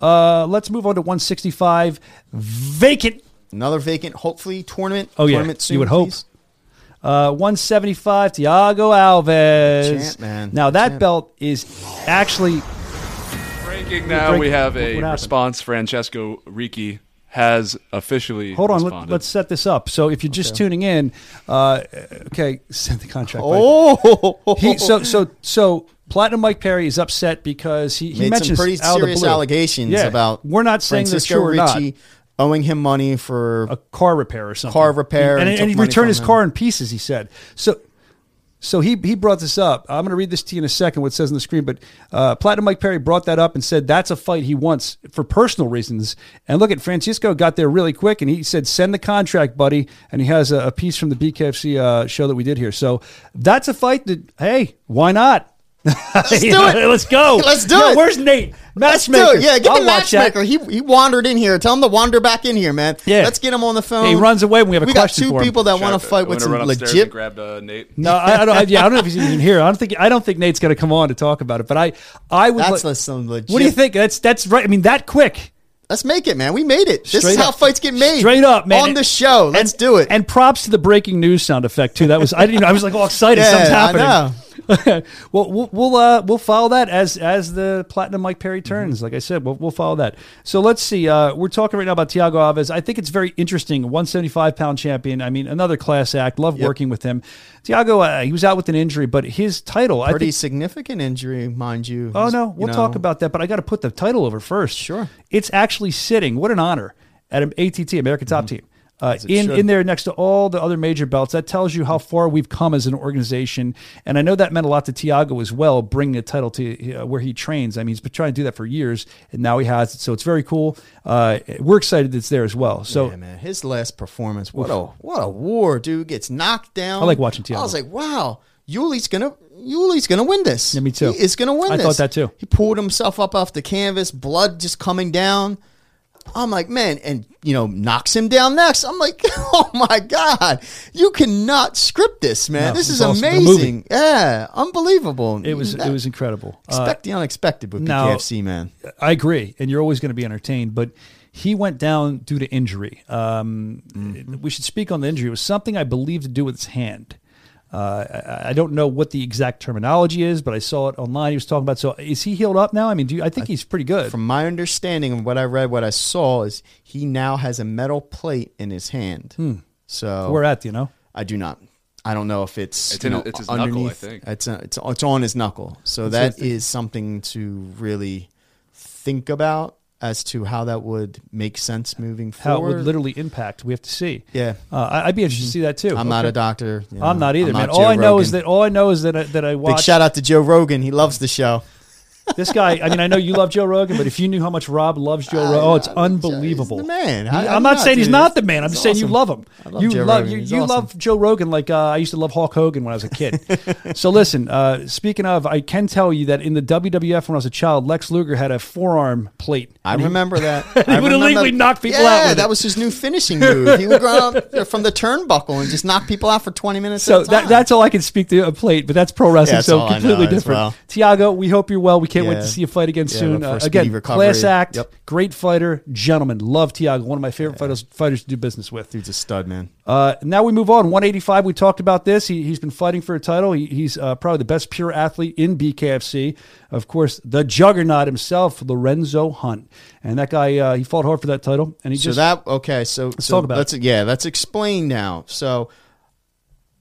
Uh, let's move on to 165. Vacant. Another vacant, hopefully tournament. Oh, yeah. tournament soon, You would hope. please. Uh, 175. Tiago Alves. Champ, man. Now that Champ. belt is actually Breaking now, break- we have what a happened? response. Francesco Ricchi has officially Hold on, let, let's set this up. So if you're just tuning in, uh, okay, send the contract. Oh, he, so so so Platinum Mike Perry is upset because he, he made mentions pretty out of the serious allegations Yeah. about We're not saying they're Francisco true or not. Owing him money for A car repair or something. Car repair and, and and, he returned his him. car in pieces. He said so. So he he brought this up. I'm going to read this to you in a second. What it says on the screen, but uh, Platinum Mike Perry brought that up and said that's a fight he wants for personal reasons. And look at Francisco got there really quick, and he said send the contract, buddy. And he has a, a piece from the BKFC uh, show that we did here. So that's a fight that hey, why not? Let's do it. Let's go. Let's do Yo, it. Where's Nate? Let's do Matchmaker. it. Yeah, get I'll the watch that. matchmaker. He he wandered in here. Tell him to wander back in here, man. Yeah. Let's get him on the phone. He runs away when we have a we got question two for him. people that want to fight I'm with some run legit. and grab uh, Nate. No, I, I don't. Yeah, I don't know if he's even here. I don't think. I don't think Nate's going to come on to talk about it. But I, I would. That's like- some legit. what do you think? That's that's right. I mean, that quick. Let's make it, man. We made it. This Straight is how fights get made. Straight up, man. On the show. Let's And- do it. And props to the breaking news sound effect too. That was I didn't. Even, I was like all excited. Yeah, Something's I happening. well, we'll we'll, uh, we'll follow that as as the platinum Mike Perry Mm-hmm. turns. Like I said, we'll, we'll follow that. So let's see. Uh, we're talking right now about Tiago Alves. I think it's very interesting. 175 pound champion. I mean, another class act. Love Yep. working with him. Tiago, uh, he was out with an injury, but his title. I Pretty think, significant injury, mind you. Oh no, we'll know, talk about that. But I got to put the title over first. Sure. It's actually sitting. What an honor at an ATT American Top Team. Uh, in should. in there next to all the other major belts, that tells you how far we've come as an organization, and I know that meant a lot to Tiago as well, bringing a title to uh, where he trains. I mean, he's been trying to do that for years, and now he has it, so it's very cool. Uh, we're excited it's there as well. So yeah, man, his last performance, what a what a war, dude! Gets knocked down. I like watching Tiago. I was like, wow, Uly's gonna Uly's gonna win this. Yeah, me too. He is gonna win I this. thought that too. He pulled himself up off the canvas, blood just coming down. I'm like, man, and you know, knocks him down next. I'm like, oh my god, you cannot script this, man. No, this is awesome. Amazing. Yeah, unbelievable. it was That- it was incredible. Uh, expect the unexpected with now- BKFC, man. I agree, and you're always going to be entertained. But he went down due to injury. Um, We should speak on the injury. It was something I believe to do with his hand. Uh, I, I don't know what the exact terminology is, but I saw it online. He was talking about. So, is he healed up now? I mean, do you, I think he's pretty good. From my understanding of what I read, what I saw is he now has a metal plate in his hand. So Where at? Do you know? I do not. I don't know if it's It's you know, it's his knuckle, I underneath. think. It's uh it's it's on his knuckle. So That's what I that think. is something to really think about as to how that would make sense moving forward. How it would literally impact? We have to see. Yeah. uh, I- I'd be interested to see that too. I'm not a doctor. you I'm not either, I'm man. not all Joe I know is that all I know is that I, that I Big shout out to Joe Rogan. He loves the show. This guy. I mean, I know you love Joe Rogan, but if you knew how much Rob loves Joe Rogan, oh, it's unbelievable. He's the man. He- How- how I'm not you saying he's not the man. I'm just saying you love him. Love you Joe love Rogan. you, you awesome. love Joe Rogan like uh, I used to love Hulk Hogan when I was a kid. so listen, uh, speaking of, I can tell you that in the WWF when I was a child, Lex Luger had a forearm plate. I he- remember that. He I would illegally knock people yeah, out with that it. was his new finishing move. He would run up from the turnbuckle and just knock people out for 20 minutes So at a time. that, that's all I can speak to a plate, but that's pro wrestling, Yeah, that's so completely different. well. Tiago, we hope you're well. We can't wait Yeah. to see you fight again soon. Uh, again, class act, Yep. great fighter, gentleman. Love Tiago, one of my favorite fighters, fighters to do business with. Dude's a stud, man. Uh, now we move on. 185. We talked about this. He, he's been fighting for a title. He, he's uh, probably the best pure athlete in BKFC. Of course, the juggernaut himself, Lorenzo Hunt, and that guy. Uh, he fought hard for that title, and he So just that okay. So so talk about let's yeah. Let's explain now. So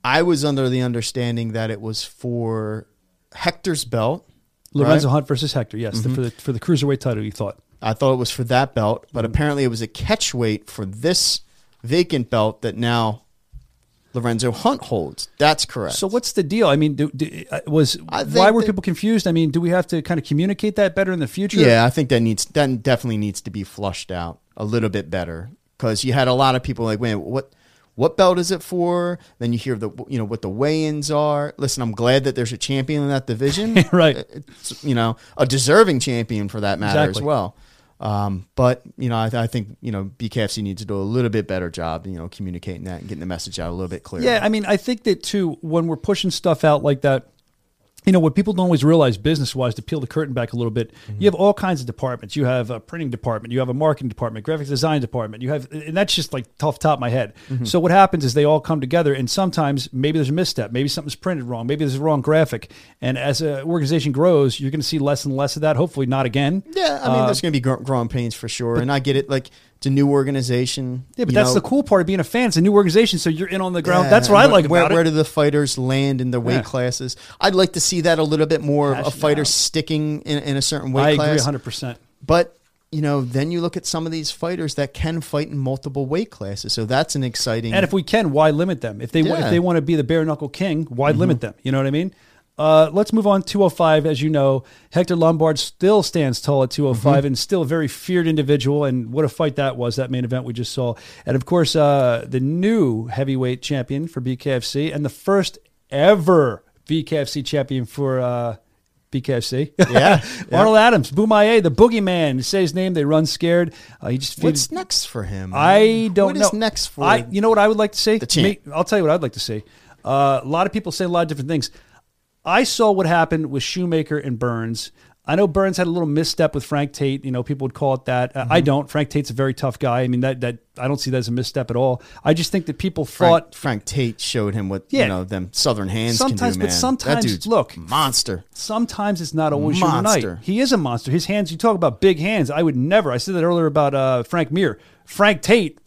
I was under the understanding that it was for Hector's belt. Lorenzo right? Hunt versus Hector. Yes, the, for the for the cruiserweight title. You thought. I thought it was for that belt, Mm-hmm. but apparently it was a catch weight for this vacant belt that now Lorenzo Hunt holds. That's correct. So what's the deal? I mean, do, do, uh, was why were that- people confused? I mean, do we have to kind of communicate that better in the future? Yeah, I think that needs that definitely needs to be flushed out a little bit better because you had a lot of people like, wait, what what belt is it for? Then you hear the you know what the weigh-ins are. Listen, I'm glad that there's a champion in that division, Right. It's, you know, a deserving champion for that matter Exactly. as well. Um, but you know, I, I think you know BKFC needs to do a little bit better job, you know, communicating that and getting the message out a little bit clearer. Yeah, I mean, I think that too, when we're pushing stuff out like that, you know, what people don't always realize business wise, to peel the curtain back a little bit, you have all kinds of departments. You have a printing department, you have a marketing department, graphic design department, you have, and that's just like tough top of my head. Mm-hmm. So what happens is they all come together, and sometimes maybe there's a misstep, maybe something's printed wrong, maybe there's a wrong graphic. And as an organization grows, you're going to see less and less of that. Hopefully, not again. Yeah, I mean, there's uh, going to be gr- growing pains for sure, and I get it. Like it's a new organization. Yeah, but that's know, the cool part of being a fan. It's a new organization, so you're in on the ground. Yeah, that's what I like where, about where it. do the fighters land in their weight Yeah. classes? I'd like to see that a little bit more of a fighter out. sticking in, in a certain weight I class. agree 100. percent But you know, then you look at some of these fighters that can fight in multiple weight classes. So that's an exciting. And if we can, why limit them? If they Yeah. if they want to be the bare knuckle king, why mm-hmm. limit them? You know what I mean? Uh, let's move on. 205, as you know, Hector Lombard still stands tall at 205 and still a very feared individual. And what a fight that was, that main event we just saw. And of course, uh, the new heavyweight champion for BKFC and the first ever BKFC champion for uh, BKFC. Yeah, yeah. Arnold Adams, Boumaye, the boogeyman. You say his name, they run scared. Uh, he just what's next for him? I don't What know. is next for I, you know what I would like to see? The champ. Me- I'll tell you what I'd like to see. Uh, a lot of people say a lot of different things. I saw what happened with Shewmaker and Burns. I know Burns had a little misstep with Frank Tate. You know, people would call it that. Uh, Mm-hmm. I don't. Frank Tate's a very tough guy. I mean, that that I don't see that as a misstep at all. I just think that people Frank, thought Frank Tate showed him what Yeah. you know them Southern hands Sometimes- can but do, man. sometimes- look. monster. sometimes it's not always your Monster. night. He is a monster. His hands. You talk about big hands. I would never. I said that earlier about uh, Frank Mir. Frank Tate.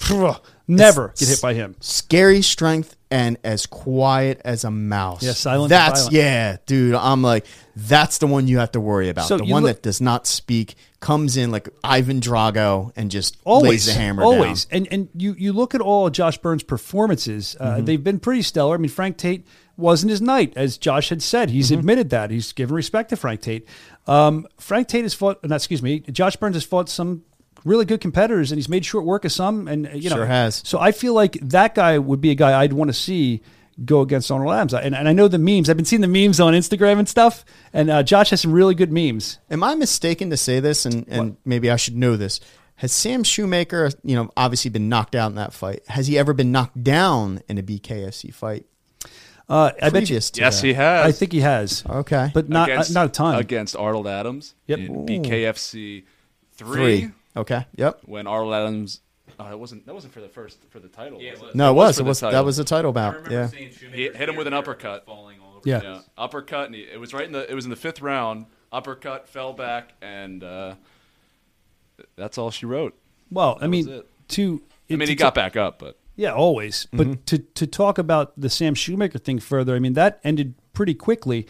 never get hit by him. Scary strength and as quiet as a mouse. Yeah, silent That's yeah, dude. I'm like, that's the one you have to worry about. So the one look- that does not speak, comes in like Ivan Drago and just always lays the hammer always down. and and you you look at all of josh burns performances uh, Mm-hmm. they've been pretty stellar i mean frank tate wasn't his night as josh had said he's Mm-hmm. admitted that he's given respect to frank tate um, frank tate has fought not excuse me josh burns has fought some really good competitors and he's made short work of some and you know Sure has. so i feel like that guy would be a guy i'd want to see go against Arnold Adams, and, and I know the memes. I've been seeing the memes on Instagram and stuff. And uh, Josh has some really good memes. Am I mistaken to say this? And, and maybe I should know this. Has Sam Shewmaker, you know, obviously been knocked out in that fight? Has he ever been knocked down in a BKFC fight? Uh, I bet you, Previous to Yes, that? he has. I think he has. Okay. but not uh, not a ton. against Arnold Adams. Yep. In BKFC three, three. Okay. Yep. when Arnold Adams. Oh, it wasn't. That wasn't for the first for the title. was it? No, it was. for It the was. title. That was the title bout. Yeah. He hit him with an uppercut. all Yeah. Yeah, uppercut, and he, it was right in the. It was in the fifth round. Uppercut, fell back, and uh, that's all she wrote. Well, I mean, it. to I mean, to he got back up, but Yeah, always. Mm-hmm. But to to talk about the Sam Shewmaker thing further, I mean that ended pretty quickly,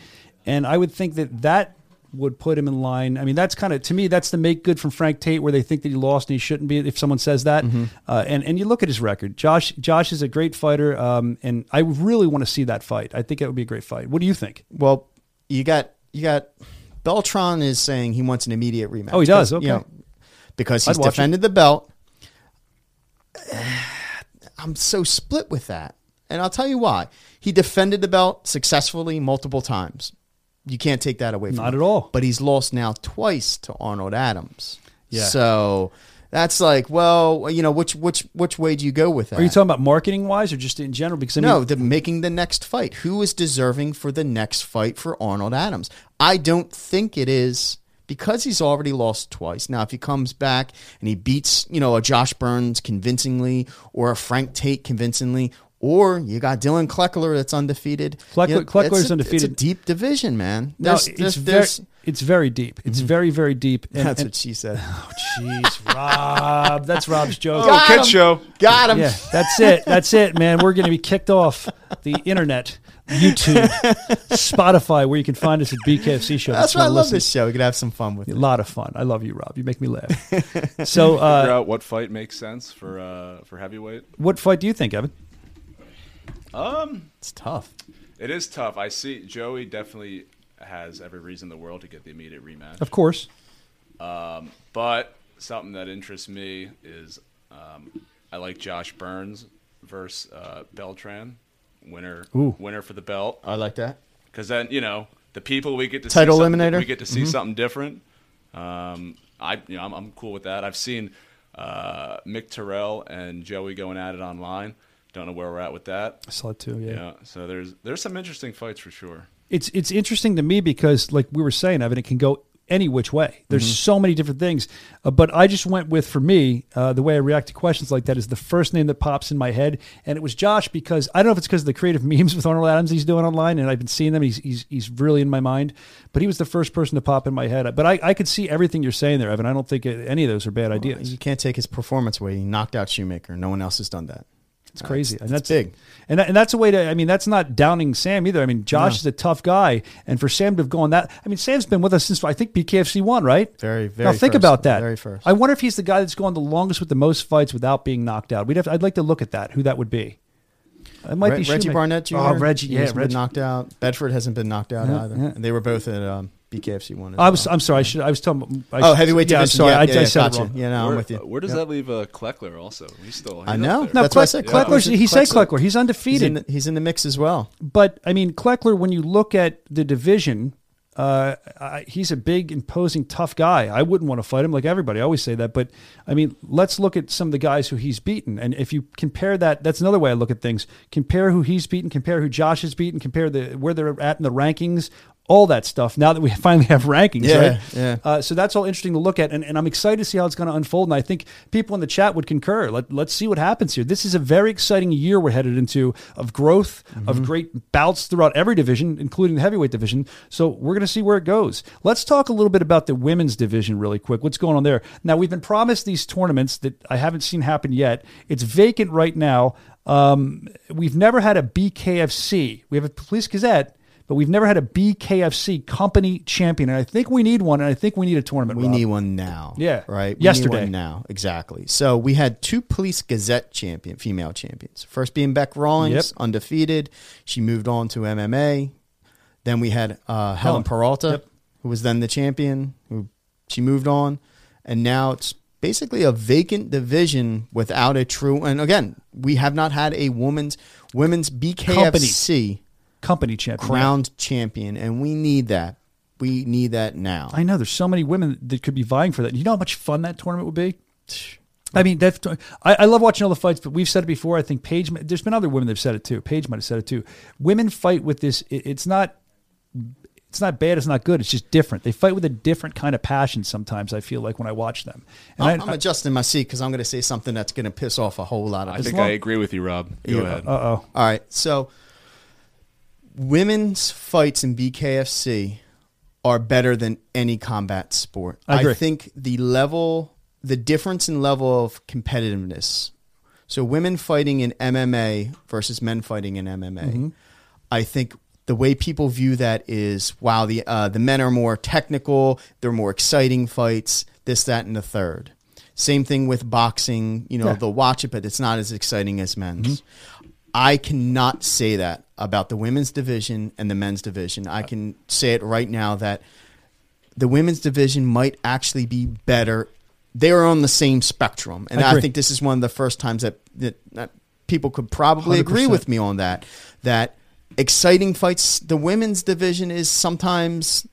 and I would think that that would put him in line. I mean, that's kind of to me that's the make good from Frank Tate, where they think that he lost and he shouldn't be. If someone says that, Mm-hmm. uh, and and you look at his record, Josh Josh is a great fighter, um, and I really want to see that fight. I think it would be a great fight. What do you think? Well, you got you got Beltran is saying he wants an immediate rematch. Oh, he does? 'Cause, you Okay. because he's defended the belt. I'm so split with that, and I'll tell you why. He defended the belt successfully multiple times. You can't take that away from Not him. at all. But he's lost now twice to Arnold Adams. Yeah. So that's like, well, you know, which which which way do you go with that? Are you talking about marketing wise or just in general? Because I mean, no, the making the next fight. Who is deserving for the next fight for Arnold Adams? I don't think it is because he's already lost twice. Now, if he comes back and he beats, you know, a Josh Burns convincingly or a Frank Tate convincingly, or you got Dillon Cleckler that's undefeated. Cleckler- you know, Cleckler's it's a- undefeated. It's a deep division, man. no, it's there's- very there's- it's very deep. It's very very deep. And, that's and- what she said. Oh, jeez, Rob, that's Rob's joke. Got kid show. Got him. Yeah, that's it. That's it, man. We're going to be kicked off the internet, YouTube, Spotify, where you can find us at BKFC Show. That's Just why I wanna love this show. We could have some fun with A it. lot of fun. I love you, Rob. You make me laugh. So, figure uh, out what fight makes sense for uh, for heavyweight. what fight do you think, Evan? Um, It's tough. it is tough. I see Joey definitely has every reason in the world to get the immediate rematch. Of course. Um, But something that interests me is um, I like Josh Burns versus uh, Beltran, winner Ooh. winner for the belt. I like that. Because then you know the people we get to Title see something- eliminator? We get to see something different. Um, I you know I'm, I'm cool with that. I've seen uh, Mick Terrill and Joey going at it online. Don't know where we're at with that. I saw it too. Yeah. Yeah, so there's there's some interesting fights for sure. It's it's interesting to me because, like we were saying, Evan, it can go any which way. There's Mm-hmm. so many different things. Uh, but I just went with, for me, uh, the way I react to questions like that is the first name that pops in my head, and it was Josh because I don't know if it's because of the creative memes with Arnold Adams he's doing online, and I've been seeing them. He's he's he's really in my mind. But he was the first person to pop in my head. But I, I could see everything you're saying there, Evan. I don't think any of those are bad ideas. You can't take his performance away. He knocked out Shewmaker. No one else has done that. It's crazy, it's- and that's big. and that, and that's a way to. I mean, that's not downing Sam either. I mean, Josh is a tough guy, and for Sam to have gone that. I mean, Sam's been with us since I think BKFC one, right? Very, very. Now think first. about that. Very first. I wonder if he's the guy that's gone the longest with the most fights without being knocked out. We'd have. I'd like to look at that. Who that would be? It might Re- be Reggie Barnett Jr. Oh, Reggie. Yeah, hasn't Reggie. been knocked out. Bedford hasn't been knocked out Yeah, either. yeah. And they were both at um, BKFC one. I was. well. I'm sorry. I should. I was talking. I Oh, should- heavyweight Yeah, I'm sorry. Yeah, I, yeah, I said gotcha. it wrong. Yeah, no, where, I'm with you. Where does Yep. that leave uh, Cleckler also? He's still. He's I know. No, That's why I Cleck- said Yeah. Cleckler's, Cleckler's- he said Cleckler- Cleckler. He's He's undefeated. in, the, he's in the mix as well. But I mean, Cleckler, when you look at the division, uh, I, he's a big, imposing, tough guy. I wouldn't want to fight him like everybody. I always say that. But I mean, let's look at some of the guys who he's beaten. And if you compare that, that's another way I look at things. Compare who he's beaten, compare who Josh has beaten, compare the where they're at in the rankings. All that stuff. Now that we finally have rankings, Yeah, right? yeah. Uh, so that's all interesting to look at, and, and I'm excited to see how it's going to unfold. And I think people in the chat would concur. Let, let's see what happens here. This is a very exciting year we're headed into of growth, Mm-hmm. of great bouts throughout every division, including the heavyweight division. So we're going to see where it goes. Let's talk a little bit about the women's division really quick. What's going on there? Now we've been promised these tournaments that I haven't seen happen yet. It's vacant right now. Um, we've never had a BKFC. We have a Police Gazette. But we've never had a BKFC company champion, and I think we need one. And I think we need a tournament. We Rob. need one now. Yeah. Right? We Yesterday. Need one now. Exactly. So we had two Police Gazette champion, female champions. First being Bec Rawlings, Yep. undefeated. She moved on to MMA. Then we had uh, Helen Peralta, Yep. who was then the champion. Who she moved on, and now it's basically a vacant division without a true. And again, we have not had a woman's women's BKFC company champion. crowned champion, and we need that. We need that now. I know there's so many women that could be vying for that. You know how much fun that tournament would be. I mean, that's, I, I love watching all the fights, but we've said it before. I think Paige. There's been other women that've said it too. Paige might have said it too. Women fight with this. It, it's not. It's not bad. It's not good. It's just different. They fight with a different kind of passion. Sometimes I feel like when I watch them. And I'm, I, I'm adjusting my seat because I'm going to say something that's going to piss off a whole lot of I think long- I agree with you, Rob. Go Yeah. ahead. uh oh. All right, so women's fights in BKFC are better than any combat sport. I agree. think the level, the difference in level of competitiveness. So women fighting in MMA versus men fighting in MMA. Mm-hmm. I think the way people view that is wow the uh, the men are more technical, they're more exciting fights, this that and the third. Same thing with boxing, you know, Yeah. they'll watch it but it's not as exciting as men's. Mm-hmm. I cannot say that about the women's division and the men's division. I can say it right now that the women's division might actually be better. They're on the same spectrum, and I I, think this is one of the first times that that, that people could probably agree 100%. with me on that. That exciting fights. The women's division is sometimes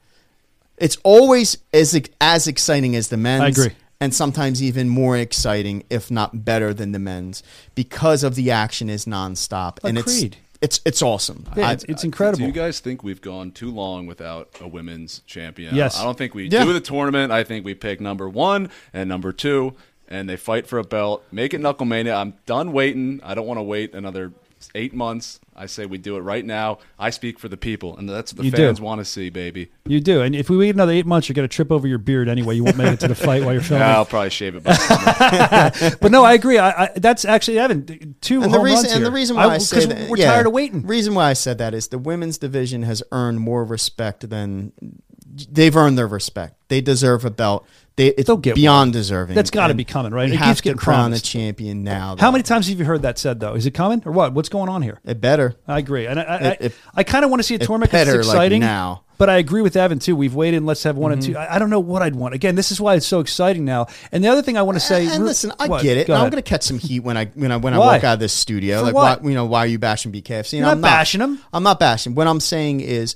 it's always as as exciting as the men's. I agree. And sometimes even more exciting, if not better than the men's, because of the action is nonstop, and Agreed. it's it's it's awesome. Yeah, I- it's, it's Do incredible. you guys think we've gone too long without a women's champion? Yes. I don't think we Yeah. do the tournament. I think we pick number one and number two, and they fight for a belt. Make it Knucklemania. I'm done waiting. I don't want to wait another eight months. I say we do it right now. I speak for the people, and that's what the You do. fans want to see, baby. You do, and if we wait another eight months, you're going to trip over your beard anyway. You won't make it to the fight while you're filming. Yeah, I'll probably shave it by. But no, I agree. I, I that's actually Evan two and the home reason runs and the reason why I, 'cause say that we're yeah, tired of waiting. Reason why I said that is the women's division has earned more respect than they've earned their respect. They deserve a belt. They it's beyond deserving. That's gotta And be coming, right? We It have to crown promised. a champion now. How many times have you heard that said though? Is it coming or what? What's going on here? It better. I agree, and I, I, It- I, kind of want to see a tournament better, like, exciting now. But I agree with Evan too. We've waited. and Let's have one and mm-hmm. two. I, I don't know what I'd want. Again, this is why it's so exciting now. And the other thing I want to say, And listen, I What? get it. Go I'm going to catch some heat when I when I when I walk out of this studio. For like, what? why, you know, why are you bashing BKFC? And You're I'm not bashing 'em. I'm not bashing. What I'm saying is,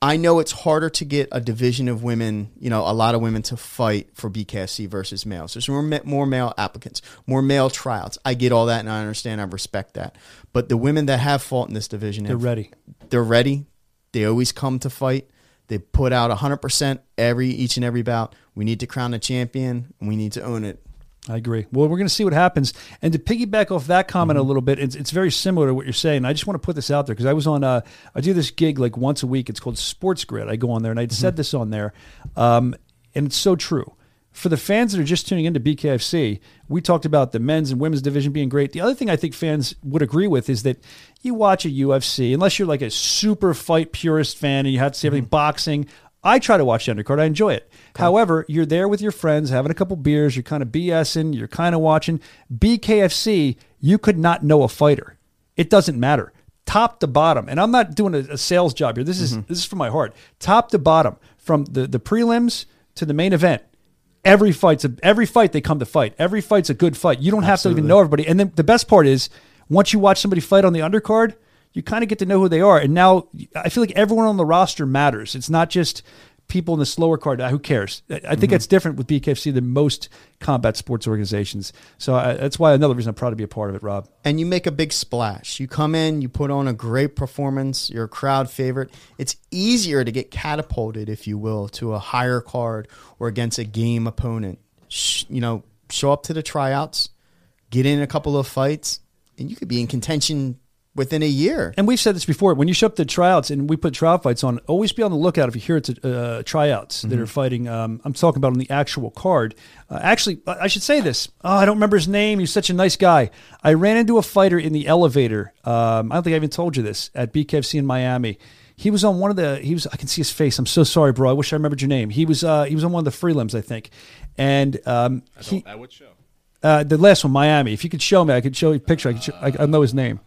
I know it's harder to get a division of women, you know, a lot of women to fight for BKFC versus males. There's more more male applicants, more male tryouts. I get all that, and I understand. I respect that. But the women that have fought in this division, They're have- ready. They're ready. They always come to fight. They put out 100% every each and every bout. We need to crown a champion, and we need to own it. I agree. Well, we're going to see what happens. And to piggyback off that comment Mm-hmm. a little bit, it's, it's very similar to what you're saying. I just want to put this out there because I was on, uh, I do this gig like once a week. It's called Sports Grid. I go on there and I Mm-hmm. said this on there. Um, and it's so true. For the fans that are just tuning into BKFC, we talked about the men's and women's division being great. The other thing I think fans would agree with is that you watch a UFC, unless you're like a super fight purist fan and you have to see everything Mm-hmm. boxing. I try to watch the undercard. I enjoy it. However, you're there with your friends, having a couple beers. You're kind of BSing. You're kind of watching BKFC. You could not know a fighter. It doesn't matter, top to bottom. And I'm not doing a, a sales job here. This is mm-hmm. this is from my heart, top to bottom, from the the prelims to the main event. Every fight's a, every fight they come to fight. Every fight's a good fight. You don't have to even know everybody. And then the best part is once you watch somebody fight on the undercard, you kind of get to know who they are. And now I feel like everyone on the roster matters. It's not just people in the slower card. Uh, Who cares? I I think Mm-hmm. that's different with BKFC than most combat sports organizations. So I, that's why another reason I'm proud to be a part of it, Rob. and you make a big splash. You come in, you put on a great performance, you're a crowd favorite. It's easier to get catapulted, if you will, to a higher card or against a game opponent. Sh- you know, show up to the tryouts, get in a couple of fights, and you could be in contention within a year. And we've said this before. When you show up to tryouts and we put trial fights on, always be on the lookout if you hear it's uh, tryouts that are fighting. Um, I'm talking about on the actual card. Uh, actually, I I should say this. Oh, I don't remember his name. He's such a nice guy. I ran into a fighter in the elevator. Um, I don't think I even told you this at BKFC in Miami. He was on one of the. He was. I can see his face. I'm so sorry, bro. I wish I remembered your name. He was. Uh, he was on one of the prelims, I think. And um, he, At what show? uh, the last one, Miami. If you could show me, I could show you a picture. I could. Show, I, I know his name.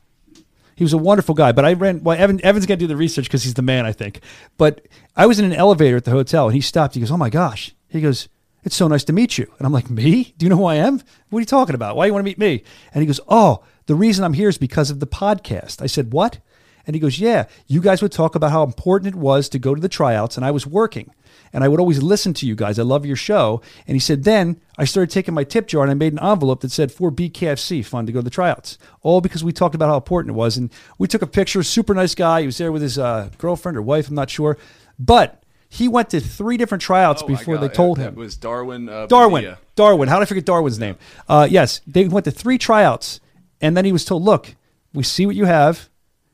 He was a wonderful guy, but I ran. Well, Evan, Evan's got to do the research because he's the man, I think. But I was in an elevator at the hotel, and he stopped. He goes, "Oh my gosh!" He goes, "It's so nice to meet you." And I'm like, "Me? Do you know who I am? What are you talking about? Why do you want to meet me?" And he goes, "Oh, the reason I'm here is because of the podcast." I said, "What?" And he goes, Yeah, you guys would talk about how important it was to go to the tryouts, and I was working. And I would always listen to you guys. I love your show. And he said, Then I started taking my tip jar and I made an envelope that said for BKFC fund to go to the tryouts. All because we talked about how important it was. And we took a picture, super nice guy. He was there with his uh, girlfriend or wife, I'm not sure. But he went to three different tryouts Oh, before they told It him. was Darwin. Uh, Darwin. Bonilla. Darwin. How did I forget Darwin's name? Uh, yes, they went to three tryouts, and then he was told, "Look, we see what you have.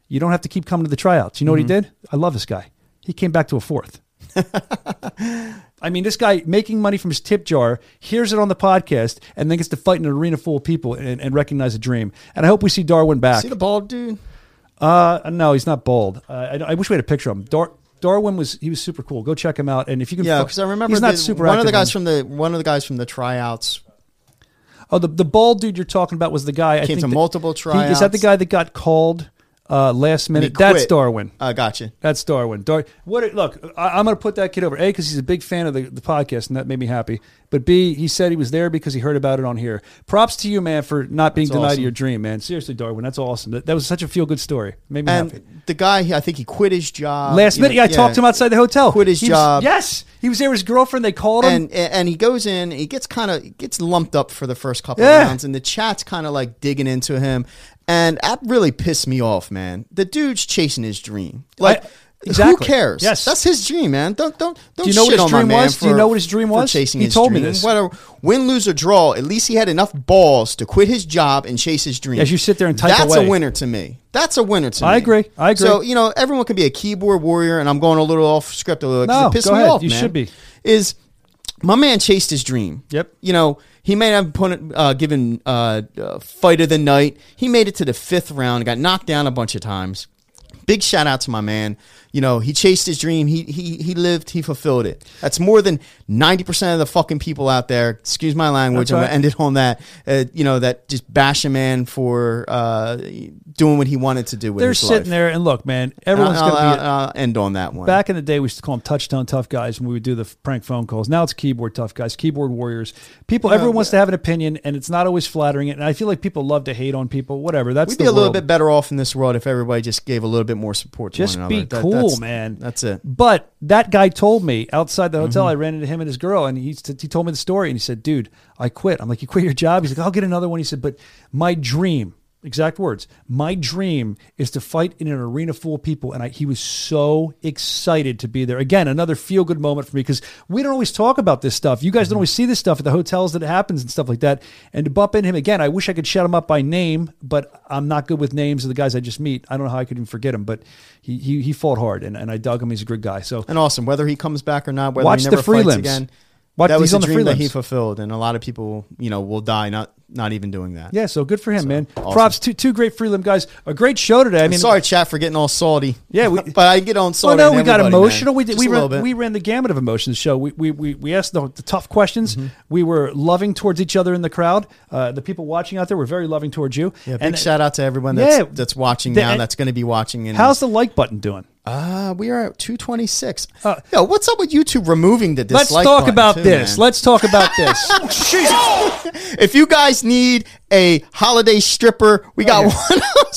You don't have to keep coming to the tryouts." You know what he did? I love this guy. He came back to a fourth. I mean, this guy making money from his tip jar hears it on the podcast and then gets to fight in an arena full of people and, and recognize a dream. And I hope we see Darwin back. See the bald dude? Uh, no, he's not bald. Uh, I, I wish we had a picture of him. Dar- Darwin was he was super cool. Go check him out. And if you can, Yeah, because I remember he's not the- super. one of the guys on- from the one of the guys from the tryouts Oh, the the bald dude you're talking about was the guy. I Came think to multiple he- Is that the guy that got called uh, last minute? That's. Darwin. Uh, gotcha. That's Darwin. Dar- what? Look, I, I'm going to put that kid over. A, because he's a big fan of the, the podcast, and that made me happy. But B, he said he was there because he heard about it on here. Props to you, man, for not being That's denied awesome. your dream, man. Seriously, Darwin, that's awesome. That, that was such a feel good story. Made me happy. The guy, I think he quit his job Last you know, minute, yeah, I talked to him outside the hotel. Quit his He was- job. yes, he was there with his girlfriend. They called him. and and he goes in. He gets kind of gets lumped up for the first couple Yeah. of rounds, and the chat's kind of like digging into him, and that really pissed me off, man. The dude's chasing his dream. Like, I- exactly. who cares? Yes. that's his dream, man. Don't don't don't. Do you know what his dream was? Do you know what his dream was? Chasing He told me this. Whether win, lose, or draw, at least he had enough balls to quit his job and chase his dream. As you sit there and type that's away. a winner to me. That's a winner to me. I agree. I agree. So you know, everyone can be a keyboard warrior, and I'm going a little off script a little No, it pissed go me ahead. off. You man. should be. Is my man chased his dream. Yep. You know, he may have uh, given uh, uh, fight of the night. He made it to the fifth round, got knocked down a bunch of times. big shout out to my man. You know, he chased his dream. He he he lived. He fulfilled it. That's more than ninety percent of the fucking people out there. Excuse my language. I'm gonna end it on that. Uh, you know that just bash a man for uh, doing what he wanted to do with his life. They're sitting life. there, and look, man, everyone's I'll, going to be. I'll- I'll end on that one. Back in the day, we used to call them touch-tone tough guys when we would do the prank phone calls. Now it's keyboard tough guys, keyboard warriors. People, everyone wants to have an opinion, and it's not always flattering. It, And I feel like people love to hate on people. Whatever. That's We'd be a little bit better off in this world if everybody just gave a little bit more support to Just one be another. That- cool, that's- man. That's it. But that guy told me outside the hotel, Mm-hmm. I ran into him and his girl, and he he told me the story, and he said, "Dude, I quit." I'm like, "You quit your job?" He's like, "I'll get another one." He said, "But my dream." Exact words. My dream is to fight in an arena full of people, and I, he was so excited to be there. Again, another feel good moment for me because we don't always talk about this stuff. You guys don't mm-hmm. always see this stuff at the hotels that it happens and stuff like that. And to bump into him again, I wish I could shout him up by name, but I'm not good with names of the guys I just meet. I don't know how I could even forget him, but he he, he fought hard, and, and I dug him. He's a good guy. So And awesome. Whether he comes back or not, whether Watch he the never fights prelims. again, Watch- that was he's a on the dream that he fulfilled. And a lot of people, you know, will die not not even doing that. Yeah, so good for him, man. awesome. Props to two great prelim guys. A great show today. I I mean, sorry, chat, for getting all salty. Yeah, we- but I get on salty. Well, no, we got emotional. man. We did. We ran, we ran the gamut of emotions. Show. We we we, we asked the, the tough questions. Mm-hmm. We were loving towards each other in the crowd. Uh, the people watching out there were very loving towards you. Yeah, big and shout out to everyone that's Yeah. that's watching now. That's going to be watching. And how's the like button doing? Uh, we are at two twenty six. Uh, Yo, what's up with YouTube removing the dislike? Let's talk about too, this. man? Let's talk about this. If you guys need a holiday stripper, we got yeah. one. on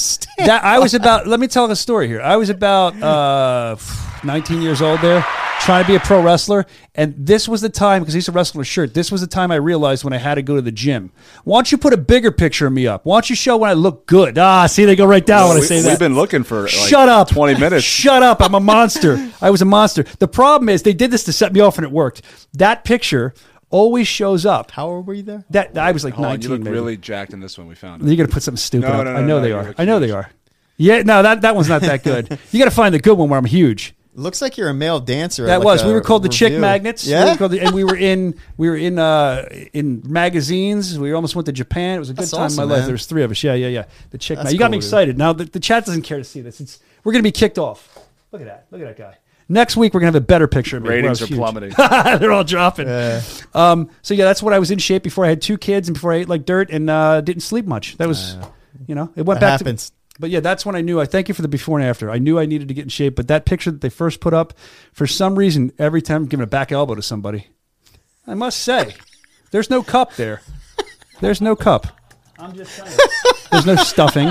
that I was about. Let me tell a story here. I was about uh, 19 years old there, trying to be a pro wrestler, and this was the time because he's a to wrestle in a shirt. This was the time I realized when I had to go to the gym. Why don't you put a bigger picture of me up? Why don't you show when I look good? Ah, see, they go right down when I say that. We've been looking for like Shut up. 20 minutes. Shut up. I'm a monster. I was a monster. The problem is they did this to set me off and it worked. That picture always shows up. How old were you there? That I was like Hold on, you look maybe. really jacked in this one. We found it. You're gonna put something stupid No, up. no, no, I know no, they you are. I know they are. Yeah, no, that that one's not that good. you got to find the good one where I'm huge. Looks like you're a male dancer. That like was. We were called the Chick. Magnets. Yeah, were called the- and we were in we were in uh in magazines. We almost went to Japan. It was a good That's time awesome, in my life. man. There was three of us. Yeah, yeah, yeah. The Chick. That's Mag- You got me cool, dude. excited. Now the, the chat doesn't care to see this. It's we're gonna be kicked off. Look at that. Look at that guy. Next week we're gonna have a better picture of me. Ratings are huge. plummeting. They're all dropping. Um, so yeah, that's what I was in shape before I had two kids and before I ate like dirt and uh, didn't sleep much. That was, you know, it went That back happens. to. But yeah, that's when I knew. I thank you for the before and after. I knew I needed to get in shape. But that picture that they first put up, for some reason, every time I'm giving a back elbow to somebody, I must say, there's no cup there. There's no cup. I'm just saying. There's no stuffing.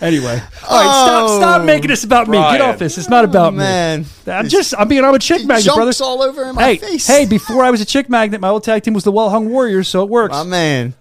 Anyway, all right, stop, oh, stop making this about me. Get off this. It's not about me. man. I'm just. I mean, I'm a chick magnet, brother. all over in my hey, face. hey! Before I was a chick magnet, my old tag team was the Well Hung Warriors, so it works. my man.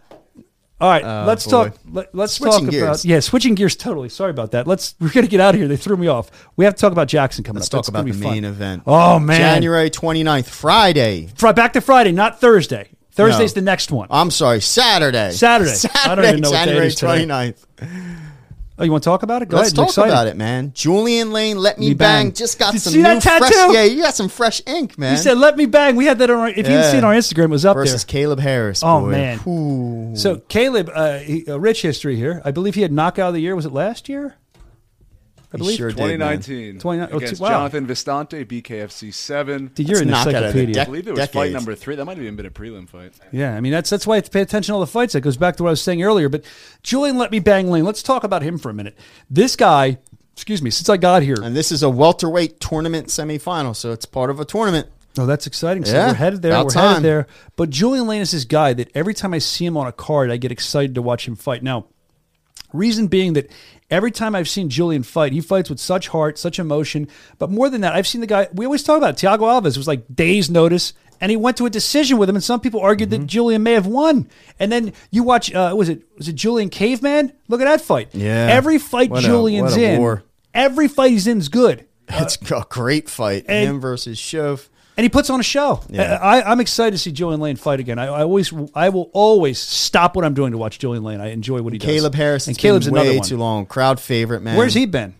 All right, Oh, let's boy. talk. Let, us Switching talk gears. about yeah, switching gears. Totally. Sorry about that. Let's. We're gonna get out of here. They threw me off. We have to talk about Jackson coming Let's up. talk That's about the fun. main event. Oh man, January 29th, Friday. Fri- back to Friday, not Thursday. Thursday's No. the next one. I'm sorry, Saturday. Saturday. I Saturday, don't even know what day it January is today. 29th. oh, you want to talk about it? Go Let's ahead. Talk excited. about it, man. Julian Lane, Let Me, Me bang. Bang. Just got Did some see new that fresh. tattoo? Yeah, you got some fresh ink, man. You said, "Let me bang." We had that on. Our, if you didn't see it on Instagram, it was up versus there. Caleb Harris. Oh, man. Ooh. So Caleb, uh, he, a rich history here. I believe he had knockout of the year. Was it last year? I believe sure did, man. 2019. 29 oh, against wow. Jonathan Vistante, BKFC 7. Dude, you're That's an knockout the encyclopedia. deck. I believe it was fight number three. That might have even been a prelim fight. Yeah, I mean that's that's why I have to pay attention to all the fights. That goes back to what I was saying earlier. But Julian, let me bang Lane. Let's talk about him for a minute. This guy, excuse me, since I got here, And this is a welterweight tournament semifinal, so it's part of a tournament. oh, that's exciting. So Yeah, we're headed there. We're time. headed there. But Julian Lane is this guy that every time I see him on a card, I get excited to watch him fight. Now, reason being that every time I've seen Julian fight, he fights with such heart, such emotion. But more than that, I've seen the guy. We always talk about it, Thiago Alves was like days notice. And he went to a decision with him, and some people argued Mm-hmm. that Julian may have won. And then you watch, uh, was it was it Julian Caveman? Look at that fight. Yeah. every fight What Julian's a in, war. every fight he's in is good. It's a great fight. and- Him versus Shove. And he puts on a show. Yeah. I, I'm excited to see Julian Lane fight again. I, I always, I will always stop what I'm doing to watch Julian Lane. I enjoy what he does. Caleb Harris. and it's Caleb's been another way one. too long. Crowd favorite, man. Where's he been?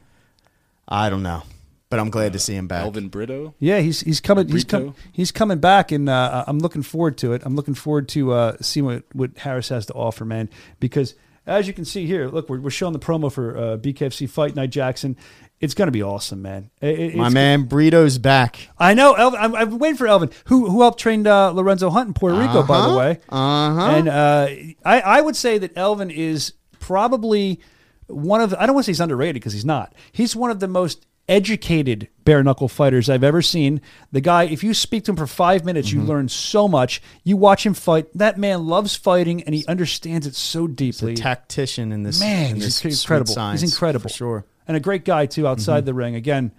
I don't know, but I'm glad to see him back. Elvin Brito. Yeah, he's he's coming. He's Brito? com- he's coming back, and uh, I'm looking forward to it. I'm looking forward to uh, seeing what what Harris has to offer, man. Because as you can see here, look, we're, we're showing the promo for uh, BKFC Fight Night Jackson. It's going to be awesome, man. It- My man Burrito's back. I know. Elvin, I'm, I'm waiting for Elvin, who who helped train uh, Lorenzo Hunt in Puerto Rico, by the way. Uh-huh. And uh, I, I would say that Elvin is probably one of I don't want to say he's underrated because he's not. He's one of the most educated bare knuckle fighters I've ever seen. The guy, if you speak to him for five minutes, Mm-hmm. you learn so much. You watch him fight. That man loves fighting and he understands it so deeply. Tactician in this. Man, in he's this sweet incredible. science, he's incredible. For sure. Mm-hmm. And a great guy, too, outside the ring. Again,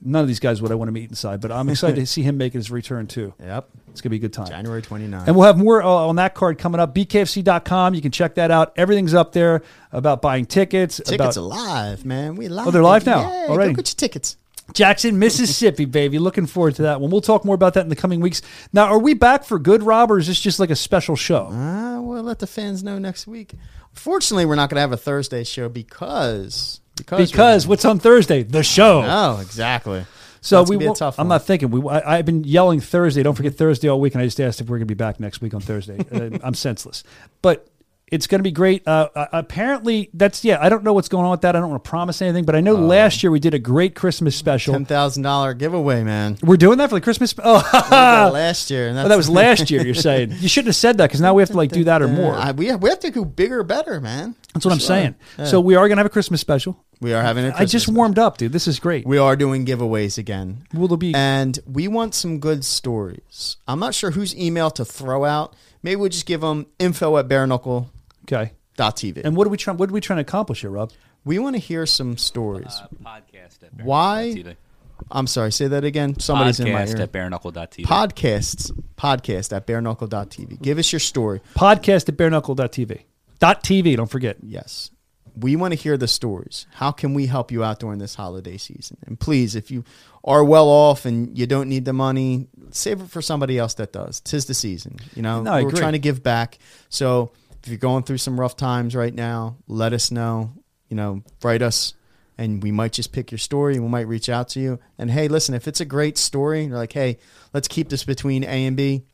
none of these guys would I want to meet inside, but I'm excited to see him making his return, too. Yep. It's going to be a good time. January 29th. And we'll have more uh, on that card coming up. BKFC.com. You can check that out. Everything's up there about buying tickets. Tickets about are live, man. We live. Oh, they're live now Yeah, already. Go get your tickets. Jackson, Mississippi, baby. Looking forward to that one. We'll talk more about that in the coming weeks. Now, are we back for good, Rob, or is this just like a special show? Ah, we'll let the fans know next week. Fortunately, we're not going to have a Thursday show because because Because what's on Thursday? The show. oh exactly. So That's we gonna be a won't- tough I'm not thinking. We, I, I've been yelling Thursday. Don't forget Thursday all week, and I just asked if we're going to be back next week on Thursday. uh, I'm senseless, but it's going to be great. Uh, uh, apparently, that's yeah. I don't know what's going on with that. I don't want to promise anything, but I Oh. know last year we did a great Christmas special. ten thousand dollar giveaway, man. We're doing that for the Christmas. Oh, Uh, last year, and oh, that was last year. You're saying you shouldn't have said that because now we have to like do that or more. I, we have we have to go bigger, better, man. That's what I'm saying. Yeah. So we are going to have a Christmas special. We are having a I Christmas just warmed up, dude. This is great. We are doing giveaways again. Will there be? And we want some good stories. I'm not sure whose email to throw out. Maybe we'll just give them info at bareknuckle.tv. okay. And what are we trying? What are we trying to accomplish here, Rob? we want to hear some stories. Uh, podcast at Why? bareknuckle.tv. I'm sorry, say that again. Somebody's in my Podcast ear. at bareknuckle.tv. Podcasts. Podcast at bareknuckle.tv. Give us your story. Podcast at bareknuckle.tv. Dot TV, don't forget. Yes. We want to hear the stories. How can we help you out during this holiday season? And please, if you are well off and you don't need the money, save it for somebody else that does. Tis the season. You know, No, we're trying to give back. So if you're going through some rough times right now, let us know. You know, write us and we might just pick your story and we might reach out to you. And hey, listen, if it's a great story, you're like, hey, let's keep this between A and B.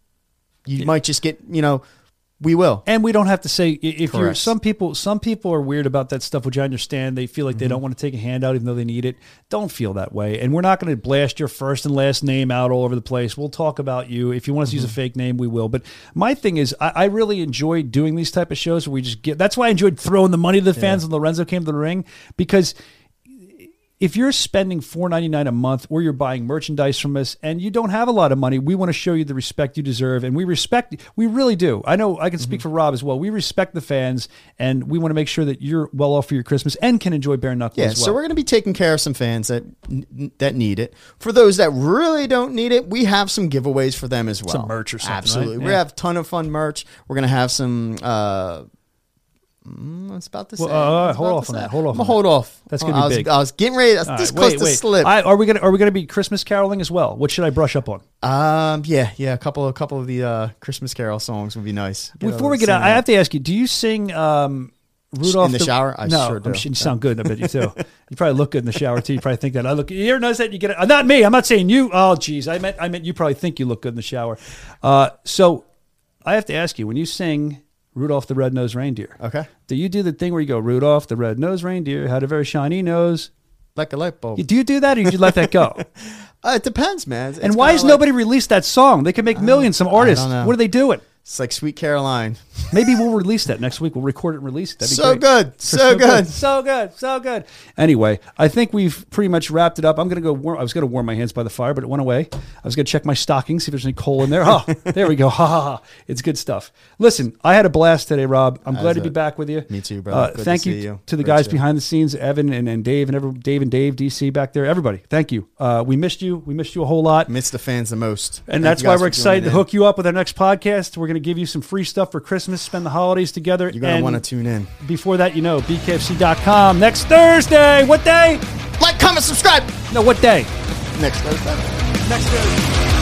You might just get, you know, we will. And we don't have to say if you're some people some people are weird about that stuff, which I understand. They feel like Mm-hmm. they don't want to take a handout even though they need it. Don't feel that way. And we're not going to blast your first and last name out all over the place. We'll talk about you. If you want us to use a Mm-hmm. fake name, we will. But my thing is I, I really enjoy doing these type of shows where we just get that's why I enjoyed throwing the money to the fans when Lorenzo came to the ring because if you're spending four ninety nine a month or you're buying merchandise from us and you don't have a lot of money, we want to show you the respect you deserve, and we respect. We really do. I know I can speak Mm-hmm. for Rob as well. We respect the fans, and we want to make sure that you're well off for your Christmas and can enjoy bare knuckle Yeah, as well. so we're going to be taking care of some fans that that need it. For those that really don't need it, we have some giveaways for them as well. Some merch or something, Absolutely, right? we Yeah. have a ton of fun merch. We're going to have some. Uh, mm, I was about to say. Well, uh, hold off on that, hold off I'm hold that. off. That's gonna I be was, big. I was getting ready. I was All this right, close wait, to wait. slip. I- are we gonna are we gonna be Christmas caroling as well? What should I brush up on? um, yeah, yeah. A couple, a couple of the uh, Christmas Carol songs would be nice. Get Before we get out, I have to ask you: Do you sing um, Rudolph In the shower? I no, sure do. you sound good. I bet you too. you probably look good in the shower too. You probably think that. I look. You ever notice that you get it? Not me. I'm not saying you. Oh, geez. I meant I meant you probably think you look good in the shower. Uh, so I have to ask you: When you sing Rudolph the Red-Nosed Reindeer, Okay, do you do the thing where you go Rudolph the Red-Nosed Reindeer had a very shiny nose? like a light bulb. Do you do that, or you just let that go? Uh, it depends, man. It's and why kinda has like- nobody released that song? They can make millions. Some artists. What are they doing? It's like Sweet Caroline. Maybe we'll release that next week. We'll record it and release it. That'd be So great. good, so good. so good, so good. Anyway, I think we've pretty much wrapped it up. I'm gonna go. Warm, I was gonna warm my hands by the fire, but it went away. I was gonna check my stockings, see if there's any coal in there. Oh, there we go. Ha ha ha! It's good stuff. Listen, I had a blast today, Rob. I'm glad to be back with you. Me too, brother. Uh, Good to thank see you, you. to the guys show. behind the scenes, Evan and, and Dave and every, Dave and Dave, DC back there. Everybody, thank you. Uh, we missed you. We missed you a whole lot. Missed the fans the most. And Thank that's why we're excited to hook you up with our next podcast. We're going to give you some free stuff for Christmas, spend the holidays together. You're gonna want to tune in. Before that, you know, bkfc.com. Next Thursday. What day? Like, comment, subscribe. No, what day? Next Thursday. Next Thursday.